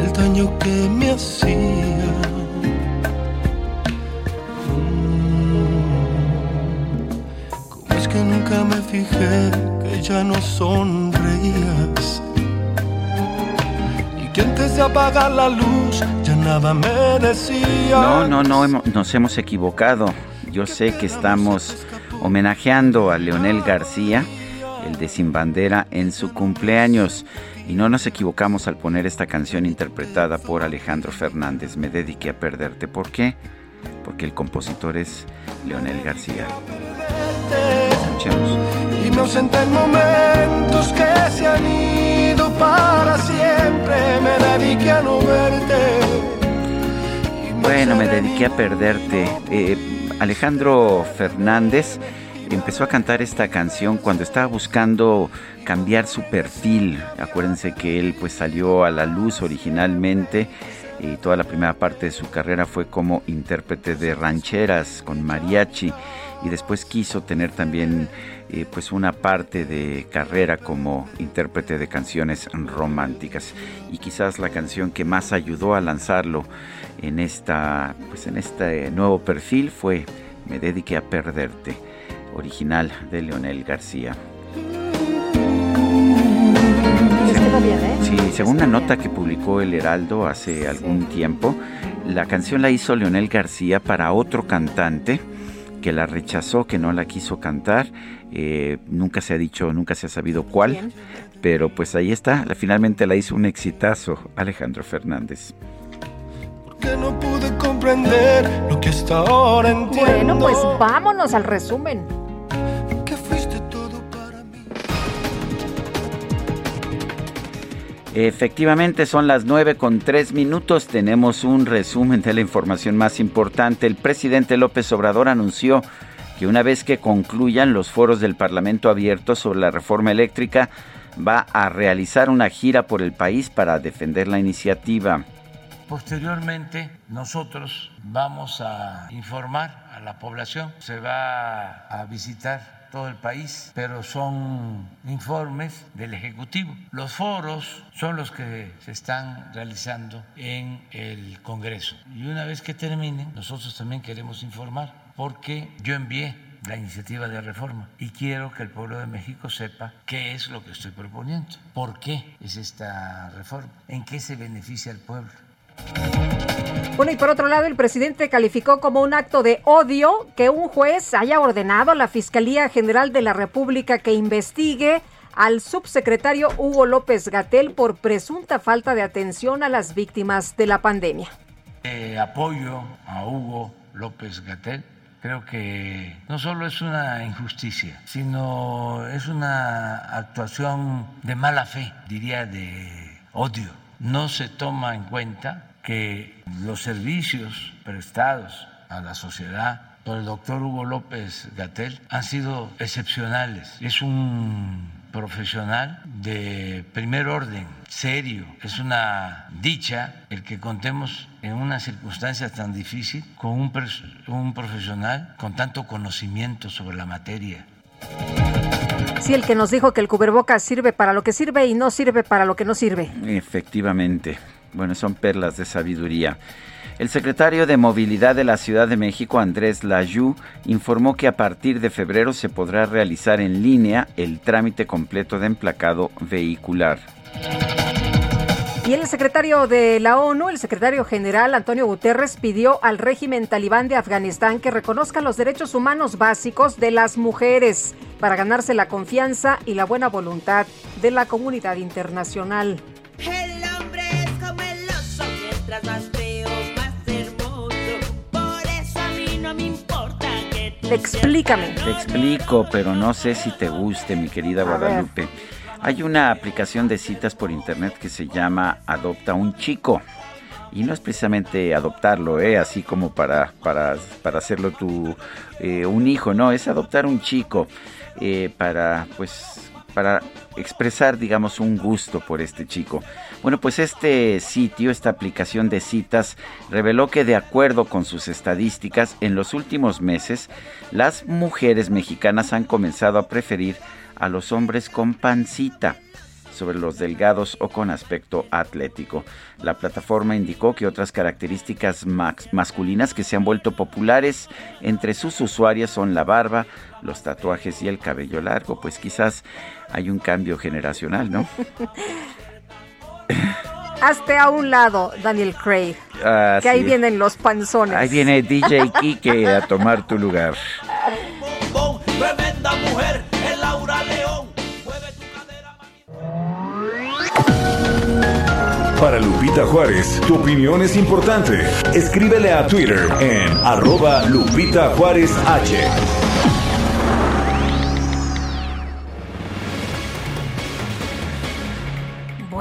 Speaker 10: el daño que me hacía. Nunca me fijé que ya no sonreías. Y que antes de apagar la luz ya nada me decía.
Speaker 1: No, no, no, nos hemos equivocado. Yo sé que estamos homenajeando a Leonel García, el de Sin Bandera, en su cumpleaños. Y no nos equivocamos al poner esta canción interpretada por Alejandro Fernández. Me dediqué a perderte. ¿Por qué? Porque el compositor es Leonel García.
Speaker 10: Y no en momentos que se han ido para siempre. Me dediqué a no verte.
Speaker 1: Bueno, me dediqué a perderte. Eh, Alejandro Fernández empezó a cantar esta canción cuando estaba buscando cambiar su perfil. Acuérdense que él pues salió a la luz originalmente y toda la primera parte de su carrera fue como intérprete de rancheras con mariachi y después quiso tener también eh, pues una parte de carrera como intérprete de canciones románticas y quizás la canción que más ayudó a lanzarlo en esta pues en este nuevo perfil fue Me dediqué a perderte original de Leonel García.
Speaker 2: ¿eh?
Speaker 1: Sí, según una nota que publicó El Heraldo hace algún tiempo, la canción la hizo Leonel García para otro cantante que la rechazó, que no la quiso cantar. Eh, nunca se ha dicho, nunca se ha sabido cuál, pero pues ahí está. Finalmente la hizo un exitazo Alejandro Fernández.
Speaker 10: Porque no pude comprender lo que hasta ahora entiendo.
Speaker 2: Bueno, pues vámonos al resumen.
Speaker 1: Efectivamente, son las 9 con 3 minutos. Tenemos un resumen de la información más importante. El presidente López Obrador anunció que una vez que concluyan los foros del Parlamento abierto sobre la reforma eléctrica, va a realizar una gira por el país para defender la iniciativa.
Speaker 18: Posteriormente, nosotros vamos a informar a la población. Se va a visitar todo el país, pero son informes del Ejecutivo. Los foros son los que se están realizando en el Congreso. Y una vez que terminen, nosotros también queremos informar, porque yo envié la iniciativa de reforma y quiero que el pueblo de México sepa qué es lo que estoy proponiendo, por qué es esta reforma, en qué se beneficia al pueblo.
Speaker 2: Bueno, y por otro lado, el presidente calificó como un acto de odio que un juez haya ordenado a la Fiscalía General de la República que investigue al subsecretario Hugo López Gatel por presunta falta de atención a las víctimas de la pandemia.
Speaker 18: Eh, apoyo a Hugo López Gatel. Creo que no solo es una injusticia, sino es una actuación de mala fe, diría de odio. No se toma en cuenta que los servicios prestados a la sociedad por el doctor Hugo López Gatel han sido excepcionales. Es un profesional de primer orden, serio. Es una dicha el que contemos en una circunstancia tan difícil con un, un profesional con tanto conocimiento sobre la materia.
Speaker 2: Sí, el que nos dijo que el cubrebocas sirve para lo que sirve y no sirve para lo que no sirve.
Speaker 1: Efectivamente. Bueno, son perlas de sabiduría. El secretario de Movilidad de la Ciudad de México, Andrés Layú, informó que a partir de febrero se podrá realizar en línea el trámite completo de emplacado vehicular.
Speaker 2: Y el secretario de la ONU, el secretario general Antonio Guterres, pidió al régimen talibán de Afganistán que reconozca los derechos humanos básicos de las mujeres para ganarse la confianza y la buena voluntad de la comunidad internacional. Explícame.
Speaker 1: Te explico, pero no sé si te guste, mi querida Guadalupe. Hay una aplicación de citas por internet que se llama Adopta un chico. Y no es precisamente adoptarlo, ¿eh? así como para, para, para hacerlo tu, eh, un hijo, no, es adoptar un chico eh, para, pues, para expresar, digamos, un gusto por este chico. Bueno, pues este sitio, esta aplicación de citas, reveló que de acuerdo con sus estadísticas, en los últimos meses, las mujeres mexicanas han comenzado a preferir a los hombres con pancita sobre los delgados o con aspecto atlético. La plataforma indicó que otras características masculinas que se han vuelto populares entre sus usuarias son la barba, los tatuajes y el cabello largo, pues quizás hay un cambio generacional, ¿no?
Speaker 2: Hazte a un lado, Daniel Craig. que ahí vienen los panzones.
Speaker 1: Ahí viene DJ Kike a tomar tu lugar.
Speaker 10: mujer,
Speaker 4: Para Lupita Juárez, tu opinión es importante. Escríbele a Twitter en arroba Lupita Juárez H.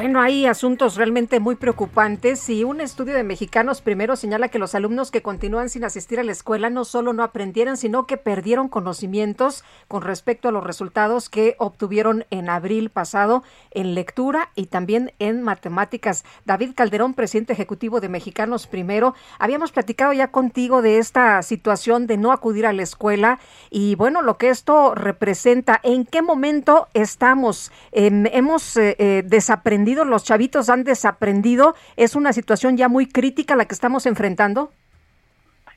Speaker 2: Bueno, hay asuntos realmente muy preocupantes y un estudio de mexicanos primero señala que los alumnos que continúan sin asistir a la escuela no solo no aprendieron, sino que perdieron conocimientos con respecto a los resultados que obtuvieron en abril pasado en lectura y también en matemáticas. David Calderón, presidente ejecutivo de Mexicanos Primero, habíamos platicado ya contigo de esta situación de no acudir a la escuela y bueno, lo que esto representa, en qué momento estamos, em, hemos eh, eh, los chavitos han desaprendido. ¿Es una situación ya muy crítica la que estamos enfrentando?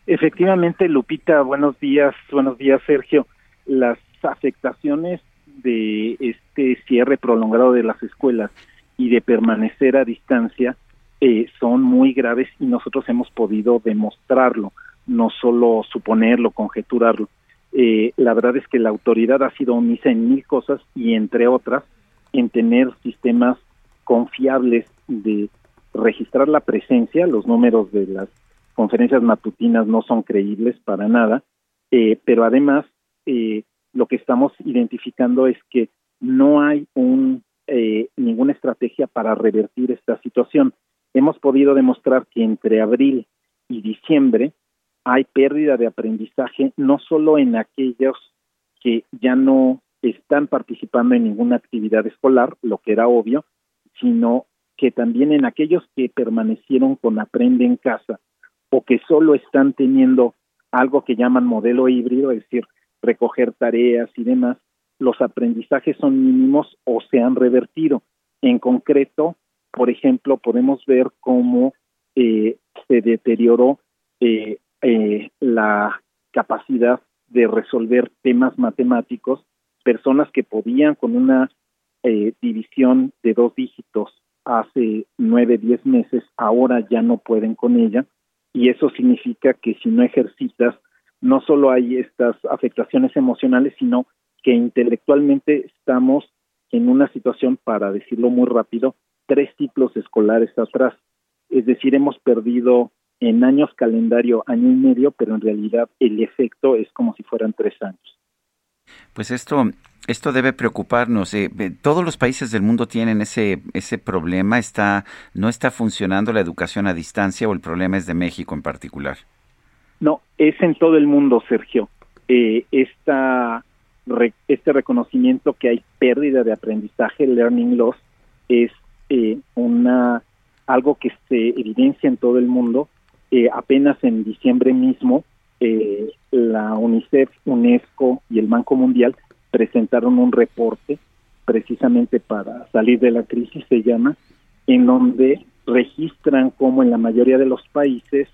Speaker 26: Efectivamente, Lupita, buenos días, buenos días, Sergio. Las afectaciones de este cierre prolongado de las escuelas y de permanecer a distancia eh, son muy graves y nosotros hemos podido demostrarlo, no solo suponerlo, conjeturarlo. Eh, la verdad es que la autoridad ha sido omisa en mil cosas y entre otras en tener sistemas confiables de registrar la presencia, los números de las conferencias matutinas no son creíbles para nada, eh, pero además eh, lo que estamos identificando es que no hay un, eh, ninguna estrategia para revertir esta situación. Hemos podido demostrar que entre abril y diciembre hay pérdida de aprendizaje no solo en aquellos que ya no están participando en ninguna actividad escolar, lo que era obvio, sino que también en aquellos que permanecieron con Aprende en casa o que solo están teniendo algo que llaman modelo híbrido, es decir, recoger tareas y demás, los aprendizajes son mínimos o se han revertido. En concreto, por ejemplo, podemos ver cómo eh, se deterioró eh, eh, la capacidad de resolver temas matemáticos, personas que podían con una división de dos dígitos hace nueve, diez meses, ahora ya no pueden con ella, y eso significa que si no ejercitas, no solo hay estas afectaciones emocionales, sino que intelectualmente estamos en una situación, para decirlo muy rápido, tres ciclos escolares atrás. Es decir, hemos perdido en años calendario año y medio, pero en realidad el efecto es como si fueran tres años.
Speaker 1: Pues esto, esto debe preocuparnos. Eh, todos los países del mundo tienen ese, ese problema. Está, ¿No está funcionando la educación a distancia o el problema es de México en particular?
Speaker 26: No, es en todo el mundo, Sergio. Eh, esta, este reconocimiento que hay pérdida de aprendizaje, learning loss, es eh, una algo que se evidencia en todo el mundo. Eh, apenas en diciembre mismo, eh, la UNICEF, UNESCO y el Banco Mundial presentaron un reporte precisamente para salir de la crisis, se llama, en donde registran cómo en la mayoría de los países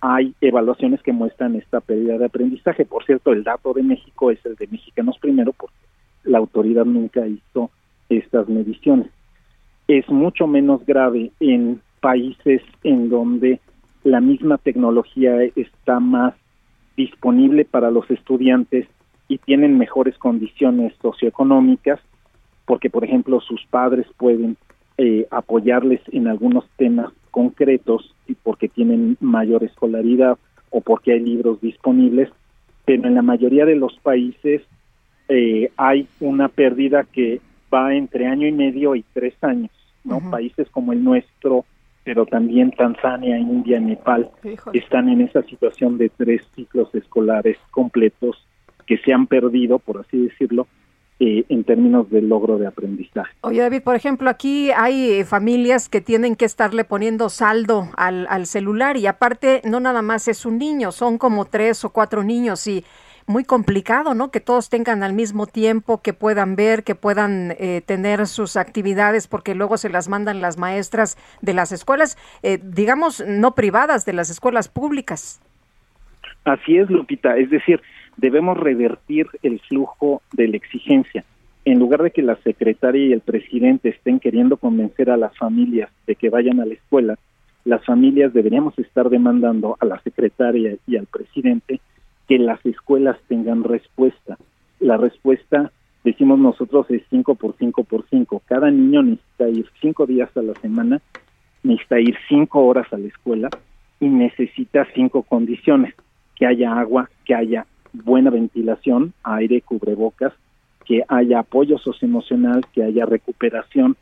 Speaker 26: hay evaluaciones que muestran esta pérdida de aprendizaje. Por cierto, el dato de México es el de mexicanos primero, porque la autoridad nunca hizo estas mediciones. Es mucho menos grave en países en donde la misma tecnología está más disponible para los estudiantes y tienen mejores condiciones socioeconómicas, porque por ejemplo sus padres pueden eh, apoyarles en algunos temas concretos y porque tienen mayor escolaridad o porque hay libros disponibles, pero en la mayoría de los países eh, hay una pérdida que va entre año y medio y tres años, ¿no? Países como el nuestro, pero también Tanzania, India, Nepal, están en esa situación de tres ciclos escolares completos que se han perdido, por así decirlo, eh, en términos del logro de aprendizaje.
Speaker 2: Oye, David, por ejemplo, aquí hay eh, familias que tienen que estarle poniendo saldo al, al celular y aparte no nada más es un niño, son como tres o cuatro niños y muy complicado, ¿no? Que todos tengan al mismo tiempo, que puedan ver, que puedan eh, tener sus actividades, porque luego se las mandan las maestras de las escuelas, digamos, no privadas, de las escuelas públicas.
Speaker 26: Así es, Lupita. Es decir, debemos revertir el flujo de la exigencia. En lugar de que la secretaria y el presidente estén queriendo convencer a las familias de que vayan a la escuela, las familias deberíamos estar demandando a la secretaria y al presidente que las escuelas tengan respuesta. La respuesta, decimos nosotros, es 5 por 5 por 5. Cada niño necesita ir 5 días a la semana, necesita ir 5 horas a la escuela y necesita 5 condiciones, que haya agua, que haya buena ventilación, aire, cubrebocas, que haya apoyo socioemocional, que haya recuperación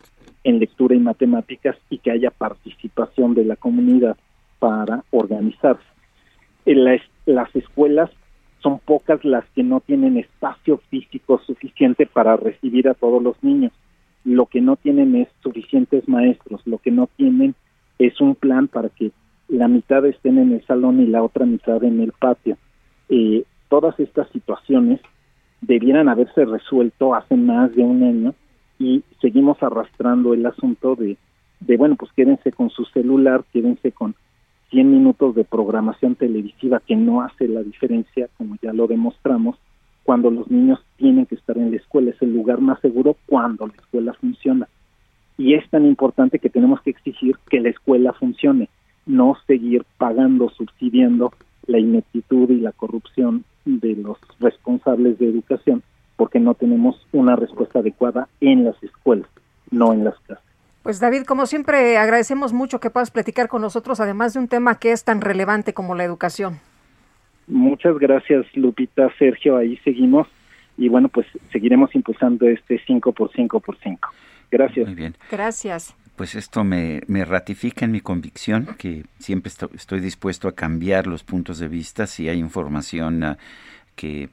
Speaker 26: en lectura y matemáticas y que haya participación de la comunidad para organizarse. En las escuelas son pocas las que no tienen espacio físico suficiente para recibir a todos los niños. Lo que no tienen es suficientes maestros, lo que no tienen es un plan para que la mitad estén en el salón y la otra mitad en el patio. Eh, todas estas situaciones debieran haberse resuelto hace más de un año y seguimos arrastrando el asunto de, de bueno, pues quédense con su celular, quédense con 100 minutos de programación televisiva que no hace la diferencia, como ya lo demostramos, cuando los niños tienen que estar en la escuela. Es el lugar más seguro cuando la escuela funciona. Y es tan importante que tenemos que exigir que la escuela funcione, no seguir pagando, subsidiando la ineptitud y la corrupción de los responsables de educación, porque no tenemos una respuesta adecuada en las escuelas, no en las casas.
Speaker 2: Pues David, como siempre, agradecemos mucho que puedas platicar con nosotros, además de un tema que es tan relevante como la educación.
Speaker 26: Muchas gracias, Lupita, Sergio, ahí seguimos y bueno, pues seguiremos impulsando este 5 por 5 por 5. Gracias.
Speaker 1: Muy bien.
Speaker 2: Gracias.
Speaker 1: Pues esto me, me ratifica en mi convicción que siempre estoy dispuesto a cambiar los puntos de vista si hay información uh, que,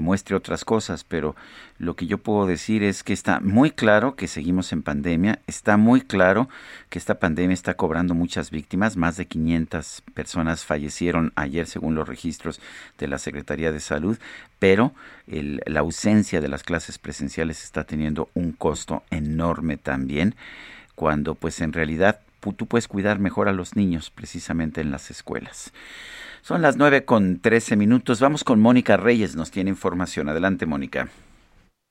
Speaker 1: muestre otras cosas, pero lo que yo puedo decir es que está muy claro que seguimos en pandemia, está muy claro que esta pandemia está cobrando muchas víctimas, más de 500 personas fallecieron ayer según los registros de la Secretaría de Salud, pero la ausencia de las clases presenciales está teniendo un costo enorme también, cuando pues en realidad tú puedes cuidar mejor a los niños precisamente en las escuelas. Son las nueve con trece minutos. Vamos con Mónica Reyes, nos tiene información. Adelante, Mónica.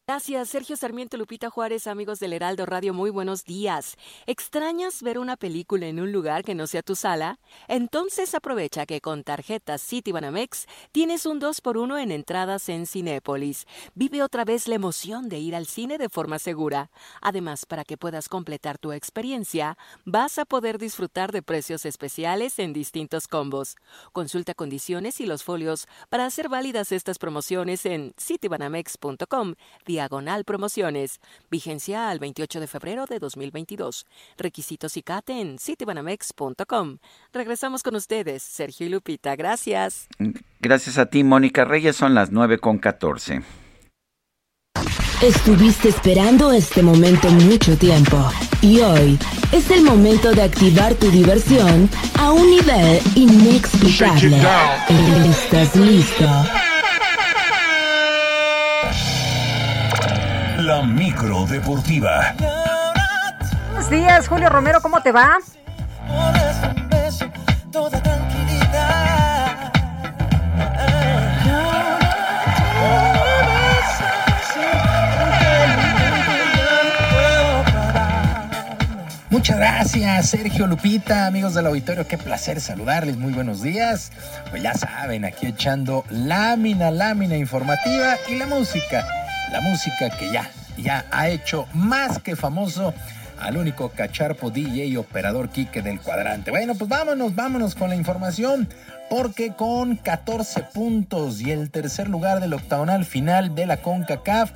Speaker 27: Gracias, Sergio Sarmiento, Lupita Juárez, amigos del Heraldo Radio, muy buenos días. ¿Extrañas ver una película en un lugar que no sea tu sala? Entonces aprovecha que con tarjetas Citibanamex tienes un 2x1 en entradas en Cinépolis. Vive otra vez la emoción de ir al cine de forma segura. Además, para que puedas completar tu experiencia, vas a poder disfrutar de precios especiales en distintos combos. Consulta condiciones y los folios para hacer válidas estas promociones en citibanamex.com diagonal promociones. Vigencia al 28 de febrero de 2022. Requisitos y CAT en citibanamex.com. Regresamos con ustedes, Sergio y Lupita. Gracias.
Speaker 1: Gracias a ti, Mónica Reyes. Son las 9 con 14.
Speaker 22: Estuviste esperando este momento mucho tiempo y hoy es el momento de activar tu diversión a un nivel inexplicable. ¿Estás listo?
Speaker 4: La micro deportiva.
Speaker 2: Buenos días, Julio Romero, ¿cómo te va?
Speaker 28: Muchas gracias, Sergio Lupita, amigos del auditorio, qué placer saludarles, muy buenos días. Pues ya saben, aquí echando lámina, lámina informativa y la música la música que ya, ya ha hecho más que famoso al único cacharpo DJ y operador Quique del cuadrante. Bueno, pues vámonos, vámonos con la información, porque con 14 puntos y el tercer lugar del octagonal final de la CONCACAF,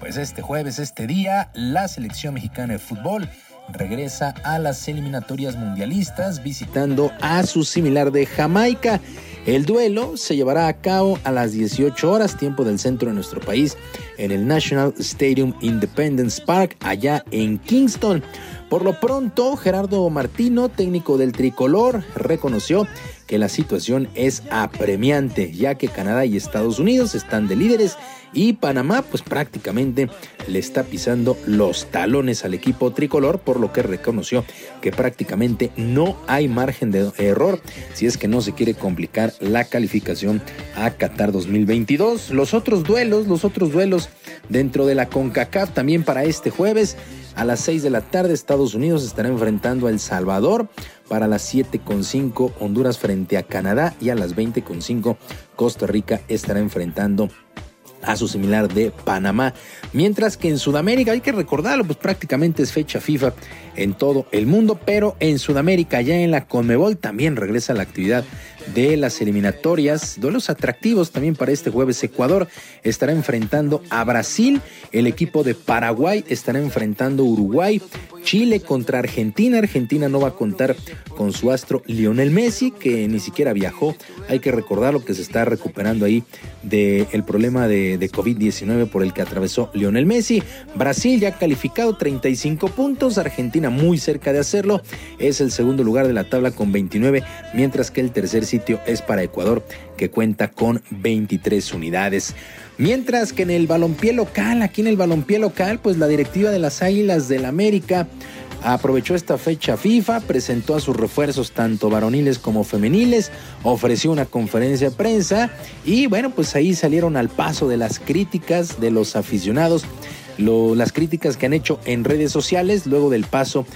Speaker 28: pues este jueves, este día, la selección mexicana de fútbol regresa a las eliminatorias mundialistas visitando a su similar de Jamaica. El duelo se llevará a cabo a las 18 horas, tiempo del centro de nuestro país, en el National Stadium Independence Park, allá en Kingston. Por lo pronto, Gerardo Martino, técnico del tricolor, reconoció que la situación es apremiante, ya que Canadá y Estados Unidos están de líderes y Panamá pues prácticamente le está pisando los talones al equipo tricolor, por lo que reconoció que prácticamente no hay margen de error si es que no se quiere complicar la calificación a Qatar 2022. Los otros duelos, los otros duelos dentro de la CONCACAF también para este jueves a las 6 de la tarde Estados Unidos estará enfrentando a El Salvador. Para las 7.5 Honduras frente a Canadá y a las 20.5 Costa Rica estará enfrentando a su similar de Panamá. Mientras que en Sudamérica, hay que recordarlo, pues prácticamente es fecha FIFA en todo el mundo, pero en Sudamérica, ya en la Conmebol, también regresa la actividad de las eliminatorias. Duelos atractivos también para este jueves. Ecuador estará enfrentando a Brasil. El equipo de Paraguay estará enfrentando a Uruguay. Chile contra Argentina. Argentina no va a contar con su astro Lionel Messi, que ni siquiera viajó. Hay que recordar lo que se está recuperando ahí del el problema de, de COVID-19 por el que atravesó Lionel Messi. Brasil ya calificado 35 puntos. Argentina muy cerca de hacerlo. Es el segundo lugar de la tabla con 29, mientras que el tercer sitio es para Ecuador, que cuenta con 23 unidades. Mientras que en el balompié local, aquí en el balompié local, pues la directiva de las Águilas del América aprovechó esta fecha FIFA, presentó a sus refuerzos tanto varoniles como femeniles, ofreció una conferencia de prensa y bueno, pues ahí salieron al paso de las críticas de los aficionados las críticas que han hecho en redes sociales luego del paso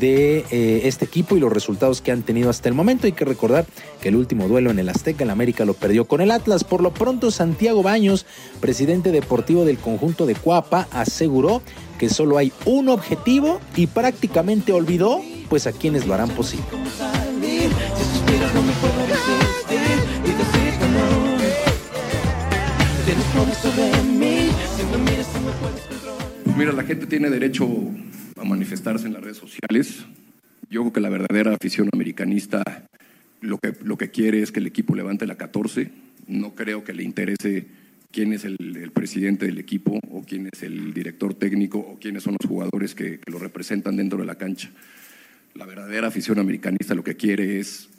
Speaker 28: de eh, este equipo y los resultados que han tenido hasta el momento. Hay que recordar que el último duelo en el Azteca, el América lo perdió con el Atlas. Por lo pronto, Santiago Baños, presidente deportivo del conjunto de Cuapa, aseguró que solo hay un objetivo y prácticamente olvidó pues a quienes lo harán posible.
Speaker 29: Mira, la gente tiene derecho a manifestarse en las redes sociales. Yo creo que la verdadera afición americanista lo que, lo que quiere es que el equipo levante la 14. No creo que le interese quién es el, presidente del equipo o quién es el director técnico o quiénes son los jugadores que, que lo representan dentro de la cancha. La verdadera afición americanista lo que quiere es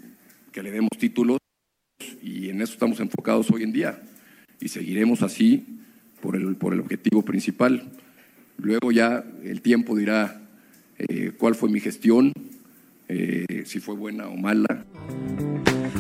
Speaker 29: que le demos títulos y en eso estamos enfocados hoy en día y seguiremos así por el, por el objetivo principal. Luego ya el tiempo dirá eh, cuál fue mi gestión, eh, si fue buena o mala.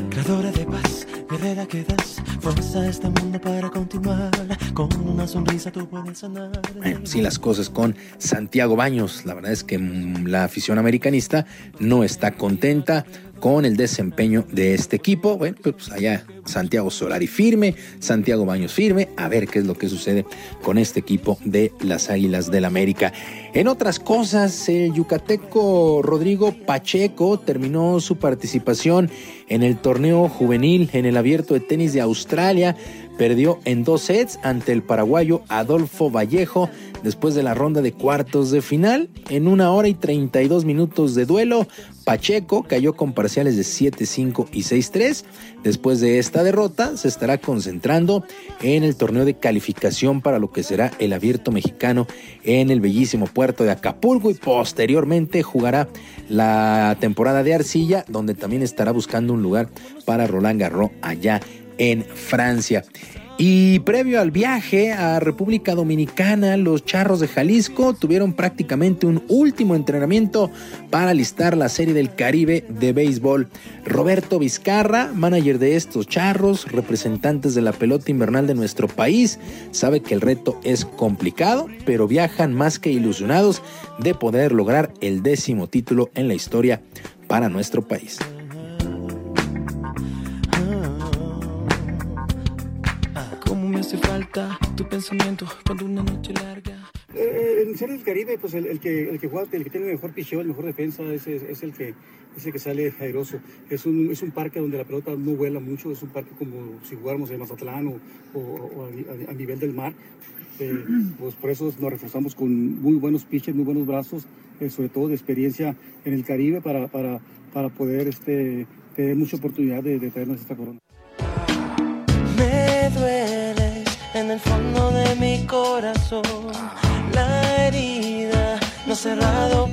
Speaker 10: Creadora de paz, guerrera que das fuerza a este mundo para continuar. Con una sonrisa tú puedes sanar.
Speaker 28: Bueno, sí, las cosas con Santiago Baños. La verdad es que mm, la afición americanista no está contenta con el desempeño de este equipo. Bueno, pues allá Santiago Solari firme, Santiago Baños firme, a ver qué es lo que sucede con este equipo de las Águilas del América. En otras cosas, el yucateco Rodrigo Pacheco terminó su participación en el torneo juvenil en el abierto de tenis de Australia. Perdió en dos sets ante el paraguayo Adolfo Vallejo después de la ronda de cuartos de final. En una hora y 32 minutos de duelo, Pacheco cayó con parciales de 7-5 y 6-3. Después de esta derrota, se estará concentrando en el torneo de calificación para lo que será el abierto mexicano en el bellísimo puerto de Acapulco y posteriormente jugará la temporada de arcilla, donde también estará buscando un lugar para Roland Garros allá en Francia. Y previo al viaje a República Dominicana, los Charros de Jalisco tuvieron prácticamente un último entrenamiento para listar la Serie del Caribe de béisbol. Roberto Vizcarra, manager de estos Charros, representantes de la pelota invernal de nuestro país, sabe que el reto es complicado, pero viajan más que ilusionados de poder lograr el décimo título en la historia para nuestro país.
Speaker 10: Hace falta tu pensamiento cuando una noche larga.
Speaker 30: Eh, en Serie del Caribe, pues el, que, el que juega, el que tiene el mejor picheo, el mejor defensa, es, es, el que es el que sale airoso. Es un, es un parque donde la pelota no vuela mucho, es un parque como si jugáramos en Mazatlán o, o, a, nivel del mar. Eh, pues por eso nos reforzamos con muy buenos pitches, muy buenos brazos, eh, sobre todo de experiencia en el Caribe para, para, para poder este, tener mucha oportunidad de, de traernos esta corona.
Speaker 10: Me duele en el fondo de mi corazón. La herida no cerrado.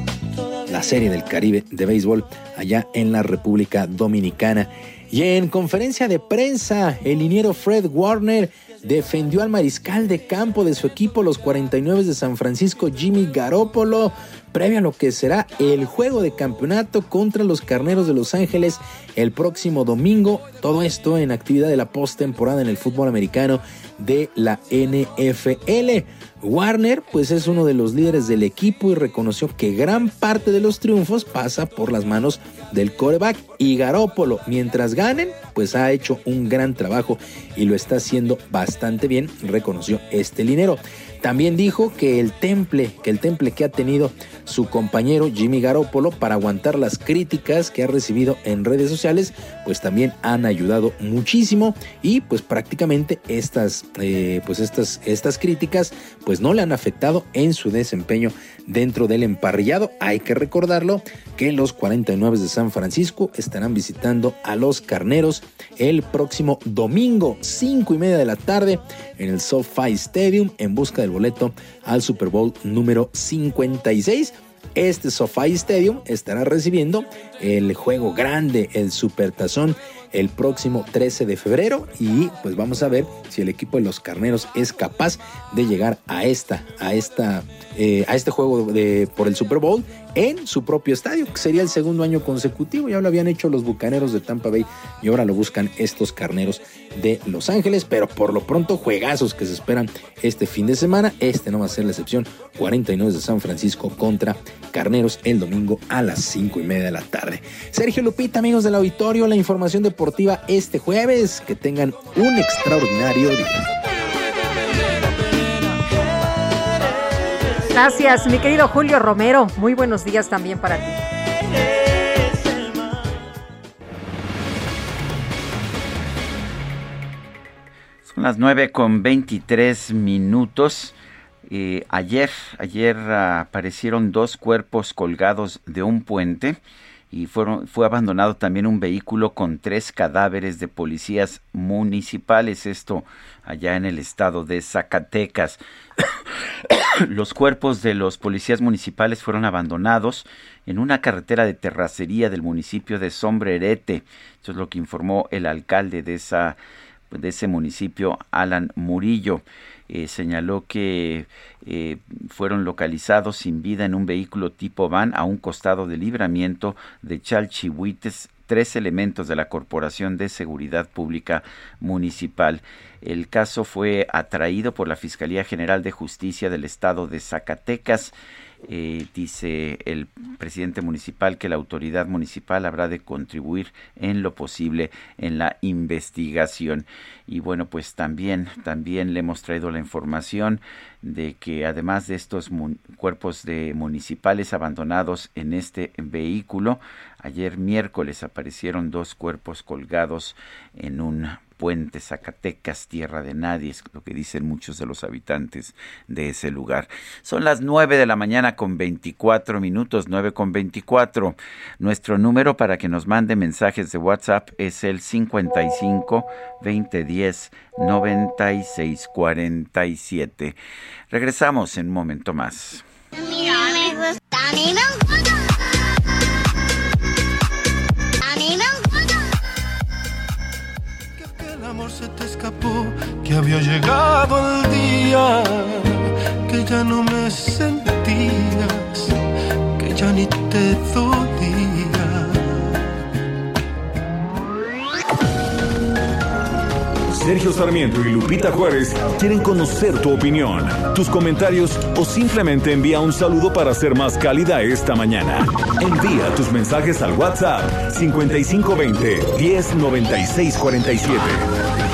Speaker 28: La serie del Caribe de béisbol allá en la República Dominicana. Y en conferencia de prensa, el liniero Fred Warner defendió al mariscal de campo de su equipo, los 49 de San Francisco, Jimmy Garoppolo, previo a lo que será el juego de campeonato contra los Carneros de Los Ángeles el próximo domingo. Todo esto en actividad de la postemporada en el fútbol americano de la NFL. Warner pues es uno de los líderes del equipo y reconoció que gran parte de los triunfos pasa por las manos del coreback y Garópolo. Mientras ganen, pues ha hecho un gran trabajo y lo está haciendo bastante bien, reconoció este linero. También dijo que el temple, que el temple que ha tenido su compañero Jimmy Garoppolo para aguantar las críticas que ha recibido en redes sociales, pues también han ayudado muchísimo y pues prácticamente estas, eh, pues estas, estas críticas pues no le han afectado en su desempeño dentro del emparrillado. Hay que recordarlo que los 49 de San Francisco estarán visitando a los carneros el próximo domingo, 5 y media de la tarde, en el SoFi Stadium en busca del boleto al Super Bowl número 56. Este SoFi Stadium estará recibiendo el juego grande, el Supertazón el próximo 13 de febrero. Y pues vamos a ver si el equipo de los Carneros es capaz de llegar a esta, a esta, eh, a este juego de, por el Super Bowl en su propio estadio, que sería el segundo año consecutivo. Ya lo habían hecho los Bucaneros de Tampa Bay y ahora lo buscan estos Carneros de Los Ángeles, pero por lo pronto juegazos que se esperan este fin de semana. Este no va a ser la excepción. 49 de San Francisco contra Carneros el domingo a las 5 y media de la tarde. Sergio Lupita, amigos del auditorio, la información deportiva este jueves. Que tengan un extraordinario día.
Speaker 2: Gracias, mi querido Julio Romero. Muy buenos días también para ti.
Speaker 1: Son las 9 con 23 minutos. Eh, ayer, ayer aparecieron dos cuerpos colgados de un puente y fueron, fue abandonado también un vehículo con tres cadáveres de policías municipales, esto allá en el estado de Zacatecas. los cuerpos de los policías municipales fueron abandonados en una carretera de terracería del municipio de Sombrerete. Eso es lo que informó el alcalde de, esa, de ese municipio, Alan Murillo. Eh, señaló que eh, fueron localizados sin vida en un vehículo tipo van a un costado del libramiento de Chalchihuites tres elementos de la Corporación de Seguridad Pública Municipal. El caso fue atraído por la Fiscalía General de Justicia del Estado de Zacatecas. Eh, dice el presidente municipal que la autoridad municipal habrá de contribuir en lo posible en la investigación. Y bueno, pues también, también le hemos traído la información de que además de estos cuerpos de municipales abandonados en este vehículo, ayer miércoles aparecieron dos cuerpos colgados en un Puente, Zacatecas, tierra de nadie, es lo que dicen muchos de los habitantes de ese lugar. Son las nueve de la mañana con veinticuatro minutos, nueve con veinticuatro. Nuestro número para que nos mande mensajes de WhatsApp es el 55 2010 9647. Regresamos en un momento más
Speaker 10: amor había llegado el día, que ya no me sentías, que ya ni te dolía.
Speaker 4: Sergio Sarmiento y Lupita Juárez quieren conocer tu opinión, tus comentarios o simplemente envía un saludo para ser más cálida esta mañana. Envía tus mensajes al WhatsApp 5520 109647.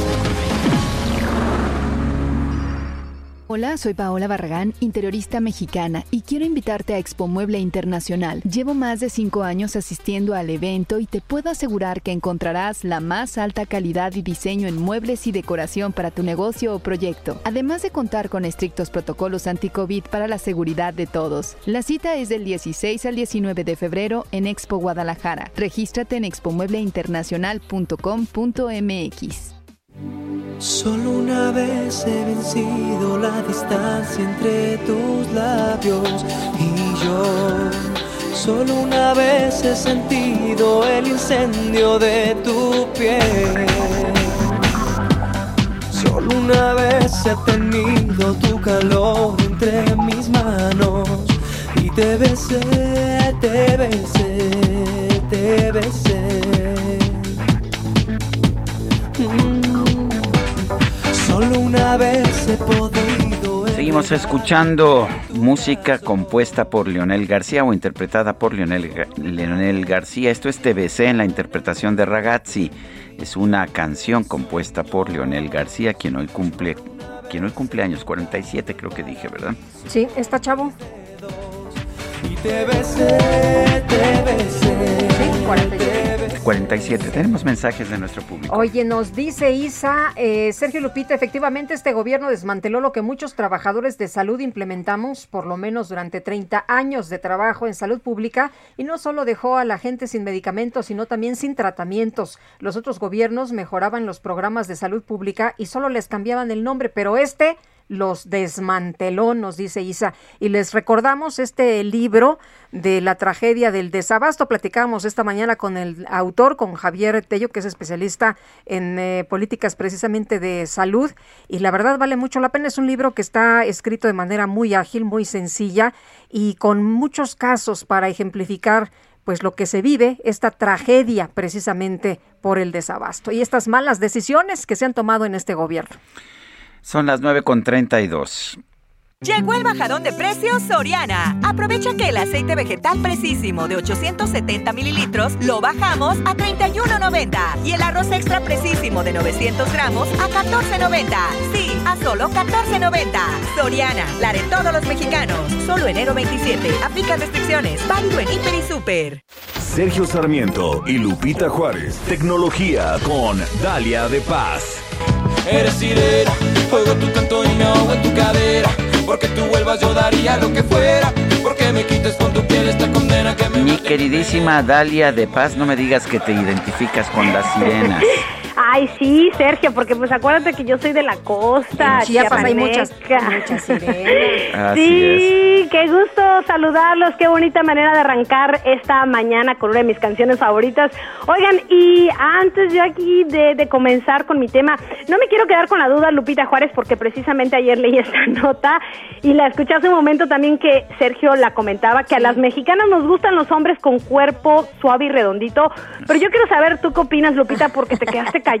Speaker 11: Hola, soy Paola Barragán, interiorista mexicana, y quiero invitarte a Expo Mueble Internacional. Llevo más de cinco años asistiendo al evento y te puedo asegurar que encontrarás la más alta calidad y diseño en muebles y decoración para tu negocio o proyecto, además de contar con estrictos protocolos anti-COVID para la seguridad de todos. La cita es del 16 al 19 de febrero en Expo Guadalajara. Regístrate en expomeubleinternacional.com.mx.
Speaker 10: Solo una vez he vencido la distancia entre tus labios y yo. Solo una vez he sentido el incendio de tu piel. Solo una vez he tenido tu calor entre mis manos y te besé, te besé, te besé. Solo una vez he podido.
Speaker 1: Seguimos escuchando música compuesta por Leonel García o interpretada por Leonel, García. Esto es TBC en la interpretación de Ragazzi. Es una canción compuesta por Leonel García, quien hoy cumple, quien hoy cumple años, 47 creo que dije, ¿verdad?
Speaker 2: Sí, está chavo.
Speaker 10: Y te besé, te besé.
Speaker 1: 47. Tenemos mensajes de nuestro público.
Speaker 2: Oye, nos dice Isa, eh, Sergio Lupita, efectivamente este gobierno desmanteló lo que muchos trabajadores de salud implementamos por lo menos durante 30 años de trabajo en salud pública y no solo dejó a la gente sin medicamentos, sino también sin tratamientos. Los otros gobiernos mejoraban los programas de salud pública y solo les cambiaban el nombre, pero este los desmanteló, nos dice Isa. Y les recordamos este libro de la tragedia del desabasto. Platicamos esta mañana con el autor, con Javier Tello, que es especialista en eh, políticas precisamente de salud. Y la verdad vale mucho la pena. Es un libro que está escrito de manera muy ágil, muy sencilla y con muchos casos para ejemplificar pues lo que se vive, esta tragedia precisamente por el desabasto y estas malas decisiones que se han tomado en este gobierno.
Speaker 1: Son las 9.32.
Speaker 13: Llegó el bajadón de precios Soriana. Aprovecha que el aceite vegetal precisísimo de 870 mililitros lo bajamos a 31.90 y el arroz extra precisísimo de 900 gramos a 14.90. Sí, a solo 14.90. Soriana, la de todos los mexicanos. Solo enero 27. Aplica restricciones. Válido en Hiper y Super.
Speaker 4: Sergio Sarmiento y Lupita Juárez. Tecnología con Dalia de Paz.
Speaker 10: Eres sirena, juego tu canto y me ahogo en tu cadera. Porque tú vuelvas yo daría lo que fuera. Porque me quites con tu piel esta condena que me...
Speaker 1: Mi queridísima Dalia de Paz, no me digas que te identificas con las sirenas.
Speaker 31: Ay, sí, Sergio, porque pues acuérdate que yo soy de la costa.
Speaker 2: En Chiapas hay muchas, muchas sirenas.
Speaker 31: sí, qué gusto saludarlos, qué bonita manera de arrancar esta mañana con una de mis canciones favoritas. Oigan, y antes yo aquí de, de comenzar con mi tema, no me quiero quedar con la duda, Lupita Juárez, porque precisamente ayer leí esta nota y la escuché hace un momento también que Sergio la comentaba, que a las mexicanas nos gustan los hombres con cuerpo suave y redondito, pero yo quiero saber tú qué opinas, Lupita, porque te quedaste callada.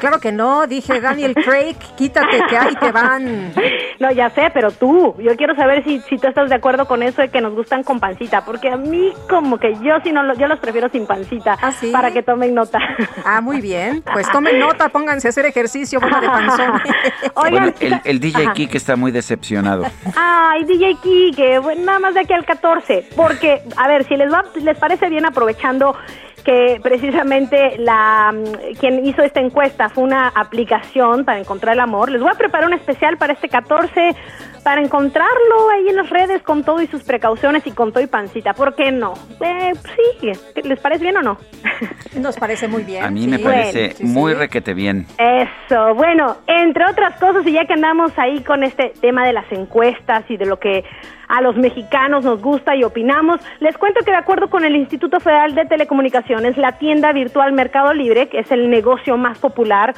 Speaker 2: Claro que no, dije Daniel Craig, quítate que ahí te van.
Speaker 31: No, ya sé, pero tú, yo quiero saber si, si tú estás de acuerdo con eso de que nos gustan con pancita, porque a mí como que yo si no, yo los prefiero sin pancita,
Speaker 2: ¿Ah,
Speaker 31: para que tomen nota.
Speaker 2: Ah, muy bien, pues tomen nota, pónganse a hacer ejercicio, de panzón.
Speaker 1: Oigan, bueno, el, el DJ Ajá. Kike está muy decepcionado.
Speaker 31: Ay, DJ Kike, bueno, nada más de aquí al 14, porque, a ver, si les va, les parece bien aprovechando que precisamente la quien hizo esta encuesta fue una aplicación para encontrar el amor. Les voy a preparar un especial para este 14 para encontrarlo ahí en las redes con todo y sus precauciones y con todo y pancita. ¿Por qué no? Eh, sí, ¿les parece bien o no?
Speaker 2: Nos parece muy bien.
Speaker 1: A mí sí. me parece bueno, sí, muy sí. requete bien.
Speaker 31: Eso, bueno, entre otras cosas, y ya que andamos ahí con este tema de las encuestas y de lo que a los mexicanos nos gusta y opinamos, les cuento que de acuerdo con el Instituto Federal de Telecomunicaciones, la tienda virtual Mercado Libre, que es el negocio más popular,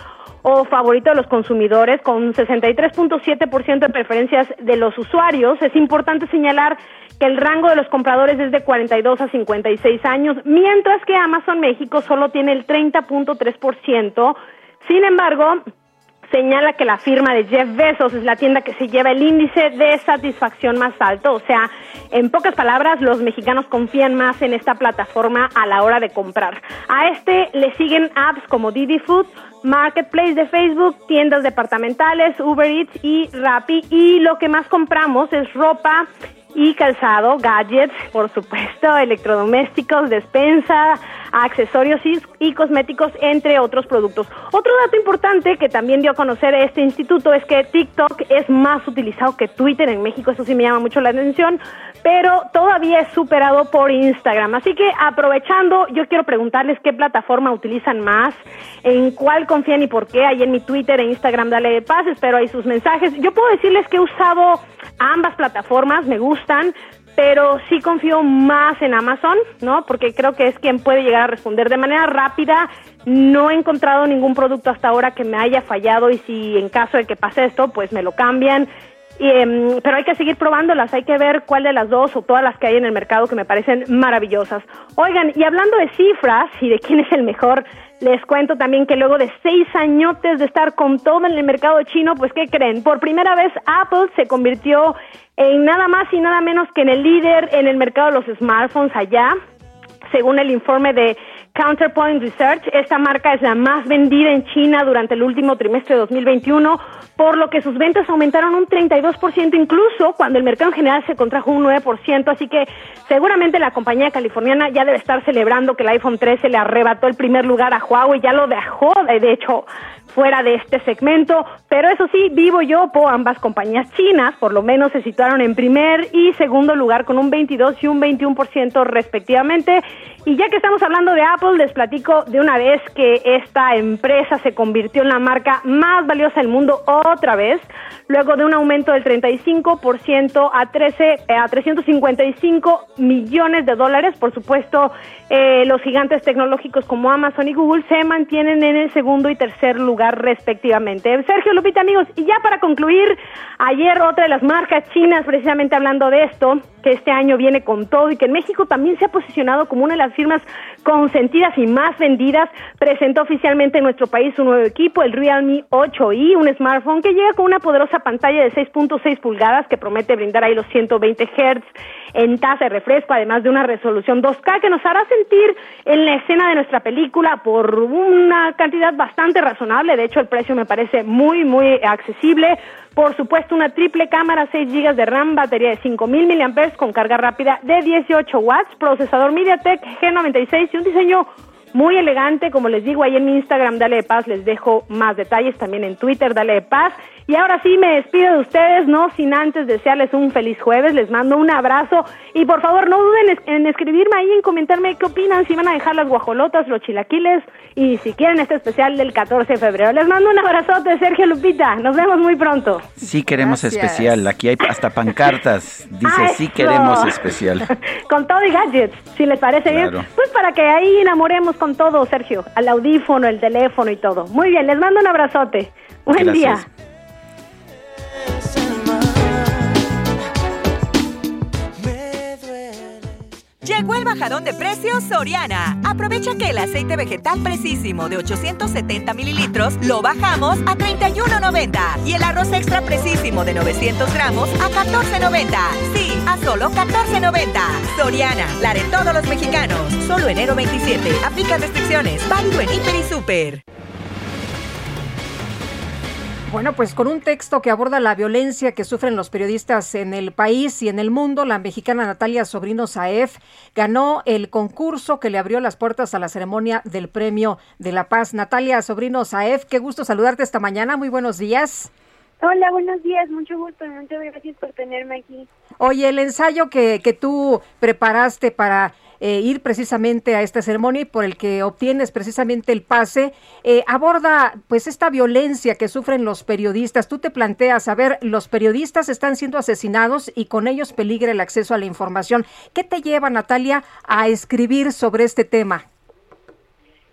Speaker 31: o favorito de los consumidores con 63.7% de preferencias de los usuarios. Es importante señalar que el rango de los compradores es de 42 a 56 años, mientras que Amazon México solo tiene el 30.3%. Sin embargo, señala que la firma de Jeff Bezos es la tienda que se lleva el índice de satisfacción más alto. O sea, en pocas palabras, los mexicanos confían más en esta plataforma a la hora de comprar. A este le siguen apps como Didi Food, Marketplace de Facebook, tiendas departamentales, Uber Eats y Rappi. Y lo que más compramos es ropa y calzado, gadgets, por supuesto, electrodomésticos, despensa, accesorios y, cosméticos, entre otros productos. Otro dato importante que también dio a conocer este instituto es que TikTok es más utilizado que Twitter en México, eso sí me llama mucho la atención, pero todavía es superado por Instagram. Así que aprovechando, yo quiero preguntarles qué plataforma utilizan más, en cuál confían y por qué. Ahí en mi Twitter e Instagram, dale de paz, espero ahí sus mensajes. Yo puedo decirles que he usado ambas plataformas, me gustan, pero sí confío más en Amazon, ¿no? Porque creo que es quien puede llegar a responder de manera rápida. No he encontrado ningún producto hasta ahora que me haya fallado y si en caso de que pase esto, pues me lo cambian. Y, eh, pero hay que seguir probándolas, hay que ver cuál de las dos o todas las que hay en el mercado que me parecen maravillosas. Oigan, y hablando de cifras y de quién es el mejor, les cuento también que luego de seis añotes de estar con todo en el mercado chino, pues ¿qué creen? Por primera vez Apple se convirtió en nada más y nada menos que en el líder en el mercado de los smartphones allá, según el informe de Counterpoint Research. Esta marca es la más vendida en China durante el último trimestre de 2021, por lo que sus ventas aumentaron un 32% incluso cuando el mercado en general se contrajo un 9%, así que seguramente la compañía californiana ya debe estar celebrando que el iPhone 13 le arrebató el primer lugar a Huawei, ya lo dejó, de hecho, fuera de este segmento, pero eso sí, Vivo y Oppo, ambas compañías chinas, por lo menos se situaron en primer y segundo lugar con un 22 y un 21% respectivamente. Y ya que estamos hablando de Apple, les platico de una vez que esta empresa se convirtió en la marca más valiosa del mundo otra vez, luego de un aumento del 35% a 13 eh, a 355 millones de dólares. Por supuesto, eh, los gigantes tecnológicos como Amazon y Google se mantienen en el segundo y tercer lugar respectivamente. Sergio Lupita, amigos, y ya para concluir, ayer otra de las marcas chinas, precisamente hablando de esto, que este año viene con todo y que en México también se ha posicionado como una de las firmas consentidas y más vendidas, presentó oficialmente en nuestro país un nuevo equipo, el Realme 8i, un smartphone que llega con una poderosa pantalla de 6.6 pulgadas que promete brindar ahí los 120 Hz en tasa de refresco, además de una resolución 2K que nos hará sentir en la escena de nuestra película por una cantidad bastante razonable. De hecho, el precio me parece muy, muy accesible. Por supuesto, una triple cámara, 6 GB de RAM, batería de 5000 mAh con carga rápida de 18 watts, procesador MediaTek G96 y un diseño muy elegante, como les digo, ahí en mi Instagram, Dale de Paz, les dejo más detalles, también en Twitter, Dale de Paz. Y ahora sí me despido de ustedes, no sin antes desearles un feliz jueves, les mando un abrazo y por favor no duden en escribirme ahí, en comentarme qué opinan, si van a dejar las guajolotas, los chilaquiles y si quieren este especial del 14 de febrero. Les mando un abrazote, Sergio Lupita, nos vemos muy pronto.
Speaker 1: Sí queremos especial, aquí hay hasta pancartas, dice sí queremos especial.
Speaker 31: con todo y gadgets, si les parece bien, pues para que ahí enamoremos con todo, Sergio, al audífono, el teléfono y todo. Muy bien, les mando un abrazote. Buen día.
Speaker 13: Llegó el bajadón de precios Soriana. Aprovecha que el aceite vegetal precisísimo de 870 mililitros lo bajamos a 31.90 y el arroz extra precisísimo de 900 gramos a 14.90. Sí, a solo 14.90. Soriana, la de todos los mexicanos. Solo enero 27. Aplica restricciones. Válido en Hiper y Super.
Speaker 2: Bueno, pues con un texto que aborda la violencia que sufren los periodistas en el país y en el mundo, la mexicana Natalia Sobrino Saef ganó el concurso que le abrió las puertas a la ceremonia del Premio de la Paz. Natalia Sobrino Saef, qué gusto saludarte esta mañana. Muy buenos días.
Speaker 32: Hola, buenos días, mucho gusto, muchas gracias por tenerme aquí.
Speaker 2: Oye, el ensayo que, que tú preparaste para eh, ir precisamente a esta ceremonia y por el que obtienes precisamente el pase, eh, aborda pues esta violencia que sufren los periodistas. Tú te planteas, a ver, los periodistas están siendo asesinados y con ellos peligra el acceso a la información. ¿Qué te lleva, Natalia, a escribir sobre este tema?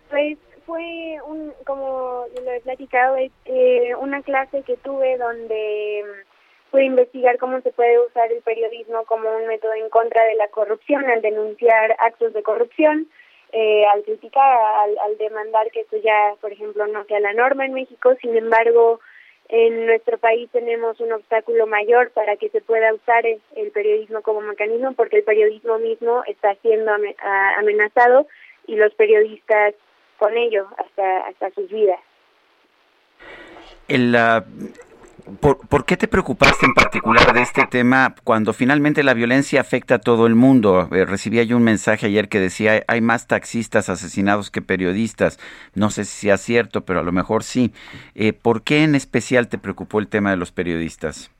Speaker 32: Pues fue, un, como lo he platicado, eh, una clase que tuve donde puede investigar cómo se puede usar el periodismo como un método en contra de la corrupción, al denunciar actos de corrupción, eh, al criticar, al, demandar que esto ya, por ejemplo, no sea la norma en México. Sin embargo, en nuestro país tenemos un obstáculo mayor para que se pueda usar el, periodismo como mecanismo, porque el periodismo mismo está siendo amenazado y los periodistas con ello hasta, hasta sus vidas.
Speaker 1: El, ¿Por, qué te preocupaste en particular de este tema cuando finalmente la violencia afecta a todo el mundo? Eh, recibía yo un mensaje ayer que decía hay más taxistas asesinados que periodistas. No sé si sea cierto, pero a lo mejor sí. Eh, ¿Por qué en especial te preocupó el tema de los periodistas?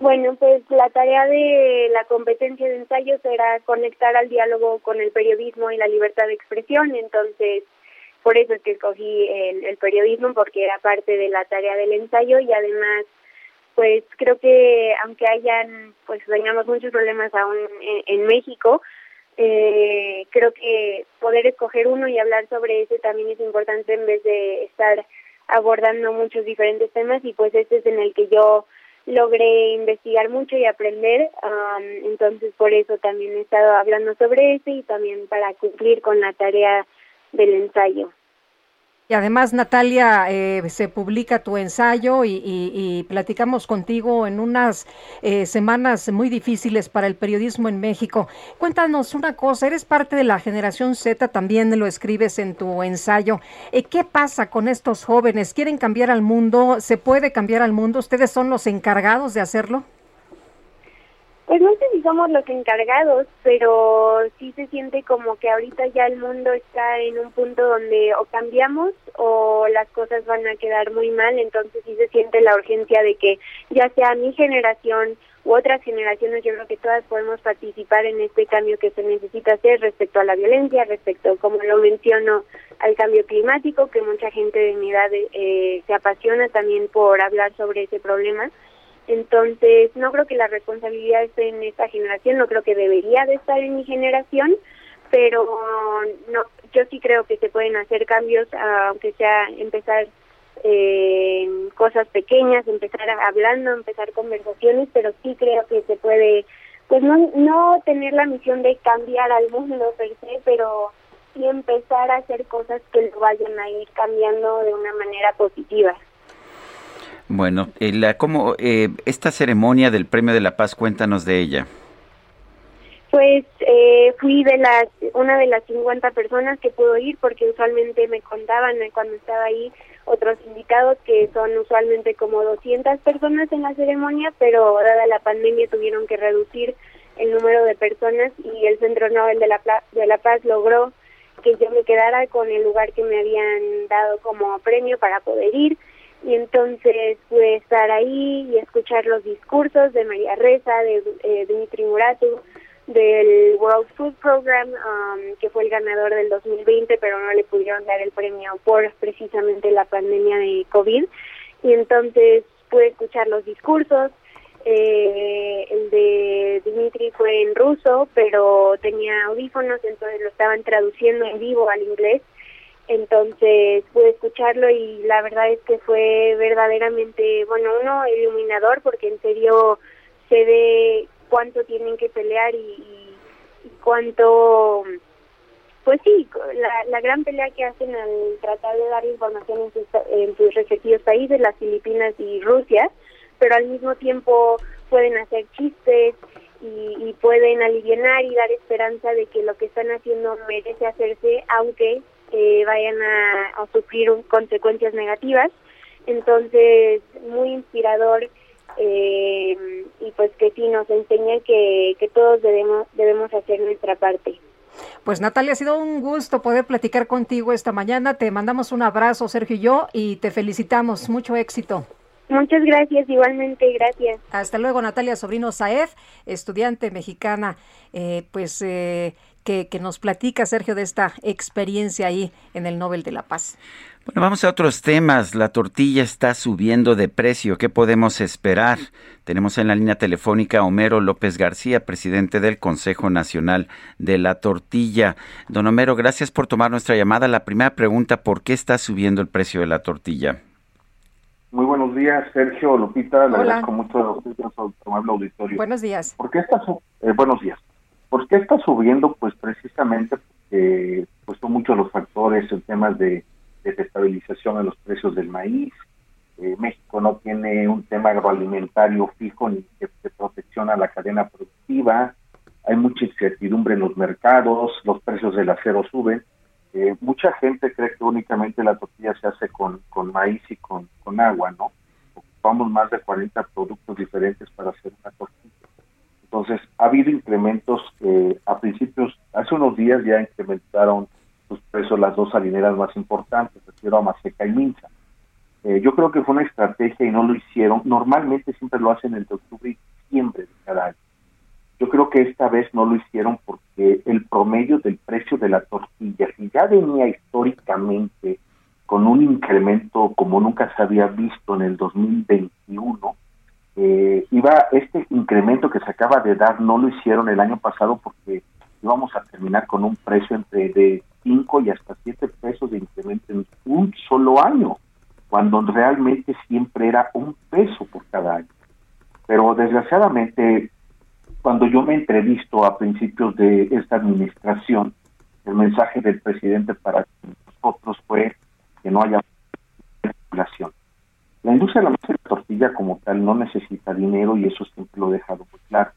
Speaker 32: Bueno, pues la tarea de la competencia de ensayo será conectar al diálogo con el periodismo y la libertad de expresión. Entonces, por eso es que escogí el, periodismo porque era parte de la tarea del ensayo y además pues creo que aunque hayan pues tengamos muchos problemas aún en, México eh, creo que poder escoger uno y hablar sobre ese también es importante en vez de estar abordando muchos diferentes temas y pues este es en el que yo logré investigar mucho y aprender, entonces por eso también he estado hablando sobre ese y también para cumplir con la tarea del ensayo.
Speaker 2: Y además, Natalia, eh, se publica tu ensayo y, platicamos contigo en unas eh, semanas muy difíciles para el periodismo en México. Cuéntanos una cosa, eres parte de la generación Z, también lo escribes en tu ensayo. Eh, ¿Qué pasa con estos jóvenes? ¿Quieren cambiar al mundo? ¿Se puede cambiar al mundo? ¿Ustedes son los encargados de hacerlo?
Speaker 32: Pues no sé si somos los encargados, pero sí se siente como que ahorita ya el mundo está en un punto donde o cambiamos o las cosas van a quedar muy mal, entonces sí se siente la urgencia de que ya sea mi generación u otras generaciones, yo creo que todas podemos participar en este cambio que se necesita hacer respecto a la violencia, respecto, como lo menciono, al cambio climático, que mucha gente de mi edad eh, se apasiona también por hablar sobre ese problema entonces, no creo que la responsabilidad esté en esta generación, no creo que debería de estar en mi generación, pero no, yo sí creo que se pueden hacer cambios, aunque sea empezar eh, cosas pequeñas, empezar hablando, empezar conversaciones, pero sí creo que se puede, pues no, no tener la misión de cambiar al mundo per se, pero sí empezar a hacer cosas que lo vayan a ir cambiando de una manera positiva.
Speaker 1: Bueno, eh, la, ¿cómo, eh, esta ceremonia del Premio de la Paz, cuéntanos de ella.
Speaker 32: Pues eh, fui de las una de las 50 personas que pudo ir porque usualmente me contaban cuando estaba ahí otros invitados que son usualmente como 200 personas en la ceremonia, pero dada la pandemia tuvieron que reducir el número de personas y el Centro Nobel de la, de la Paz logró que yo me quedara con el lugar que me habían dado como premio para poder ir y entonces pude estar ahí y escuchar los discursos de María Reza, de eh, Dmitry Muratu, del World Food Program, um, que fue el ganador del 2020, pero no le pudieron dar el premio por precisamente la pandemia de COVID. Y entonces pude escuchar los discursos. Eh, el de Dmitry fue en ruso, pero tenía audífonos, entonces lo estaban traduciendo en vivo al inglés entonces pude escucharlo y la verdad es que fue verdaderamente, bueno, uno iluminador porque en serio se ve cuánto tienen que pelear y, cuánto, pues sí, la, la, gran pelea que hacen al tratar de dar información en sus, en sus respectivos países, las Filipinas y Rusia, pero al mismo tiempo pueden hacer chistes y, y pueden aliviar y dar esperanza de que lo que están haciendo merece hacerse, aunque eh, vayan a, sufrir consecuencias negativas. Entonces, muy inspirador eh, y pues que sí nos enseña que, que todos debemos, debemos hacer nuestra parte.
Speaker 2: Pues Natalia, ha sido un gusto poder platicar contigo esta mañana. Te mandamos un abrazo, Sergio y yo, y te felicitamos. Mucho éxito.
Speaker 32: Muchas gracias, igualmente, gracias.
Speaker 2: Hasta luego, Natalia Sobrino Saez, estudiante mexicana, eh, pues eh, que, nos platica, Sergio, de esta experiencia ahí en el Nobel de la Paz.
Speaker 1: Bueno, vamos a otros temas. La tortilla está subiendo de precio. ¿Qué podemos esperar? Tenemos en la línea telefónica a Homero López García, presidente del Consejo Nacional de la Tortilla. Don Homero, gracias por tomar nuestra llamada. La primera pregunta, ¿por qué está subiendo el precio de la tortilla?
Speaker 33: Muy buenos días, Sergio, Lupita. Le agradezco mucho a ustedes tomar el auditorio.
Speaker 2: Buenos días.
Speaker 33: ¿Por qué está, eh, buenos días. ¿Por qué está subiendo? Pues precisamente porque pues son muchos los factores, el tema de, desestabilización en los precios del maíz. Eh, México no tiene un tema agroalimentario fijo ni de, protección a la cadena productiva. Hay mucha incertidumbre en los mercados, los precios del acero suben. Eh, mucha gente cree que únicamente la tortilla se hace con, con maíz y con, con agua, ¿no? Ocupamos más de 40 productos diferentes para hacer una tortilla. Entonces, ha habido incrementos que a principios, hace unos días ya incrementaron sus precios las dos harineras más importantes, refiero a Maseca y Minza. Eh, yo creo que fue una estrategia y no lo hicieron. Normalmente siempre lo hacen entre octubre y diciembre de cada año. Yo creo que esta vez no lo hicieron porque el promedio del precio de la tortilla, que ya venía históricamente con un incremento como nunca se había visto en el 2021, eh, iba este incremento que se acaba de dar no lo hicieron el año pasado porque íbamos a terminar con un precio entre de 5 y hasta 7 pesos de incremento en un solo año, cuando realmente siempre era un peso por cada año. Pero desgraciadamente, cuando yo me entrevisto a principios de esta administración, el mensaje del presidente para nosotros fue que no haya población. La industria de la de como tal no necesita dinero y eso siempre lo he dejado muy claro.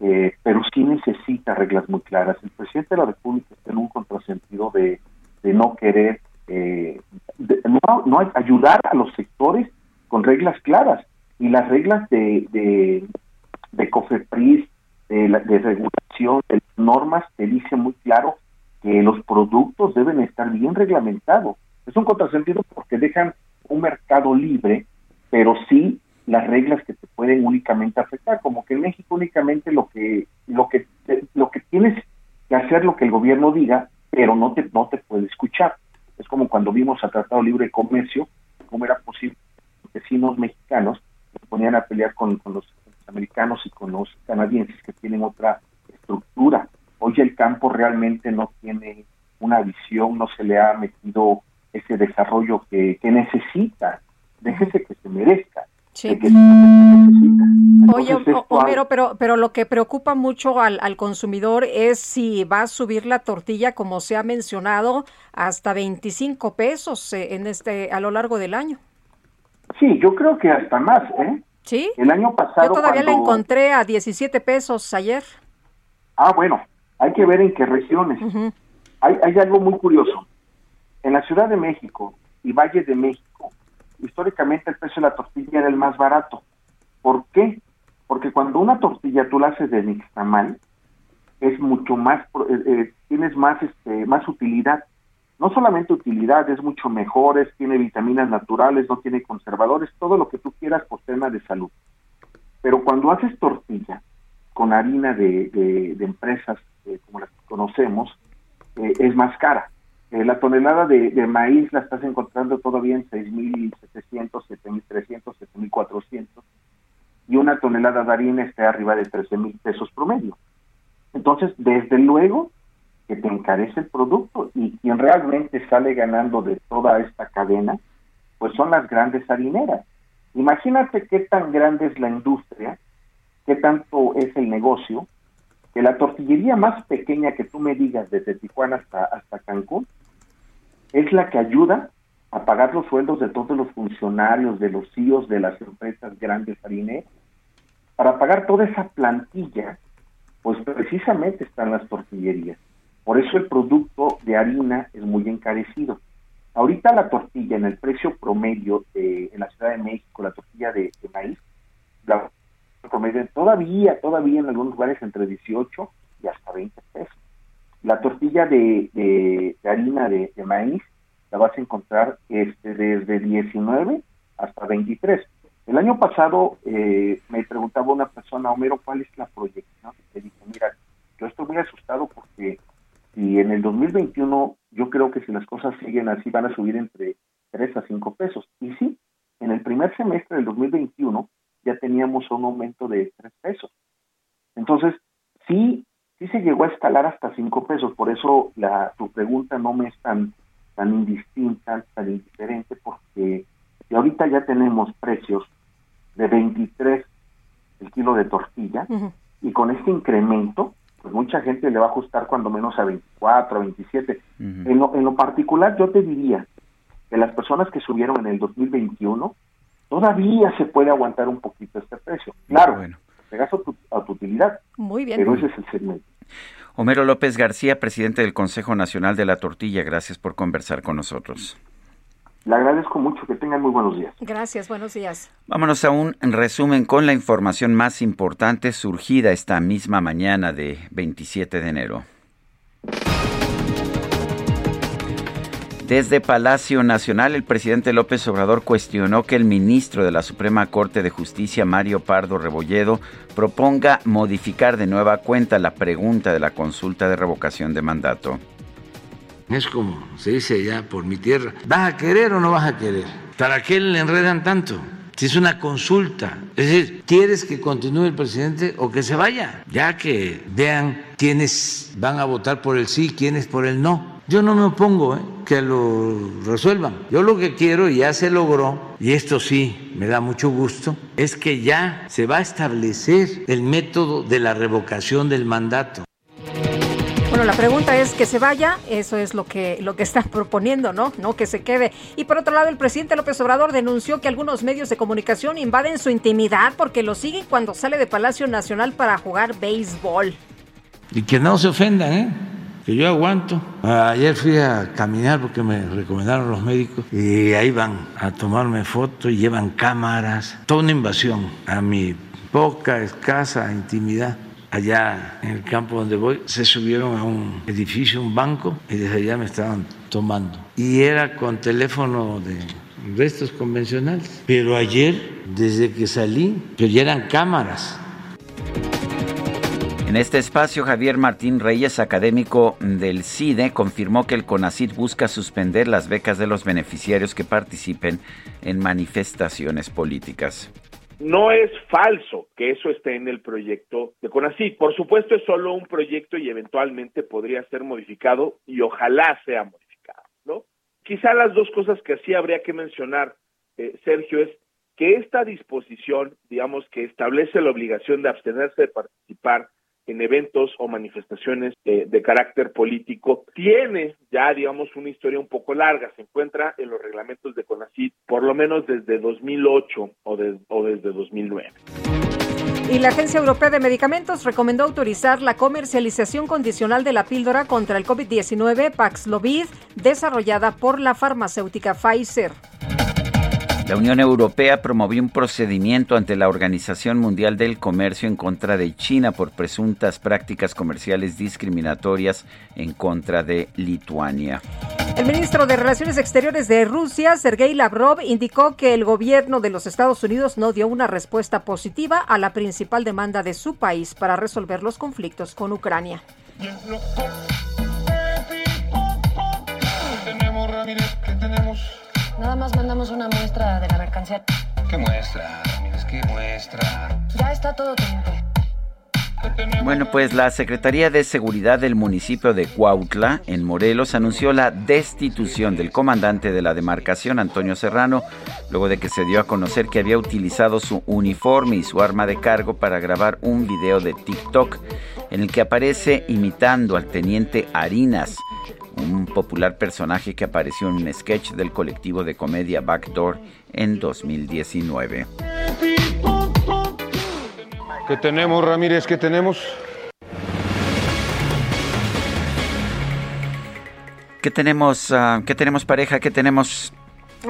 Speaker 33: Eh, pero sí necesita reglas muy claras. El presidente de la República está en un contrasentido de, de no querer, eh, no, no ayudar a los sectores con reglas claras. Y las reglas de, de, de COFEPRIS, de, de regulación, de normas, te dicen muy claro que los productos deben estar bien reglamentados. Es un contrasentido porque dejan un mercado libre, pero sí las reglas que te pueden únicamente afectar, como que en México únicamente lo que lo que lo que tienes que hacer lo que el gobierno diga, pero no te no te puede escuchar. Es como cuando vimos al Tratado Libre de Comercio, cómo era posible que vecinos mexicanos se ponían a pelear con, con los americanos y con los canadienses que tienen otra estructura. Hoy el campo realmente no tiene una visión, no se le ha metido ese desarrollo que, que necesita. Déjese que se merezca.
Speaker 2: Sí. Oye, Homero, pero, pero lo que preocupa mucho al, al, consumidor es si va a subir la tortilla, como se ha mencionado, hasta 25 pesos eh, en este a lo largo del año.
Speaker 33: Sí, yo creo que hasta más, ¿eh?
Speaker 2: Sí.
Speaker 33: El año pasado.
Speaker 2: Yo todavía la encontré a 17 pesos ayer.
Speaker 33: Ah, bueno, hay que ver en qué regiones. hay, hay algo muy curioso. En la Ciudad de México y Valle de México, históricamente el precio de la tortilla era el más barato. ¿Por qué? Porque cuando una tortilla tú la haces de nixtamal, es mucho más, eh, eh, tienes más, este, más utilidad. No solamente utilidad, es mucho mejor, es, tiene vitaminas naturales, no tiene conservadores, todo lo que tú quieras por tema de salud. Pero cuando haces tortilla con harina de, de, empresas eh, como las que conocemos, eh, es más cara. Eh, la tonelada de, de, maíz la estás encontrando todavía en 6.700, 7.300, 7.400 y una tonelada de harina está arriba de 13.000 pesos promedio. Entonces, desde luego que te encarece el producto y quien realmente sale ganando de toda esta cadena, pues son las grandes harineras. Imagínate qué tan grande es la industria, qué tanto es el negocio, que la tortillería más pequeña que tú me digas desde Tijuana hasta, hasta Cancún es la que ayuda a pagar los sueldos de todos los funcionarios, de los CEOs de las empresas grandes harineras. Para pagar toda esa plantilla, pues precisamente están las tortillerías. Por eso el producto de harina es muy encarecido. Ahorita la tortilla en el precio promedio de, en la Ciudad de México, la tortilla de, de maíz, la promedio todavía, todavía en algunos lugares entre 18 y hasta 20 pesos. La tortilla de, harina de, maíz la vas a encontrar este, desde 19 hasta 23. El año pasado eh, me preguntaba una persona, Homero, ¿cuál es la proyección? Le dije, mira, yo estoy muy asustado porque si en el 2021 yo creo que si las cosas siguen así van a subir entre 3 a 5 pesos. Y sí, en el primer semestre del 2021 ya teníamos un aumento de 3 pesos. Entonces, sí, sí se llegó a escalar hasta 5 pesos, por eso la, tu pregunta no me es tan, tan indistinta, tan indiferente, porque si ahorita ya tenemos precios de 23 el kilo de tortilla, y con este incremento, pues mucha gente le va a ajustar cuando menos a 24, a 27. en, lo, en lo particular, yo te diría que las personas que subieron en el 2021, todavía se puede aguantar un poquito este precio. Claro, bueno. Pegas a tu, a tu utilidad.
Speaker 2: Muy bien.
Speaker 33: Pero ese es el segmento.
Speaker 1: Homero López García, presidente del Consejo Nacional de la Tortilla, gracias por conversar con nosotros.
Speaker 33: Le agradezco mucho, que tengan muy buenos días.
Speaker 2: Gracias, buenos días.
Speaker 1: Vámonos a un resumen con la información más importante surgida esta misma mañana de 27 de enero. Desde Palacio Nacional, el presidente López Obrador cuestionó que el ministro de la Suprema Corte de Justicia, Mario Pardo Rebolledo, proponga modificar de nueva cuenta la pregunta de la consulta de revocación de mandato.
Speaker 34: Es como se dice ya por mi tierra, ¿vas a querer o no vas a querer? ¿Para qué le enredan tanto? Si es una consulta, es decir, ¿quieres que continúe el presidente o que se vaya? Ya que vean quiénes van a votar por el sí, quiénes por el no. Yo no me opongo ¿eh? que lo resuelvan. Yo lo que quiero, y ya se logró, y esto sí me da mucho gusto, es que ya se va a establecer el método de la revocación del mandato.
Speaker 2: Bueno, la pregunta es que se vaya, eso es lo que, lo que están proponiendo, ¿no? No que se quede. Y por otro lado, el presidente López Obrador denunció que algunos medios de comunicación invaden su intimidad porque lo siguen cuando sale de Palacio Nacional para jugar béisbol.
Speaker 18: Y que no se ofendan, ¿eh? Que yo aguanto. Ayer fui a caminar porque me recomendaron los médicos y ahí van a tomarme fotos y llevan cámaras, toda una invasión a mi poca, escasa intimidad allá en el campo donde voy, se subieron a un edificio, un banco, y desde allá me estaban tomando. Y era con teléfono de restos convencionales. Pero ayer, desde que salí, pero ya eran cámaras.
Speaker 1: En este espacio, Javier Martín Reyes, académico del CIDE, confirmó que el CONACID busca suspender las becas de los beneficiarios que participen en manifestaciones políticas.
Speaker 24: No es falso que eso esté en el proyecto de CONACYT. Por supuesto, es solo un proyecto y eventualmente podría ser modificado y ojalá sea modificado, ¿no? Quizá las dos cosas que sí habría que mencionar, eh, Sergio, es que esta disposición, digamos, que establece la obligación de abstenerse de participar en eventos o manifestaciones de carácter político, tiene ya, digamos, una historia un poco larga. Se encuentra en los reglamentos de CONACYT por lo menos desde 2008 o, o desde 2009.
Speaker 2: Y la Agencia Europea de Medicamentos recomendó autorizar la comercialización condicional de la píldora contra el COVID-19 Paxlovid desarrollada por la farmacéutica Pfizer.
Speaker 1: La Unión Europea promovió un procedimiento ante la Organización Mundial del Comercio en contra de China por presuntas prácticas comerciales discriminatorias en contra de Lituania.
Speaker 2: El ministro de Relaciones Exteriores de Rusia, Sergei Lavrov, indicó que el gobierno de los Estados Unidos no dio una respuesta positiva a la principal demanda de su país para resolver los conflictos con Ucrania.
Speaker 35: Nada más mandamos una muestra de la mercancía.
Speaker 36: ¿Qué muestra? ¿qué muestra?
Speaker 35: Ya está todo teniente.
Speaker 1: Bueno, pues la Secretaría de Seguridad del municipio de Cuautla, en Morelos, anunció la destitución del comandante de la demarcación, Antonio Serrano, luego de que se dio a conocer que había utilizado su uniforme y su arma de cargo para grabar un video de TikTok en el que aparece imitando al teniente Harinas, un popular personaje que apareció en un sketch del colectivo de comedia Backdoor en 2019.
Speaker 36: ¿Qué tenemos, Ramírez? ¿Qué tenemos?
Speaker 1: ¿Qué tenemos, uh, ¿qué tenemos pareja? ¿Qué tenemos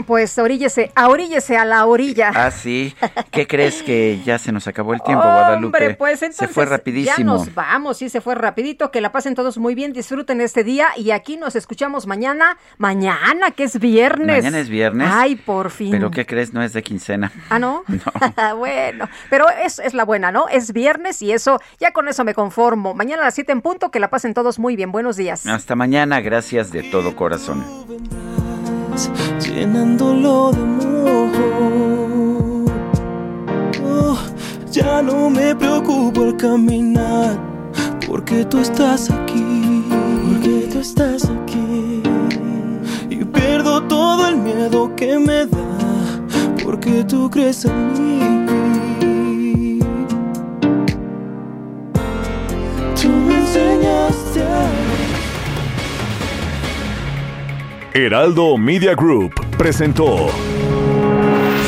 Speaker 2: pues oríllese, ahoríllese a la orilla.
Speaker 1: Ah, sí. ¿Qué crees que ya se nos acabó el tiempo, Guadalupe?
Speaker 2: Hombre, pues entonces
Speaker 1: se fue rapidísimo. Ya
Speaker 2: nos vamos, sí, se fue rapidito. Que la pasen todos muy bien, disfruten este día y aquí nos escuchamos mañana. Mañana, que es viernes.
Speaker 1: Mañana es viernes.
Speaker 2: Ay, por fin.
Speaker 1: ¿Pero qué crees? No es de quincena.
Speaker 2: Ah, ¿no? no. bueno, pero es, es la buena, ¿no? Es viernes y eso, ya con eso me conformo. Mañana a las 7 en punto, que la pasen todos muy bien. Buenos días.
Speaker 1: Hasta mañana, gracias de todo corazón
Speaker 10: llenándolo de amor. Oh, ya no me preocupo al caminar, porque tú estás aquí, porque tú estás aquí. Y pierdo todo el miedo que me da, porque tú crees en mí. Tú me enseñaste a
Speaker 4: Heraldo Media Group presentó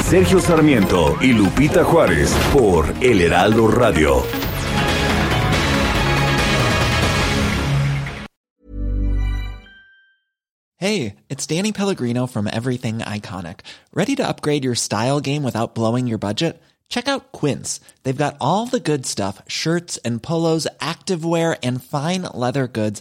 Speaker 4: Sergio Sarmiento y Lupita Juárez por El Heraldo Radio.
Speaker 37: Hey, it's Danny Pellegrino from Everything Iconic. Ready to upgrade your style game without blowing your budget? Check out Quince. They've got all the good stuff shirts and polos, activewear, and fine leather goods